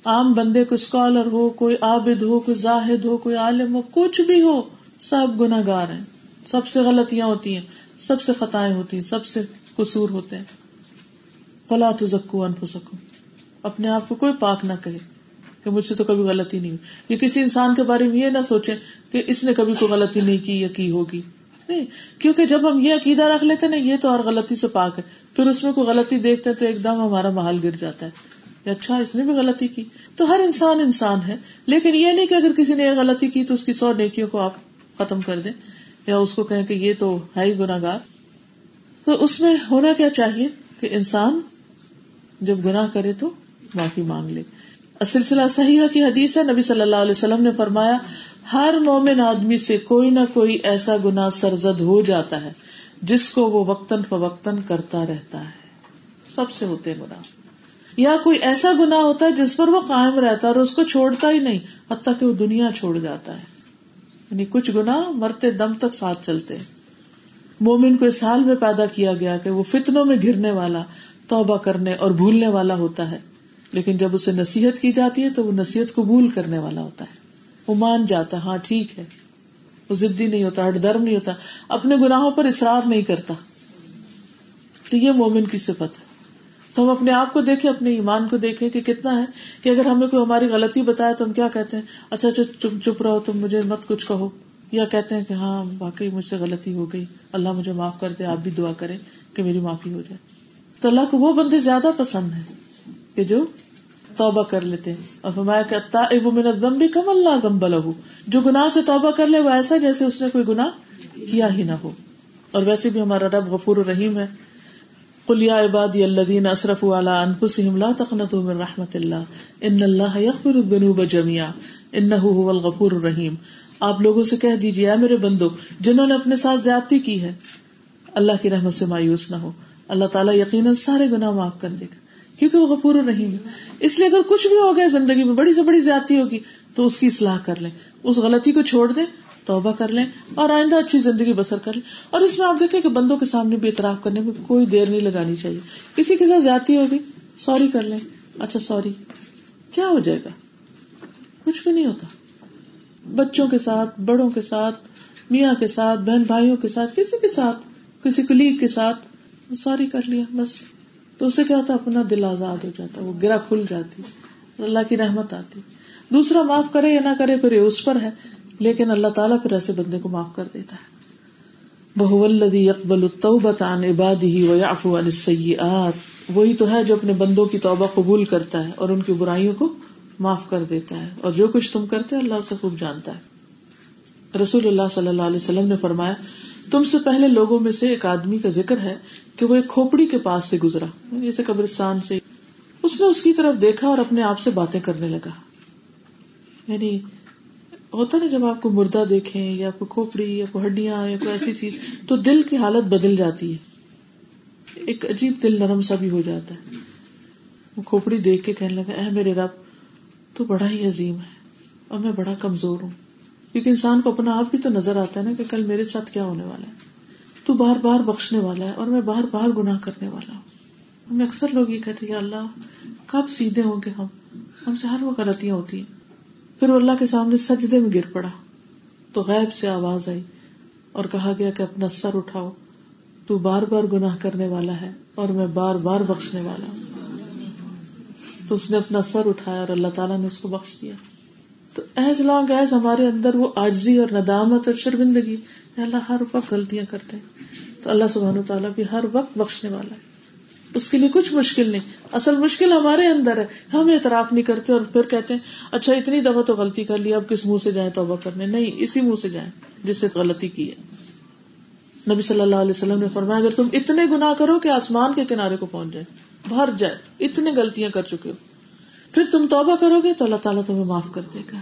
عام بندے کو اسکالر ہو، کوئی عابد ہو، کوئی زاہد ہو، کوئی عالم ہو، کچھ بھی ہو، سب گناہ گار ہیں۔ سب سے غلطیاں ہوتی ہیں، سب سے خطائیں ہوتی ہیں، سب سے قصور ہوتے ہیں۔ فلا تو زکو انف سکو اپنے آپ کو کوئی پاک نہ کہے کہ مجھ سے تو کبھی غلطی نہیں ہوئی۔ یہ کسی انسان کے بارے میں یہ نہ سوچے کہ اس نے کبھی کوئی غلطی نہیں کی یا کی ہوگی۔ نہیں، کیونکہ جب ہم یہ عقیدہ رکھ لیتے نا، یہ تو اور غلطی سے پاک ہے۔ پھر اس میں کوئی غلطی دیکھتے تو ایک دم ہمارا محل گر جاتا ہے۔ اچھا اس نے بھی غلطی کی۔ تو ہر انسان انسان ہے۔ لیکن یہ نہیں کہ اگر کسی نے غلطی کی تو اس کی سو نیکیوں کو آپ ختم کر دیں یا اس کو کہیں کہ یہ تو ہے ہی گناگار تو اس میں ہونا کیا چاہیے کہ انسان جب گناہ کرے تو معافی مانگ لے۔ سلسلہ صحیح کی حدیث ہے، نبی صلی اللہ علیہ وسلم نے فرمایا، ہر مومن آدمی سے کوئی نہ کوئی ایسا گنا سرزد ہو جاتا ہے، جس کو وہ وقتاً فوقتاً کرتا رہتا ہے۔ سب سے ہوتے گنا یا کوئی ایسا گنا ہوتا ہے جس پر وہ قائم رہتا ہے اور اس کو چھوڑتا ہی نہیں، حتیٰ کہ وہ دنیا چھوڑ جاتا ہے۔ یعنی کچھ گنا مرتے دم تک ساتھ چلتے مومن کو اس حال میں پیدا کیا گیا کہ وہ فتنوں میں گرنے والا توبہ کرنے اور بھولنے والا ہوتا ہے۔ لیکن جب اسے نصیحت کی جاتی ہے تو وہ نصیحت قبول کرنے والا ہوتا ہے۔ وہ مان جاتا ہاں ٹھیک ہے۔ وہ ضدی نہیں ہوتا ہٹ درم نہیں ہوتا۔ اپنے گناہوں پر اصرار نہیں کرتا۔ تو یہ مومن کی صفت ہے۔ تو ہم اپنے آپ کو دیکھیں، اپنے ایمان کو دیکھیں کہ کتنا ہے کہ اگر ہمیں کوئی ہماری غلطی بتایا تو ہم کیا کہتے ہیں؟ اچھا اچھا چپ چپ رہو، تم مجھے مت کچھ کہو۔ یا کہتے ہیں کہ ہاں واقعی مجھ سے غلطی ہو گئی۔ اللہ مجھے معاف کر دے، آپ بھی دعا کریں کہ میری معافی ہو جائے۔ تو اللہ کو وہ بندے زیادہ پسند ہے کہ جو توبہ کر لیتے اور ہمارا کہتا من بھی کم اللہ گم بلو جو گناہ سے توبہ کر لے، وہ ایسا جیسے اس نے کوئی گناہ کیا ہی نہ ہو۔ اور ویسے بھی ہمارا رب غفور الرحیم ہے۔ قلیا عبادی الذین اسرفوا علی انفسهم لا تقنطوا من رحمت اللہ۔ ان اللہ یغفر الذنوب جميعا انه هو الغفور الرحیم۔ آپ لوگوں سے کہہ دیجیے اے میرے بندو، جنہوں نے اپنے ساتھ زیادتی کی ہے، اللہ کی رحمت سے مایوس نہ ہو۔ اللہ تعالیٰ یقیناً سارے گناہ معاف کر دے گا، کیونکہ وہ غفور الرحیم ہے۔ اس لیے اگر کچھ بھی ہو گیا زندگی میں، بڑی سے بڑی زیادتی ہوگی، تو اس کی اصلاح کر لیں۔ اس غلطی کو چھوڑ دیں، توبہ کر لیں اور آئندہ اچھی زندگی بسر کر لیں۔ اور اس میں آپ دیکھیں کہ بندوں کے سامنے بھی اعتراف کرنے میں کوئی دیر نہیں لگانی چاہیے۔ کسی کے ساتھ جاتی ہوگی، سوری کر لیں۔ اچھا سوری۔ کیا ہو جائے گا؟ کچھ بھی نہیں ہوتا۔ بچوں کے ساتھ، بڑوں کے ساتھ، میاں کے ساتھ، بہن بھائیوں کے ساتھ، کسی کے ساتھ، کسی کلیگ کے ساتھ سوری کر لیا، بس۔ تو اسے کیا ہوتا اپنا دل آزاد ہو جاتا وہ گرا کھل جاتی اللہ کی رحمت آتی دوسرا، معاف کرے یا نہ کرے، پھر اس پر ہے۔ لیکن اللہ تعالیٰ پھر ایسے بندے کو معاف کر دیتا ہے۔ بہ الدی اکبل عن عباده ويعفو عن السيئات۔ وہی تو ہے جو اپنے بندوں کی توبہ قبول کرتا ہے اور ان کی برائیوں کو معاف کر دیتا ہے۔ اور جو کچھ تم کرتے اللہ اسے خوب جانتا ہے۔ رسول اللہ صلی اللہ علیہ وسلم نے فرمایا تم سے پہلے لوگوں میں سے ایک آدمی کا ذکر ہے کہ وہ ایک کھوپڑی کے پاس سے گزرا جیسے قبرستان سے۔ اس نے اس کی طرف دیکھا اور اپنے آپ سے باتیں کرنے لگا۔ یعنی ہوتا نا جب آپ کو مردہ دیکھیں یا کوئی کھوپڑی یا کوئی ہڈیاں یا کوئی ایسی چیز، تو دل کی حالت بدل جاتی ہے۔ ایک عجیب دل نرم سا بھی ہو جاتا ہے۔ وہ کھوپڑی دیکھ کے کہنے لگا، اے میرے رب، تو بڑا ہی عظیم ہے اور میں بڑا کمزور ہوں۔ کیونکہ انسان کو اپنا آپ بھی تو نظر آتا ہے نا کہ کل میرے ساتھ کیا ہونے والا ہے۔ تو بار بار بخشنے والا ہے اور میں بار بار گناہ کرنے والا ہوں۔ ہمیں اکثر لوگ یہ کہتے کہ اللہ، کب سیدھے ہوں گے ہم؟ ہم سے ہر وہ غلطیاں ہوتی ہیں۔ پھر وہ اللہ کے سامنے سجدے میں گر پڑا۔ تو غیب سے آواز آئی اور کہا گیا کہ اپنا سر اٹھاؤ۔ تو بار بار گناہ کرنے والا ہے اور میں بار بار بخشنے والا ہوں۔ تو اس نے اپنا سر اٹھایا اور اللہ تعالیٰ نے اس کو بخش دیا۔ تو ایز لانگ ایز ہمارے اندر وہ آجزی اور ندامت اور شرمندگی۔ اللہ، ہر وقت غلطیاں کرتے ہیں۔ تو اللہ سبحان و تعالیٰ بھی ہر وقت بخشنے والا ہے۔ اس کے لیے کچھ مشکل نہیں۔ اصل مشکل ہمارے اندر ہے۔ ہم اعتراف نہیں کرتے اور پھر کہتے ہیں اچھا اتنی دفعہ تو غلطی کر لی، اب کس منہ سے جائیں توبہ کرنے؟ نہیں، اسی منہ سے جائیں جس سے غلطی کی ہے۔ نبی صلی اللہ علیہ وسلم نے فرمایا، اگر تم اتنے گنا کرو کہ آسمان کے کنارے کو پہنچ جائے، بھر جائے، اتنے غلطیاں کر چکے ہو۔ پھر تم توبہ کرو گے تو اللہ تعالیٰ تمہیں معاف کر دے گا۔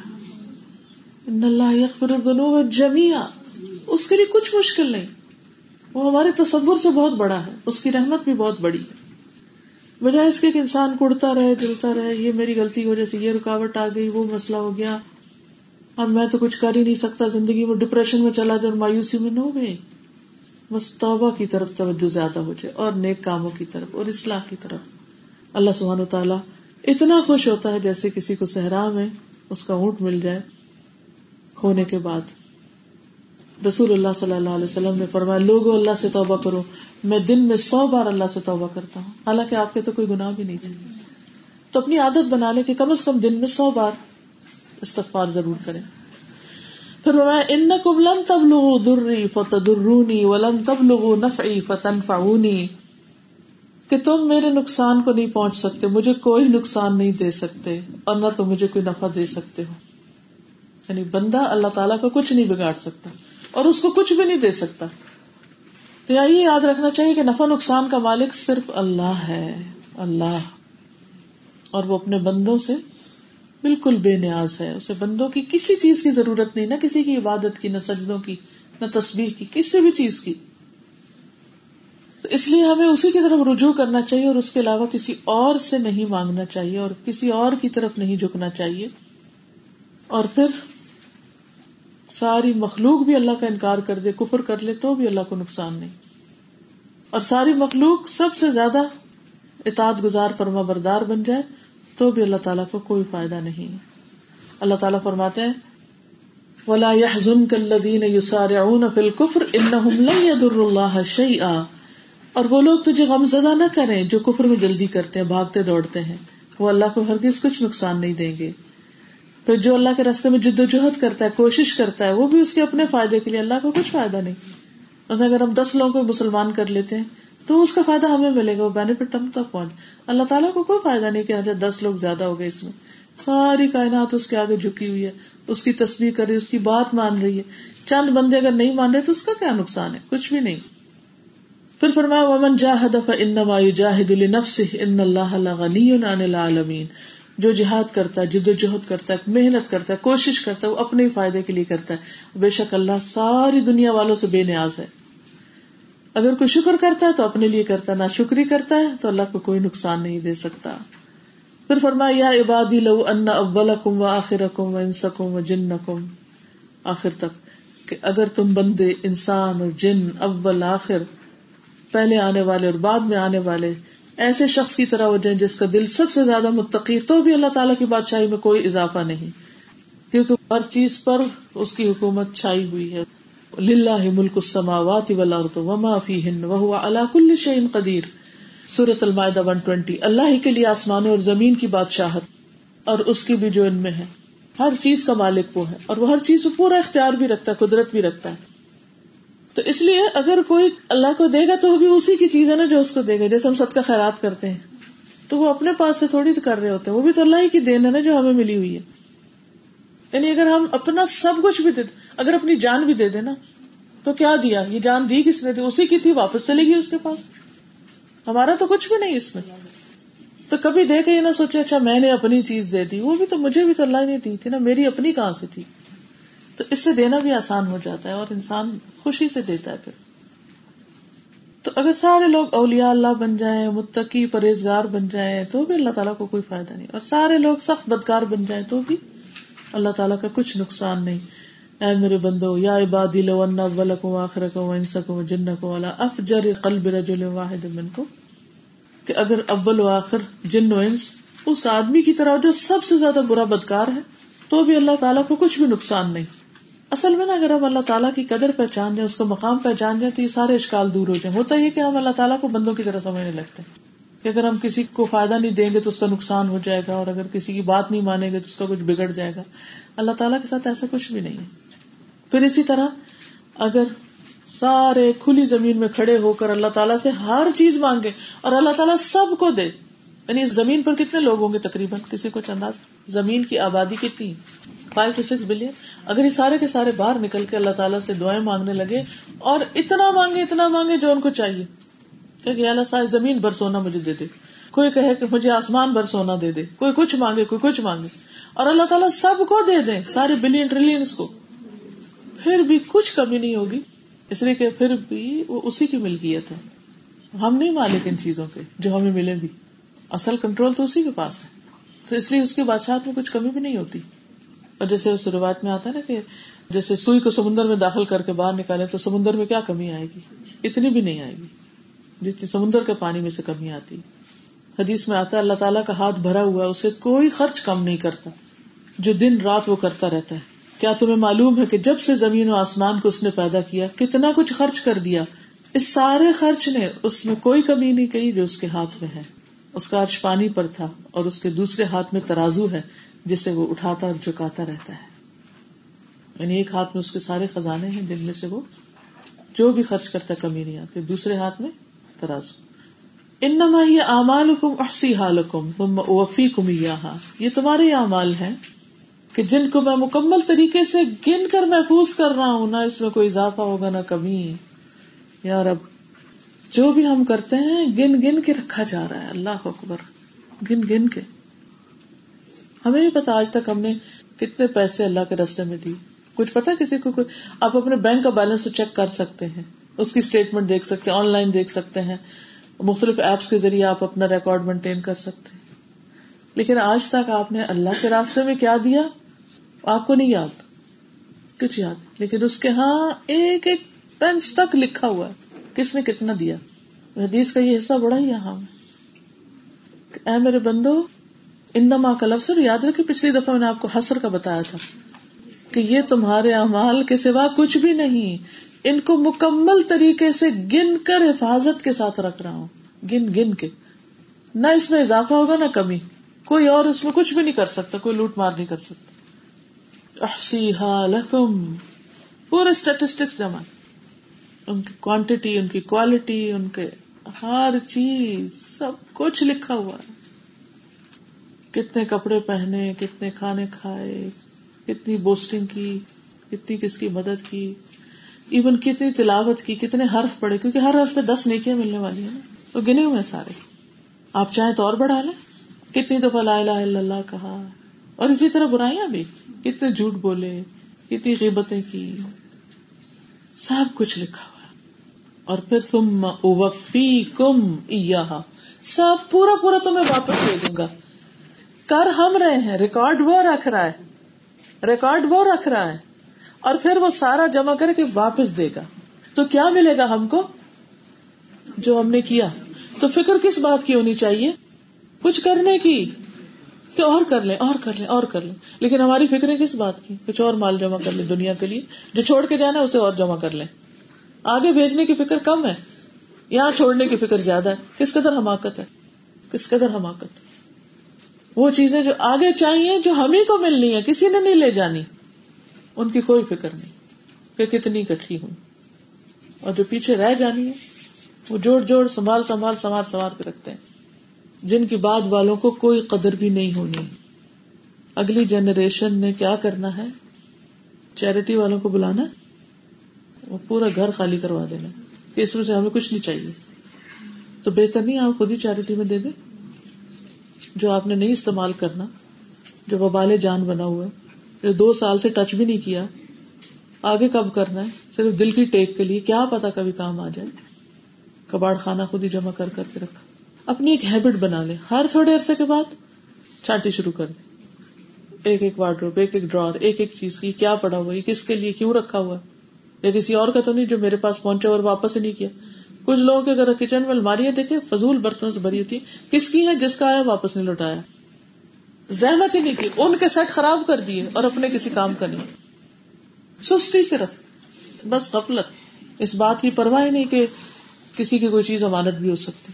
اللہ جمیا اس کے لیے کچھ مشکل نہیں۔ وہ ہمارے تصور سے بہت بڑا ہے۔ اس کی رحمت بھی بہت بڑی ہے۔ بجائے اس کے انسان کڑتا رہے، جلتا رہے، یہ میری غلطی کی وجہ سے یہ رکاوٹ آ گئی، وہ مسئلہ ہو گیا۔ اب میں تو کچھ کر ہی نہیں سکتا زندگی میں ڈپریشن میں چلا جائے اور مایوسی میں۔ نہ ہو گئی بس توبہ کی طرف توجہ زیادہ ہو جائے اور نیک کاموں کی طرف اور اصلاح کی طرف۔ اللہ سبحانہ تعالیٰ اتنا خوش ہوتا ہے جیسے کسی کو صحرا میں اس کا اونٹ مل جائے کھونے کے بعد۔ رسول اللہ صلی اللہ علیہ وسلم نے فرمایا لوگوں اللہ سے توبہ کرو۔ میں دن میں سو بار اللہ سے توبہ کرتا ہوں۔ حالانکہ آپ کے تو کوئی گناہ بھی نہیں تھے۔ تو اپنی عادت بنا لے کہ کم از کم دن میں سو بار استغفار ضرور کریں۔ پھر میں ان کم لن تب لو دری فتدرونی ولن تب لو نفعی فتنفعونی۔ کہ تم میرے نقصان کو نہیں پہنچ سکتے، مجھے کوئی نقصان نہیں دے سکتے اور نہ تو مجھے کوئی نفع دے سکتے ہو۔ یعنی بندہ اللہ تعالیٰ کو کچھ نہیں بگاڑ سکتا اور اس کو کچھ بھی نہیں دے سکتا۔ تو یہ یاد رکھنا چاہیے کہ نفع نقصان کا مالک صرف اللہ ہے، اللہ۔ اور وہ اپنے بندوں سے بالکل بے نیاز ہے۔ اسے بندوں کی کسی چیز کی ضرورت نہیں، نہ کسی کی عبادت کی، نہ سجدوں کی، نہ تصویر کی، کسی بھی چیز کی۔ اس لیے ہمیں اسی کی طرف رجوع کرنا چاہیے اور اس کے علاوہ کسی اور سے نہیں مانگنا چاہیے اور کسی اور کی طرف نہیں جھکنا چاہیے۔ اور پھر ساری مخلوق بھی اللہ کا انکار کر دے، کفر کر لے تو بھی اللہ کو نقصان نہیں۔ اور ساری مخلوق سب سے زیادہ اتاد گزار فرما بردار بن جائے تو بھی اللہ تعالیٰ کو کوئی فائدہ نہیں۔ اللہ تعالیٰ فرماتے ہیں، ولا كالذين يسارعون في الكفر انهم لن يضروا الله شيئا۔ اور وہ لوگ تجھے غم زدہ نہ کریں جو کفر میں جلدی کرتے ہیں، بھاگتے دوڑتے ہیں۔ وہ اللہ کو ہرگز کچھ نقصان نہیں دیں گے۔ پھر جو اللہ کے راستے میں جد و جہد کرتا ہے، کوشش کرتا ہے، وہ بھی اس کے اپنے فائدے کے لیے اللہ کو کچھ فائدہ نہیں۔ اگر ہم دس لوگوں کو مسلمان کر لیتے ہیں، تو اس کا فائدہ ہمیں ملے گا، وہ بینیفٹ ہم تک پہنچ۔ اللہ تعالیٰ کو کوئی فائدہ نہیں کہ اچھا دس لوگ زیادہ ہو گئے اس میں۔ ساری کائنات اس کے آگے جھکی ہوئی ہے، اس کی تصویر کر رہی ہے، اس کی بات مان رہی ہے۔ چند بندے اگر نہیں مان رہے تو اس کا کیا نقصان ہے؟ کچھ بھی نہیں۔ پھر فرمایا، ومن جاہد فانما يجاهد لنفسه ان الله لغني عن العالمين۔ جو جہاد کرتا ہے، جد و جہد کرتا ہے، محنت کرتا ہے، کوشش کرتا ہے، وہ اپنے فائدے کے لیے کرتا ہے۔ بے شک اللہ ساری دنیا والوں سے بے نیاز ہے۔ اگر کوئی شکر کرتا ہے تو اپنے لیے کرتا ہے، نہ شکری کرتا ہے تو اللہ کو کوئی نقصان نہیں دے سکتا۔ پھر فرمایا، یا عبادی، لو ان اول کم و آخر کم و انسکم و جن کم آخر تک کہ اگر تم بندے، انسان اور جن، اول، آخر پہلے آنے والے اور بعد میں آنے والے ایسے شخص کی طرح ہو جائیں جس کا دل سب سے زیادہ متقی تو بھی اللہ تعالیٰ کی بادشاہی میں کوئی اضافہ نہیں۔ کیونکہ ہر چیز پر اس کی حکومت چھائی ہوئی ہے۔ للہ ملک السماوات والارض وما فیہن وهو على كل شيء قدیر۔ سورۃ المائدہ 120 اللہ ہی کے لیے آسمانوں اور زمین کی بادشاہت اور اس کی بھی جو ان میں ہے۔ ہر چیز کا مالک وہ ہے اور وہ ہر چیز پورا اختیار بھی رکھتا ہے، قدرت بھی رکھتا ہے۔ تو اس لیے اگر کوئی اللہ کو دے گا تو وہ بھی اسی کی چیز ہے نا جو اس کو دے گا، جیسے ہم سب کا خیرات کرتے ہیں۔ تو وہ اپنے پاس سے تھوڑی کر رہے ہوتے ہیں۔ وہ بھی تو اللہ ہی کی دین ہے نا جو ہمیں ملی ہوئی ہے۔ یعنی اگر ہم اپنا سب کچھ بھی دے اگر اپنی جان بھی دے دے نا، تو کیا دیا؟ یہ جان دی کس نے دی؟ اسی کی تھی، واپس چلے گی اس کے پاس۔ ہمارا تو کچھ بھی نہیں اس میں۔ تو کبھی دے کے یہ نہ سوچے اچھا میں نے اپنی چیز دے دی، وہ بھی تو مجھے بھی تو اللہ نے دی تھی نا، میری اپنی کہاں سے تھی؟ تو اس سے دینا بھی آسان ہو جاتا ہے اور انسان خوشی سے دیتا ہے پھر۔ تو اگر سارے لوگ اولیاء اللہ بن جائیں، متقی پرہیزگار بن جائیں، تو بھی اللہ تعالیٰ کو کوئی فائدہ نہیں۔ اور سارے لوگ سخت بدکار بن جائیں تو بھی اللہ تعالیٰ کا کچھ نقصان نہیں۔ اے میرے بندو، یا عبادی، لو ان اولکم واخرکم وانسکم وجنکم ولا افجر قلب رجل واحد منکم۔ کہ اگر اول و آخر جن و انس، اس آدمی کی طرح جو سب سے زیادہ برا بدکار ہے، تو بھی اللہ تعالیٰ کو کچھ بھی نقصان نہیں۔ اصل میں نا اگر ہم اللہ تعالیٰ کی قدر پہچان جائیں، اس کو مقام پہچان جائیں تو یہ سارے اشکال دور ہو جائیں۔ ہوتا یہ کہ ہم اللہ تعالیٰ کو بندوں کی طرح سمجھنے لگتے ہیں۔ کہ اگر ہم کسی کو فائدہ نہیں دیں گے تو اس کا نقصان ہو جائے گا، اور اگر کسی کی بات نہیں مانیں گے تو اس کا کچھ بگڑ جائے گا۔ اللہ تعالیٰ کے ساتھ ایسا کچھ بھی نہیں ہے۔ پھر اسی طرح اگر سارے کھلی زمین میں کھڑے ہو کر اللہ تعالیٰ سے ہر چیز مانگے اور اللہ تعالیٰ سب کو دے یعنی زمین پر کتنے لوگ ہوں گے تقریباً؟ کسی کو چنداز زمین کی آبادی کتنی؟ فائیو ٹو سکس بلین اگر یہ سارے کے سارے باہر نکل کے اللہ تعالیٰ سے دعائیں مانگنے لگے اور اتنا مانگے اتنا مانگے جو ان کو چاہیے۔ کہ اللہ سارے زمین بھر سونا مجھے دے دے۔ کوئی کہے کہ مجھے آسمان بھر سونا دے دے۔ کوئی کچھ مانگے، کوئی کچھ مانگے۔ اور اللہ تعالیٰ سب کو دے دے سارے بلین ٹریلین کو۔ پھر بھی کچھ کمی نہیں ہوگی۔ اس لیے کہ پھر بھی وہ اسی کی ملکیت ہے۔ ہم نہیں مالک ان چیزوں کے، جو ہمیں ملے بھی۔ اصل کنٹرول تو اسی کے پاس ہے۔ تو اس لیے اس کے بادشاہ میں کچھ کمی بھی نہیں ہوتی۔ اور جیسے اس روایت میں آتا ہے نا کہ جیسے سوئی کو سمندر میں داخل کر کے باہر نکالے تو سمندر میں کیا کمی آئے گی؟ اتنی بھی نہیں آئے گی۔ جتنی سمندر کے پانی میں سے کمی آتی۔ حدیث میں آتا ہے اللہ تعالیٰ کا ہاتھ بھرا ہوا ہے، اسے کوئی خرچ کم نہیں کرتا۔ جو دن رات وہ کرتا رہتا ہے۔ کیا تمہیں معلوم ہے کہ جب سے زمین و آسمان کو اس نے پیدا کیا، کتنا کچھ خرچ کر دیا؟ اس سارے خرچ نے اس میں کوئی کمی نہیں کہی جو اس کے ہاتھ میں ہے۔ اس کا عرش پانی پر تھا اور اس کے دوسرے ہاتھ میں ترازو ہے جسے وہ اٹھاتا اور جھکاتا رہتا ہے۔ یعنی ایک ہاتھ میں اس کے سارے خزانے ہیں جن میں سے وہ جو بھی خرچ کرتا کمی نہیں آتی دوسرے ہاتھ میں ترازو۔ انما یہ امال حکم احسی حال حکم وفی کم یہ تمہارے اعمال ہیں کہ جن کو میں مکمل طریقے سے گن کر محفوظ کر رہا ہوں، نہ اس میں کوئی اضافہ ہوگا، نہ کمی۔ یار اب جو بھی ہم کرتے ہیں، گن گن کے رکھا جا رہا ہے۔ اللہ اکبر۔ گن گن کے۔ ہمیں نہیں پتا آج تک ہم نے کتنے پیسے اللہ کے رستے میں دی کچھ پتا کسی کو؟ کوئی آپ اپنے بینک کا بیلنس تو چیک کر سکتے ہیں۔ اس کی اسٹیٹمنٹ دیکھ سکتے ہیں، آن لائن دیکھ سکتے ہیں۔ مختلف ایپس کے ذریعے آپ اپنا ریکارڈ مینٹین کر سکتے ہیں۔ لیکن آج تک آپ نے اللہ کے راستے میں کیا دیا؟ آپ کو نہیں یاد۔ کچھ یاد۔ لیکن اس کے ہاں ایک ایک پینس تک لکھا ہوا ہے۔ کس نے کتنا دیا؟ حدیث کا یہ حصہ بڑا ہی اہم ہے۔ اے میرے بندو، انما کا لفظ یاد رکھے پچھلی دفعہ میں نے آپ کو حسر کا بتایا تھا کہ یہ تمہارے اعمال کے سوا کچھ بھی نہیں۔ ان کو مکمل طریقے سے گن کر حفاظت کے ساتھ رکھ رہا ہوں۔ گن گن کے۔ نہ اس میں اضافہ ہوگا نہ کمی۔ کوئی اور اس میں کچھ بھی نہیں کر سکتا، کوئی لوٹ مار نہیں کر سکتا۔ احسی لکم۔ پورے اسٹیٹسٹکس جمع۔ ان کی کوانٹٹی ان کی کوالٹی ان کے ہر چیز، سب کچھ لکھا ہوا ہے۔ کتنے کپڑے پہنے، کتنے کھانے کھائے، کتنی بوسٹنگ کی، کتنی کس کی مدد کی ایون کتنی تلاوت کی، کتنے حرف پڑے کیونکہ ہر حرف پہ دس نیکیاں ملنے والی ہیں تو گنے ہوئے سارے۔ آپ چاہیں تو اور بڑھا لیں۔ کتنی دفعہ لا الہ الا اللہ کہا۔ اور اسی طرح برائیاں بھی۔ کتنے جھوٹ بولے، کتنی غیبتیں کی۔ سب کچھ لکھا ہوا۔ اور پھر تم وفی کم سب پورا پورا تمہیں واپس دے دوں گا۔ کر ہم رہے ہیں، ریکارڈ وہ رکھ رہا ہے۔ ریکارڈ وہ رکھ رہا ہے۔ اور پھر وہ سارا جمع کر کے واپس دے گا۔ تو کیا ملے گا ہم کو؟ جو ہم نے کیا۔ تو فکر کس بات کی ہونی چاہیے؟ کچھ کرنے کی۔ کہ اور کر لیں، اور کر لیں، اور کر لیں۔ لیکن ہماری فکریں کس بات کی؟ کچھ اور مال جمع کر لیں دنیا کے لیے۔ جو چھوڑ کے جانا اسے اور جمع کر لیں۔ آگے بھیجنے کی فکر کم ہے، یہاں چھوڑنے کی فکر زیادہ ہے۔ کس قدر حماقت ہے؟ کس قدر حماقت؟ وہ چیزیں جو آگے چاہیے، جو ہم ہی کو ملنی ہے، کسی نے نہیں لے جانی، ان کی کوئی فکر نہیں کہ کتنی کٹھی ہوں۔ اور جو پیچھے رہ جانی ہے، وہ جوڑ جوڑ، سنبھال سنبھال سنبھال سنبھال کے رکھتے ہیں۔ جن کی بعد والوں کو کوئی قدر بھی نہیں ہونی۔ اگلی جنریشن نے کیا کرنا ہے؟ چیریٹی والوں کو بلانا وہ پورا گھر خالی کروا دینا کہ اس میں سے ہمیں کچھ نہیں چاہیے۔ تو بہتر نہیں آپ خود ہی چیریٹی میں دے دیں۔ جو آپ نے نہیں استعمال کرنا، جو وبال جان بنا ہوا ہے، جو دو سال سے ٹچ بھی نہیں کیا، آگے کب کرنا ہے؟ صرف دل کی ٹیک کے لیے کیا پتا کبھی کام آ جائے۔ کباڑ خانہ خود ہی جمع کر کر کے رکھا۔ اپنی ایک ہیبٹ بنا لے ہر تھوڑے عرصے کے بعد چانٹی شروع کر دے ایک ایک وارڈروب ایک ایک ڈرار ایک ایک چیز کی کیا پڑا ہوا کس کے لیے کیوں رکھا ہوا یا کسی اور کا تو نہیں جو میرے پاس پہنچا اور واپس ہی نہیں کیا۔ کچھ لوگوں کے اگر کچن میں الماریاں دیکھے، فضول برتنوں سے بھری ہوتی کس کی ہے جس کا آیا واپس نہیں لوٹایا۔ زحمت ہی نہیں کی، ان کے سیٹ خراب کر دیے اور اپنے کسی کام کا نہیں۔ سستی صرف، بس غفلت۔ اس بات کی پرواہ نہیں کہ کسی کی کوئی چیز امانت بھی ہو سکتی۔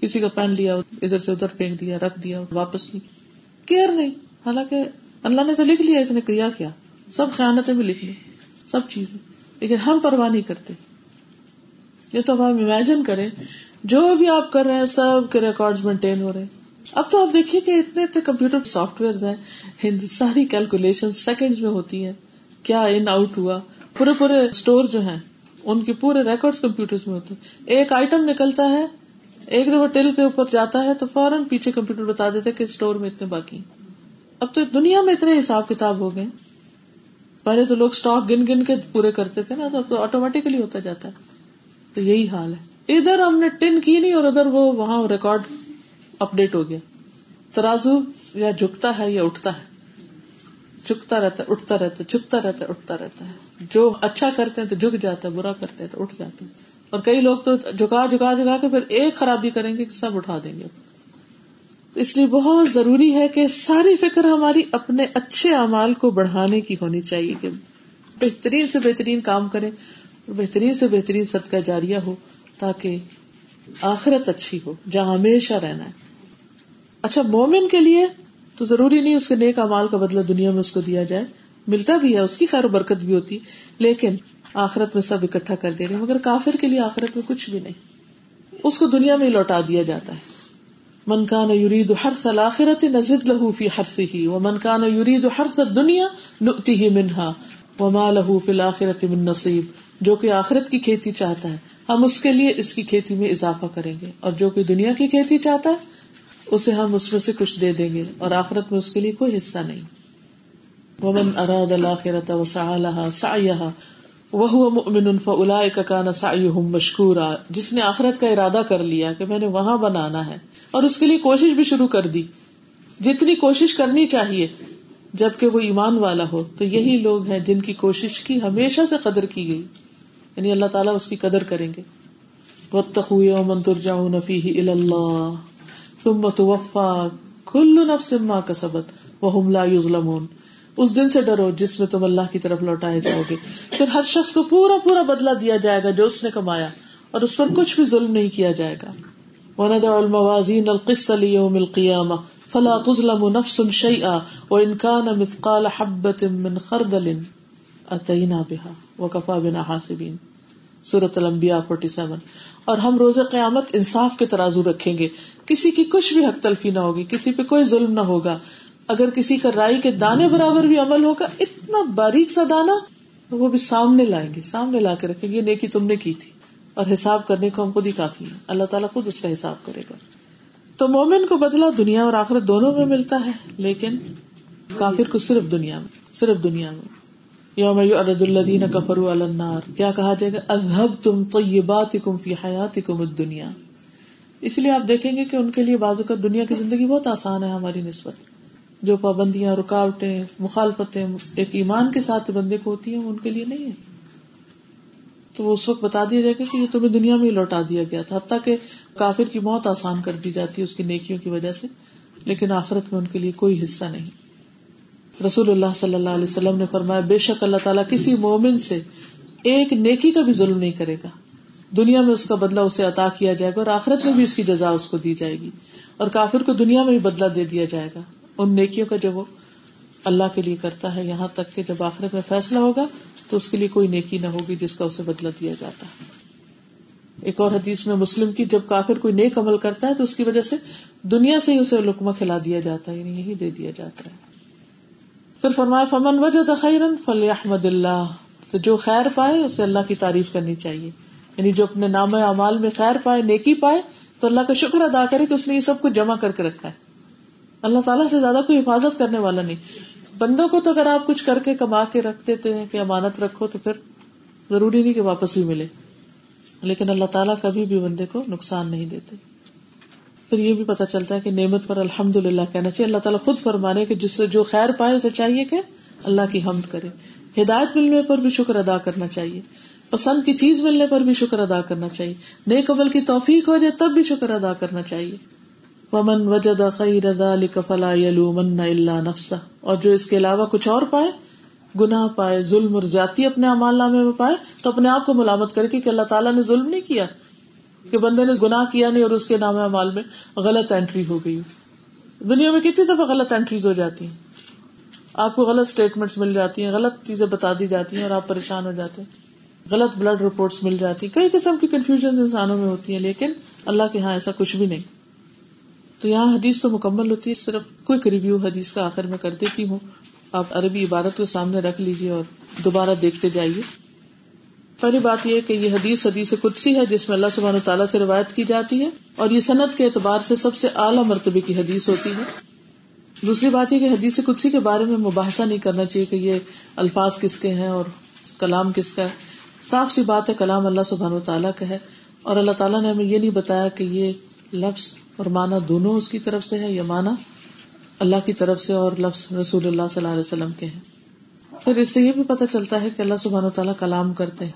کسی کا پہن لیا، ادھر سے ادھر پھینک دیا، رکھ دیا، واپس نہیں کیئر نہیں۔ حالانکہ اللہ نے تو لکھ لیا، اس نے کیا کیا۔ سب خیالتیں بھی لکھ لی۔ سب چیزیں۔ لیکن ہم پرواہ نہیں کرتے۔ یہ تو آپ امیجن کریں، جو بھی آپ کر رہے ہیں، سب کے ریکارڈ مینٹین ہو رہے ہیں۔ اب تو آپ دیکھیے کہ اتنے اتنے کمپیوٹر سافٹ ویئر ہیں ساری کیلکولیشن سیکنڈ میں ہوتی ہے کیا ان آؤٹ ہوا؟ پورے پورے اسٹور جو ہیں، ان کے پورے ریکارڈ کمپیوٹر میں ہوتے ہیں۔ ایک آئٹم نکلتا ہے، ایک دفعہ ٹل کے اوپر جاتا ہے تو فوراً پیچھے کمپیوٹر بتا دیتے کہ اسٹور میں اتنے باقی اب تو دنیا میں اتنے حساب کتاب ہو گئے۔ پہلے تو لوگ اسٹاک گن گن کے پورے کرتے تھے نا، تو آٹومیٹکلی ہوتا جاتا ہے۔ تو یہی حال ہے۔ ادھر ہم نے ٹن کی نہیں اور ادھر وہ وہاں ریکارڈ اپ ڈیٹ ہو گیا۔ ترازو یا جھکتا ہے یا اٹھتا ہے۔ چکتا رہتا ہے، اٹھتا رہتا ہے چکتا رہتا ہے، اٹھتا رہتا ہے۔ جو اچھا کرتے ہیں تو جھک جاتا ہے، برا کرتے ہیں تو اٹھ جاتے ہیں۔ اور کئی لوگ تو جھکا جھکا جھکا کے پھر ایک خرابی کریں گے کہ سب اٹھا دیں گے۔ اس لیے بہت ضروری ہے کہ ساری فکر ہماری اپنے اچھے اعمال کو بڑھانے کی ہونی چاہیے کہ بہترین سے بہترین کام کرے اور بہترین سے بہترین صدقہ جاریہ ہو تاکہ آخرت اچھی ہو، جہاں ہمیشہ رہنا ہے۔ اچھا مومن کے لیے تو ضروری نہیں اس کے نیک امال کا بدلہ دنیا میں اس کو دیا جائے۔ ملتا بھی ہے، اس کی خیر و برکت بھی ہوتی، لیکن آخرت میں سب اکٹھا کر دے رہے مگر کافر کے لیے آخرت میں کچھ بھی نہیں۔ اس کو دنیا میں لوٹا دیا جاتا ہے۔ من کان یرید حرث الاخرت نزد له فی حرثه ومن کان یرید حرث الدنیا نؤتیه منها وما له فی الاخرت من نصیب، جو کہ آخرت کی کھیتی چاہتا ہے۔ ہم اس کے لیے اس کی کھیتی میں اضافہ کریں گے اور جو کہ دنیا کی کھیتی چاہتا ہے، اسے ہم اس میں سے کچھ دے دیں گے اور آخرت میں اس کے لیے کوئی حصہ نہیں۔ ومن اراد الاخرت وسعى لها سعيها وهو مؤمن فاولئك كان سعيهم مشكورا جس نے آخرت کا ارادہ کر لیا کہ میں نے وہاں بنانا ہے، اور اس کے لیے کوشش بھی شروع کر دی۔ جتنی کوشش کرنی چاہیے، جبکہ وہ ایمان والا ہو، تو یہی لوگ ہیں جن کی کوشش کی ہمیشہ سے قدر کی گئی۔ یعنی اللہ تعالیٰ اس کی قدر کریں گے۔ واتقوا يوما ترجعون فيه الى الله ثم توفا کل نفس ما کسبت، وهم لا یظلمون۔ اس دن سے ڈرو جس میں تم اللہ کی طرف لوٹائے جاؤ گے۔ پھر ہر شخص کو پورا پورا بدلہ دیا جائے گا جو اس نے کمایا، اور اس پر کچھ بھی ظلم نہیں کیا جائے گا۔ وندع الموازین القسط لیوم القیامہ فلا تظلم نفس شیئا وان كان مثقال حبة من خردل اتینا بها وکفا بنا حاسبین سورت الانبیاء 47 اور ہم روز قیامت انصاف کے ترازو رکھیں گے۔ کسی کی کچھ بھی حق تلفی نہ ہوگی، کسی پہ کوئی ظلم نہ ہوگا۔ اگر کسی کا رائی کے دانے برابر بھی عمل ہوگا، اتنا باریک سا دانا تو وہ بھی سامنے لائیں گے، سامنے لا کے رکھیں گے نیکی تم نے کی تھی۔ اور حساب کرنے کو ہم خود ہی کافی ہے۔ اللہ تعالیٰ خود اس کا حساب کرے گا۔ تو مومن کو بدلا دنیا اور آخرت دونوں میں ملتا ہے، لیکن کافر کو صرف دنیا میں، صرف دنیا میں۔ یوم یعرض الذین کفروا علی النار۔ کیا کہا جائے گا؟ اذهبتم طیباتکم فی حیاتکم الدنیا۔ اس لیے آپ دیکھیں گے کہ ان کے لیے بازو کا دنیا کی زندگی بہت آسان ہے، ہماری نسبت۔ جو پابندیاں، رکاوٹیں، مخالفتیں ایک ایمان کے ساتھ بندے کو ہوتی ہیں ان کے لیے نہیں ہے تو وہ اس وقت بتا دیا جائے گا کہ یہ تمہیں دنیا میں ہی لوٹا دیا گیا تھا، حتیٰ کہ کافر کی موت آسان کر دی جاتی ہے اس کی نیکیوں کی وجہ سے، لیکن آخرت میں ان کے لیے کوئی حصہ نہیں۔ رسول اللہ صلی اللہ علیہ وسلم نے فرمایا، بے شک اللہ تعالیٰ کسی مومن سے ایک نیکی کا بھی ظلم نہیں کرے گا۔ دنیا میں اس کا بدلہ اسے عطا کیا جائے گا اور آخرت میں بھی اس کی جزا اس کو دی جائے گی۔ اور کافر کو دنیا میں بھی بدلہ دے دیا جائے گا۔ ان نیکیوں کا جو وہ اللہ کے لیے کرتا ہے، یہاں تک کہ جب آخرت میں فیصلہ ہوگا تو اس کے لیے کوئی نیکی نہ ہوگی جس کا اسے بدلہ دیا جاتا ہے۔ ایک اور حدیث میں مسلم کی جب کافر کوئی نیک عمل کرتا ہے تو اس کی وجہ سے دنیا سے ہی اسے لکما کھلا دیا جاتا ہے یعنی یہی دے دیا جاتا ہے۔ پھر فرمایا، فمن وجہ خیرن فل احمد اللہ تو جو خیر پائے اسے اللہ کی تعریف کرنی چاہیے۔ یعنی جو اپنے نام اعمال میں خیر پائے، نیکی پائے، تو اللہ کا شکر ادا کرے کہ اس نے یہ سب کچھ جمع کر کے رکھا ہے۔ اللہ تعالیٰ سے زیادہ کوئی حفاظت کرنے والا نہیں۔ بندوں کو تو اگر آپ کچھ کر کے کما کے رکھ دیتے ہیں کہ امانت رکھو تو پھر ضروری نہیں کہ واپس بھی ملے۔ لیکن اللہ تعالیٰ کبھی بھی بندے کو نقصان نہیں دیتے۔ پھر یہ بھی پتا چلتا ہے کہ نعمت پر الحمد للہ کہنا چاہیے۔ اللہ تعالیٰ خود فرمانے کہ جس سے جو خیر پائے اسے چاہیے کہ اللہ کی حمد کرے۔ ہدایت ملنے پر بھی شکر ادا کرنا چاہیے۔ پسند کی چیز ملنے پر بھی شکر ادا کرنا چاہیے۔ نیک عمل کی توفیق ہو جائے تب بھی شکر ادا کرنا چاہیے۔ ومن وجد خیر فلا یلومن الا نفسا اور جو اس کے علاوہ کچھ اور پائے، گناہ پائے، ظلم اور زیادتی اپنے امال نامے میں پائے، تو اپنے آپ کو ملامت کرے کہ اللہ تعالیٰ نے ظلم نہیں کیا، کہ بندے نے گناہ کیا نہیں اور اس کے نام مال میں غلط اینٹری ہو گئی۔ دنیا میں کتنی دفعہ غلط اینٹریز ہو جاتی ہیں۔ آپ کو غلط اسٹیٹمنٹ مل جاتی ہیں، غلط چیزیں بتا دی جاتی ہیں اور آپ پریشان ہو جاتے ہیں۔ غلط بلڈ رپورٹس مل جاتی کئی قسم کی کنفیوژن انسانوں میں ہوتی ہیں، لیکن اللہ کے یہاں ایسا کچھ بھی نہیں۔ تو یہاں حدیث تو مکمل ہوتی ہے، صرف کوئی ریویو حدیث کا آخر میں کر دیتی ہوں۔ آپ عربی عبارت کو سامنے رکھ لیجیے اور دوبارہ دیکھتے جائیے۔ پہلی بات یہ کہ یہ حدیث حدیث قدسی ہے، جس میں اللہ سبحانہ تعالیٰ سے روایت کی جاتی ہے اور یہ صنعت کے اعتبار سے سب سے اعلیٰ مرتبے کی حدیث ہوتی ہے۔ دوسری بات یہ کہ حدیث قدسی کے بارے میں مباحثہ نہیں کرنا چاہیے کہ یہ الفاظ کس کے ہیں اور کلام کس کا ہے۔ صاف سی بات ہے، کلام اللہ سبحان تعالیٰ کا ہے اور اللہ تعالیٰ نے ہمیں یہ نہیں بتایا کہ یہ لفظ اور مانا دونوں اس کی طرف سے ہے یا مانا اللہ کی طرف سے اور لفظ رسول اللہ صلی اللہ علیہ وسلم کے ہیں۔ پھر اس سے یہ بھی پتہ چلتا ہے کہ اللہ سبحانہ تعالیٰ کلام کرتے ہیں۔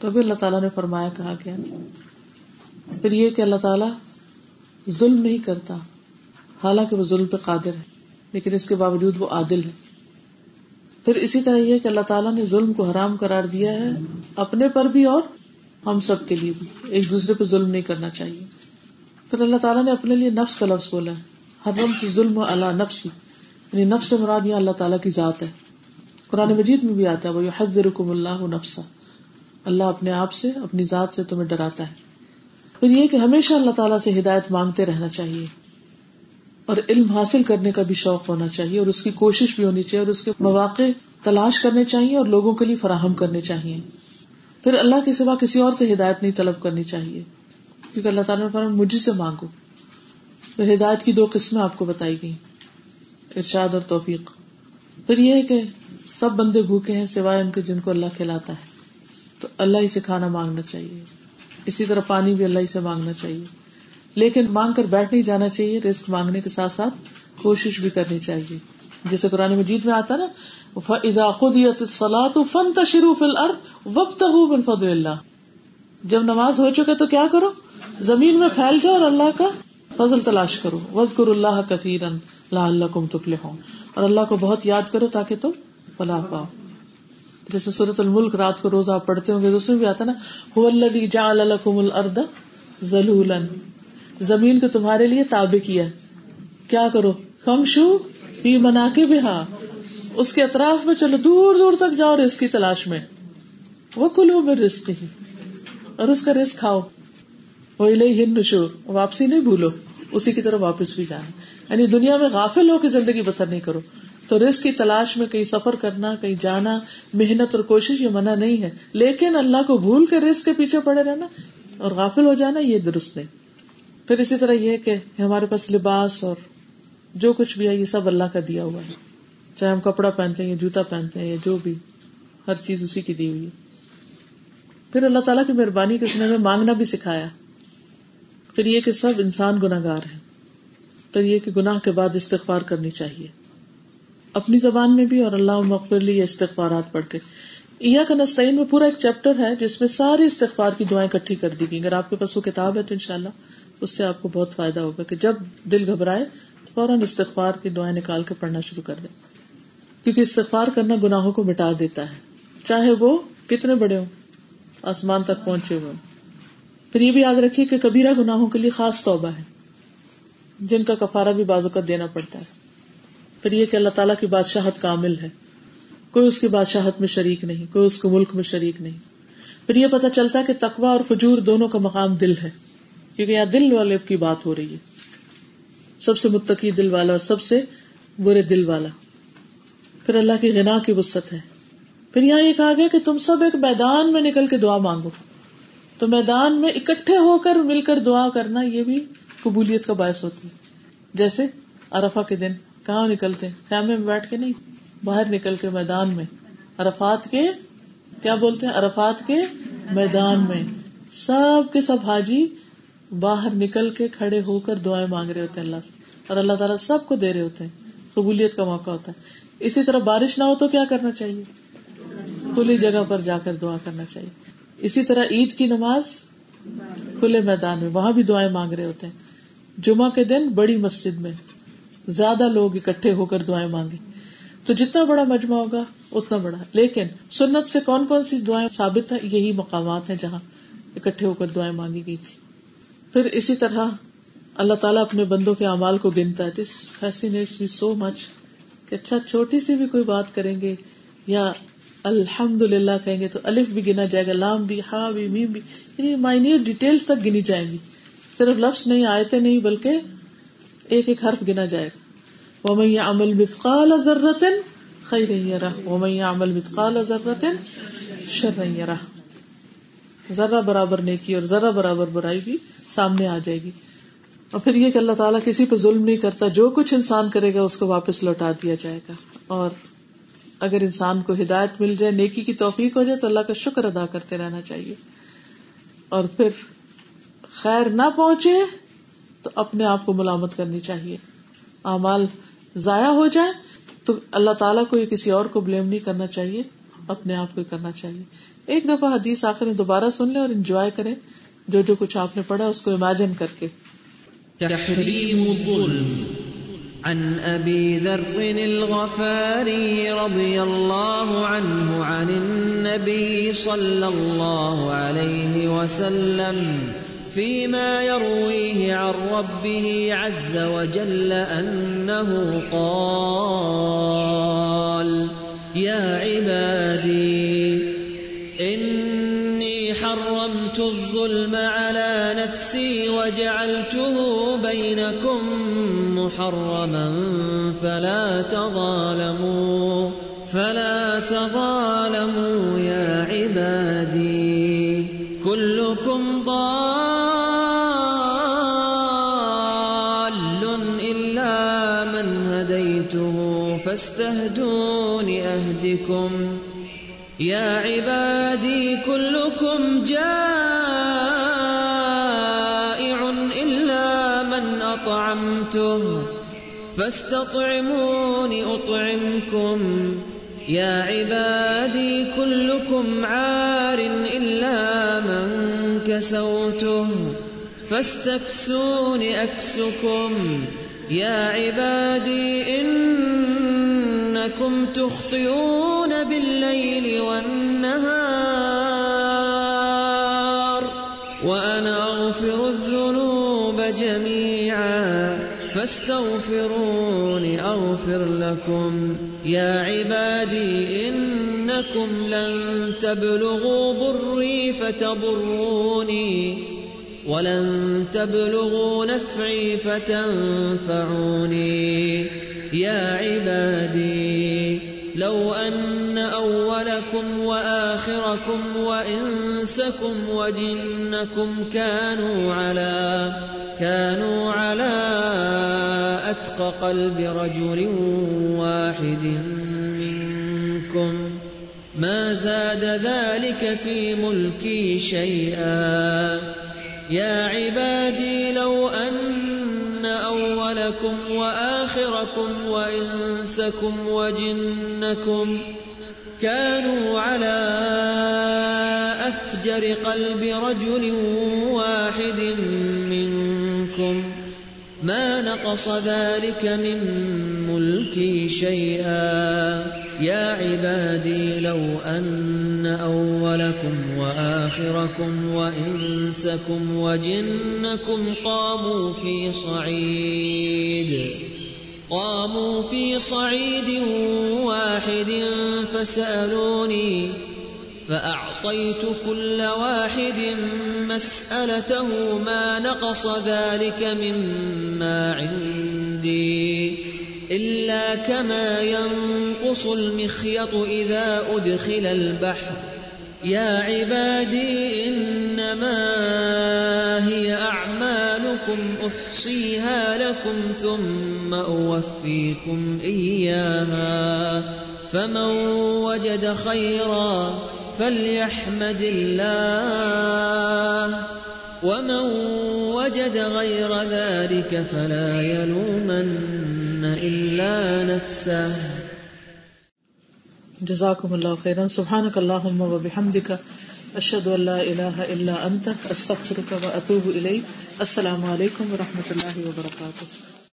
تو بھی اللہ تعالیٰ نے فرمایا، کہا گیا۔ پھر یہ کہ اللہ تعالیٰ ظلم نہیں کرتا، حالانکہ وہ ظلم پہ قادر ہے، لیکن اس کے باوجود وہ عادل ہے۔ پھر اسی طرح یہ کہ اللہ تعالیٰ نے ظلم کو حرام قرار دیا ہے، اپنے پر بھی اور ہم سب کے لیے بھی۔ ایک دوسرے پہ ظلم نہیں کرنا چاہیے۔ پھر اللہ تعالیٰ نے اپنے لیے نفس کا لفظ بولا ہے۔ حرم کی ظلم اللہ نفس۔ یعنی نفس مراد یہ اللہ تعالیٰ کی ذات ہے۔ قرآن مجید میں بھی آتا ہے وہ حد رکم اللہ نفسا۔ اللہ اپنے آپ سے، اپنی ذات سے تمہیں ڈراتا ہے۔ پھر یہ کہ ہمیشہ اللہ تعالیٰ سے ہدایت مانگتے رہنا چاہیے۔ اور علم حاصل کرنے کا بھی شوق ہونا چاہیے، اور اس کی کوشش بھی ہونی چاہیے، اور اس کے مواقع تلاش کرنے چاہیے، اور لوگوں کے لیے فراہم کرنے چاہیے۔ پھر اللہ کے سوا کسی اور سے ہدایت نہیں طلب کرنی چاہیے۔ کیونکہ اللہ تعالیٰ نے مجھے سے مانگو۔ پھر ہدایت کی دو قسمیں آپ کو بتائی گئی ارشاد اور توفیق۔ پھر یہ ہے کہ سب بندے بھوکے ہیں سوائے ان کے جن کو اللہ کھلاتا ہے۔ تو اللہ ہی سے کھانا مانگنا چاہیے۔ اسی طرح پانی بھی اللہ ہی سے مانگنا چاہیے۔ لیکن مانگ کر بیٹھ نہیں جانا چاہیے رسک مانگنے کے ساتھ ساتھ کوشش بھی کرنی چاہیے۔ جیسے قرآن مجید میں آتا نا فن تشروف وقت اللہ۔ جب نماز ہو چکے تو کیا کرو؟ زمین میں پھیل جاؤ اور اللہ کا فضل تلاش کرو۔ وز کر اللہ کثیرن لا اللہ کم تفل اور اللہ کو بہت یاد کرو تاکہ تم فلاح پاؤ۔ جیسے سورت الملک رات کو روز آپ پڑھتے ہوں گے اس میں بھی آتا نا جا الکم الرد ذلولن زمین کو تمہارے لیے تابع کیا کیا کرو؟ کم شو پی منا کے بھی ہاں اس کے اطراف میں چلو، دور دور تک جاؤ رسک کی تلاش میں۔ وہ کلو میں رسک ہی اور اس کا رسک کھاؤ۔ وہ ہند نشور واپسی نہیں بھولو، اسی کی طرف واپس بھی جانا۔ یعنی دنیا میں غافل ہو کے زندگی بسر نہیں کرو۔ تو رسک کی تلاش میں کہیں سفر کرنا، کہیں جانا، محنت اور کوشش یہ منع نہیں ہے۔ لیکن اللہ کو بھول کے رسک کے پیچھے پڑے رہنا اور غافل ہو جانا یہ درست نہیں۔ پھر اسی طرح یہ کہ ہمارے پاس لباس اور جو کچھ بھی ہے، یہ سب اللہ کا دیا ہوا ہے۔ چاہے ہم کپڑا پہنتے ہیں یا جوتا پہنتے ہیں یا جو بھی، ہر چیز اسی کی دی ہوئی ہے۔ پھر اللہ تعالیٰ کی مہربانی کے اس نے ہمیں مانگنا بھی سکھایا۔ پھر یہ کہ سب انسان گناگار ہیں۔ پھر یہ کہ گناہ کے بعد استغفار کرنی چاہیے۔ اپنی زبان میں بھی اور اللہ مغفر لی استغفارات پڑھ کے۔ کا نسطین میں پورا ایک چیپٹر ہے جس میں ساری استغفار کی دعائیں کٹھی کر دی گئی۔ اگر آپ کے پاس وہ کتاب ہے تو انشاءاللہ اس سے آپ کو بہت فائدہ ہوگا کہ جب دل گھبرائے فوراً استغفار کی دعائیں نکال کے پڑھنا شروع کر دیں۔ کیونکہ استغفار کرنا گناہوں کو مٹا دیتا ہے۔ چاہے وہ کتنے بڑے ہوں، آسمان تک پہنچے ہوئے پھر یہ بھی یاد رکھیے کہ کبیرہ گناہوں کے لیے خاص توبہ ہے، جن کا کفارہ بھی بازو کا دینا پڑتا ہے۔ پھر یہ کہ اللہ تعالیٰ کی بادشاہت کامل ہے۔ کوئی اس کی بادشاہت میں شریک نہیں، کوئی اس کو ملک میں شریک نہیں۔ پھر یہ پتا چلتا ہے کہ تقوا اور فجور دونوں کا مقام دل ہے، کیونکہ یہاں دل والے کی بات ہو رہی ہے۔ سب سے متقی دل والا اور سب سے برے دل والا۔ پھر اللہ کی غنا کی وسط ہے۔ پھر یہاں یہ کہا گیا کہ تم سب ایک میدان میں نکل کے دعا مانگو۔ تو میدان میں اکٹھے ہو کر مل کر دعا کرنا یہ بھی قبولیت کا باعث ہوتی ہے۔ جیسے ارفا کے دن کہاں نکلتے؟ خیمے میں بیٹھ کے نہیں، باہر نکل کے میدان میں۔ ارفات کے، کیا بولتے ہیں؟ ارفات کے میدان میں۔ سب کے سب حاجی باہر نکل کے کھڑے ہو کر دعائیں مانگ رہے ہوتے ہیں اللہ سے۔ اور اللہ تعالیٰ سب کو دے رہے ہوتے ہیں۔ قبولیت کا موقع ہوتا ہے۔ اسی طرح بارش نہ ہو تو کیا کرنا چاہیے؟ کھلی جگہ پر جا کر دعا کرنا چاہیے۔ اسی طرح عید کی نماز کھلے میدان میں، وہاں بھی دعائیں مانگ رہے ہوتے ہیں۔ جمعہ کے دن بڑی مسجد میں زیادہ لوگ اکٹھے ہو کر دعائیں مانگے تو جتنا بڑا مجمع ہوگا، اتنا بڑا۔ لیکن سنت سے کون کون سی دعائیں ثابت ہے یہی مقامات ہیں جہاں اکٹھے ہو کر دعائیں مانگی گئی تھی۔ پھر اسی طرح اللہ تعالیٰ اپنے بندوں کے اعمال کو گنتا ہے۔ دس فیسینیٹس می سو مچ کہ اچھا چھوٹی سی بھی کوئی بات کریں گے یا الحمد للہ کہیں گے تو الف بھی گنا جائے گا، لام بھی، ہا بھی، میم بھی یعنی مائنیٹ ڈیٹیل تک گنی جائے گی۔ صرف لفظ نہیں آئے نہیں، بلکہ ایک ایک حرف گنا جائے گا۔ وہ میں عمل مثقال ذرتن خیر رہ وہ میں عمل مثقال ذرتن شر رہ ذرا برابر نیکی اور ذرا برابر برائی بھی سامنے آ جائے گی۔ اور پھر یہ کہ اللہ تعالیٰ کسی پہ ظلم نہیں کرتا، جو کچھ انسان کرے گا، اس کو واپس لوٹا دیا جائے گا۔ اور اگر انسان کو ہدایت مل جائے، نیکی کی توفیق ہو جائے، تو اللہ کا شکر ادا کرتے رہنا چاہیے۔ اور پھر خیر نہ پہنچے تو اپنے آپ کو ملامت کرنی چاہیے۔ اعمال ضائع ہو جائے تو اللہ تعالیٰ کو یہ کسی اور کو بلیم نہیں کرنا چاہیے، اپنے آپ کو کرنا چاہیے۔ ایک دفعہ حدیث آخر میں دوبارہ سن لیں اور انجوائے کریں۔ جو جو کچھ آپ نے پڑھا اس کو امیجن کر کے۔ تحريم الظلم۔ عن ابي ذر الغفاري رضي الله عنه عن النبي صلى الله عليه وسلم فيما يرويه عن ربه عز وجل انه قال يا عبادي، إن اني حرمت الظلم على نفسي وجعلته بينكم محرما فلا تظالموا فلا تظالموا يا عبادي. كلكم ضال الا من هديته فاستهدون اهدكم يا عبادي فاستطعمون اطعمكم يا عبادي، كلكم عار الا من كسوته. فاستكسون اكسكم يا عبادي انكم تخطئون بالليل والنهار. فاستغفروني اغفر لكم. يا عبادي انكم لن تبلغوا ضري فتضروني، ولن تبلغوا نفعي فتنفعوني. يا عبادي، لو أن أولكم وآخركم وإنسكم وجنكم كانوا على كانوا على أتقى قلب رجل واحد منكم ما زاد ذلك في ملكي شيئا. يا عبادي لو أن أولكم وآخركم وإنسكم وجنكم كانوا على أفجر قلب رجل واحد منكم ما نقص ذلك من ملكي شيئا يا عبادي لو أن أولكم وآخركم وإنسكم وجنكم قاموا في صعيد قاموا في صعيد واحد فسألوني فأعطيت كل واحد مسألته ما نقص ذلك مما عندي إلا كما ينقص المخيط إذا أدخل البحر. يا عبادي إنما هي أعمالكم، أحصيها لكم ثم أوفيكم إياها. فمن وجد خيرا فليحمد الله. ومن وجد غير ذلك فلا يلومن إلا نفسه. جزاکم اللہ خیرا. سبحانک اللہم و بحمدک. اشہد ان لا الہ الا انت. استغفرک و اتوب الیک. السلام علیکم و رحمۃ اللہ وبرکاتہ.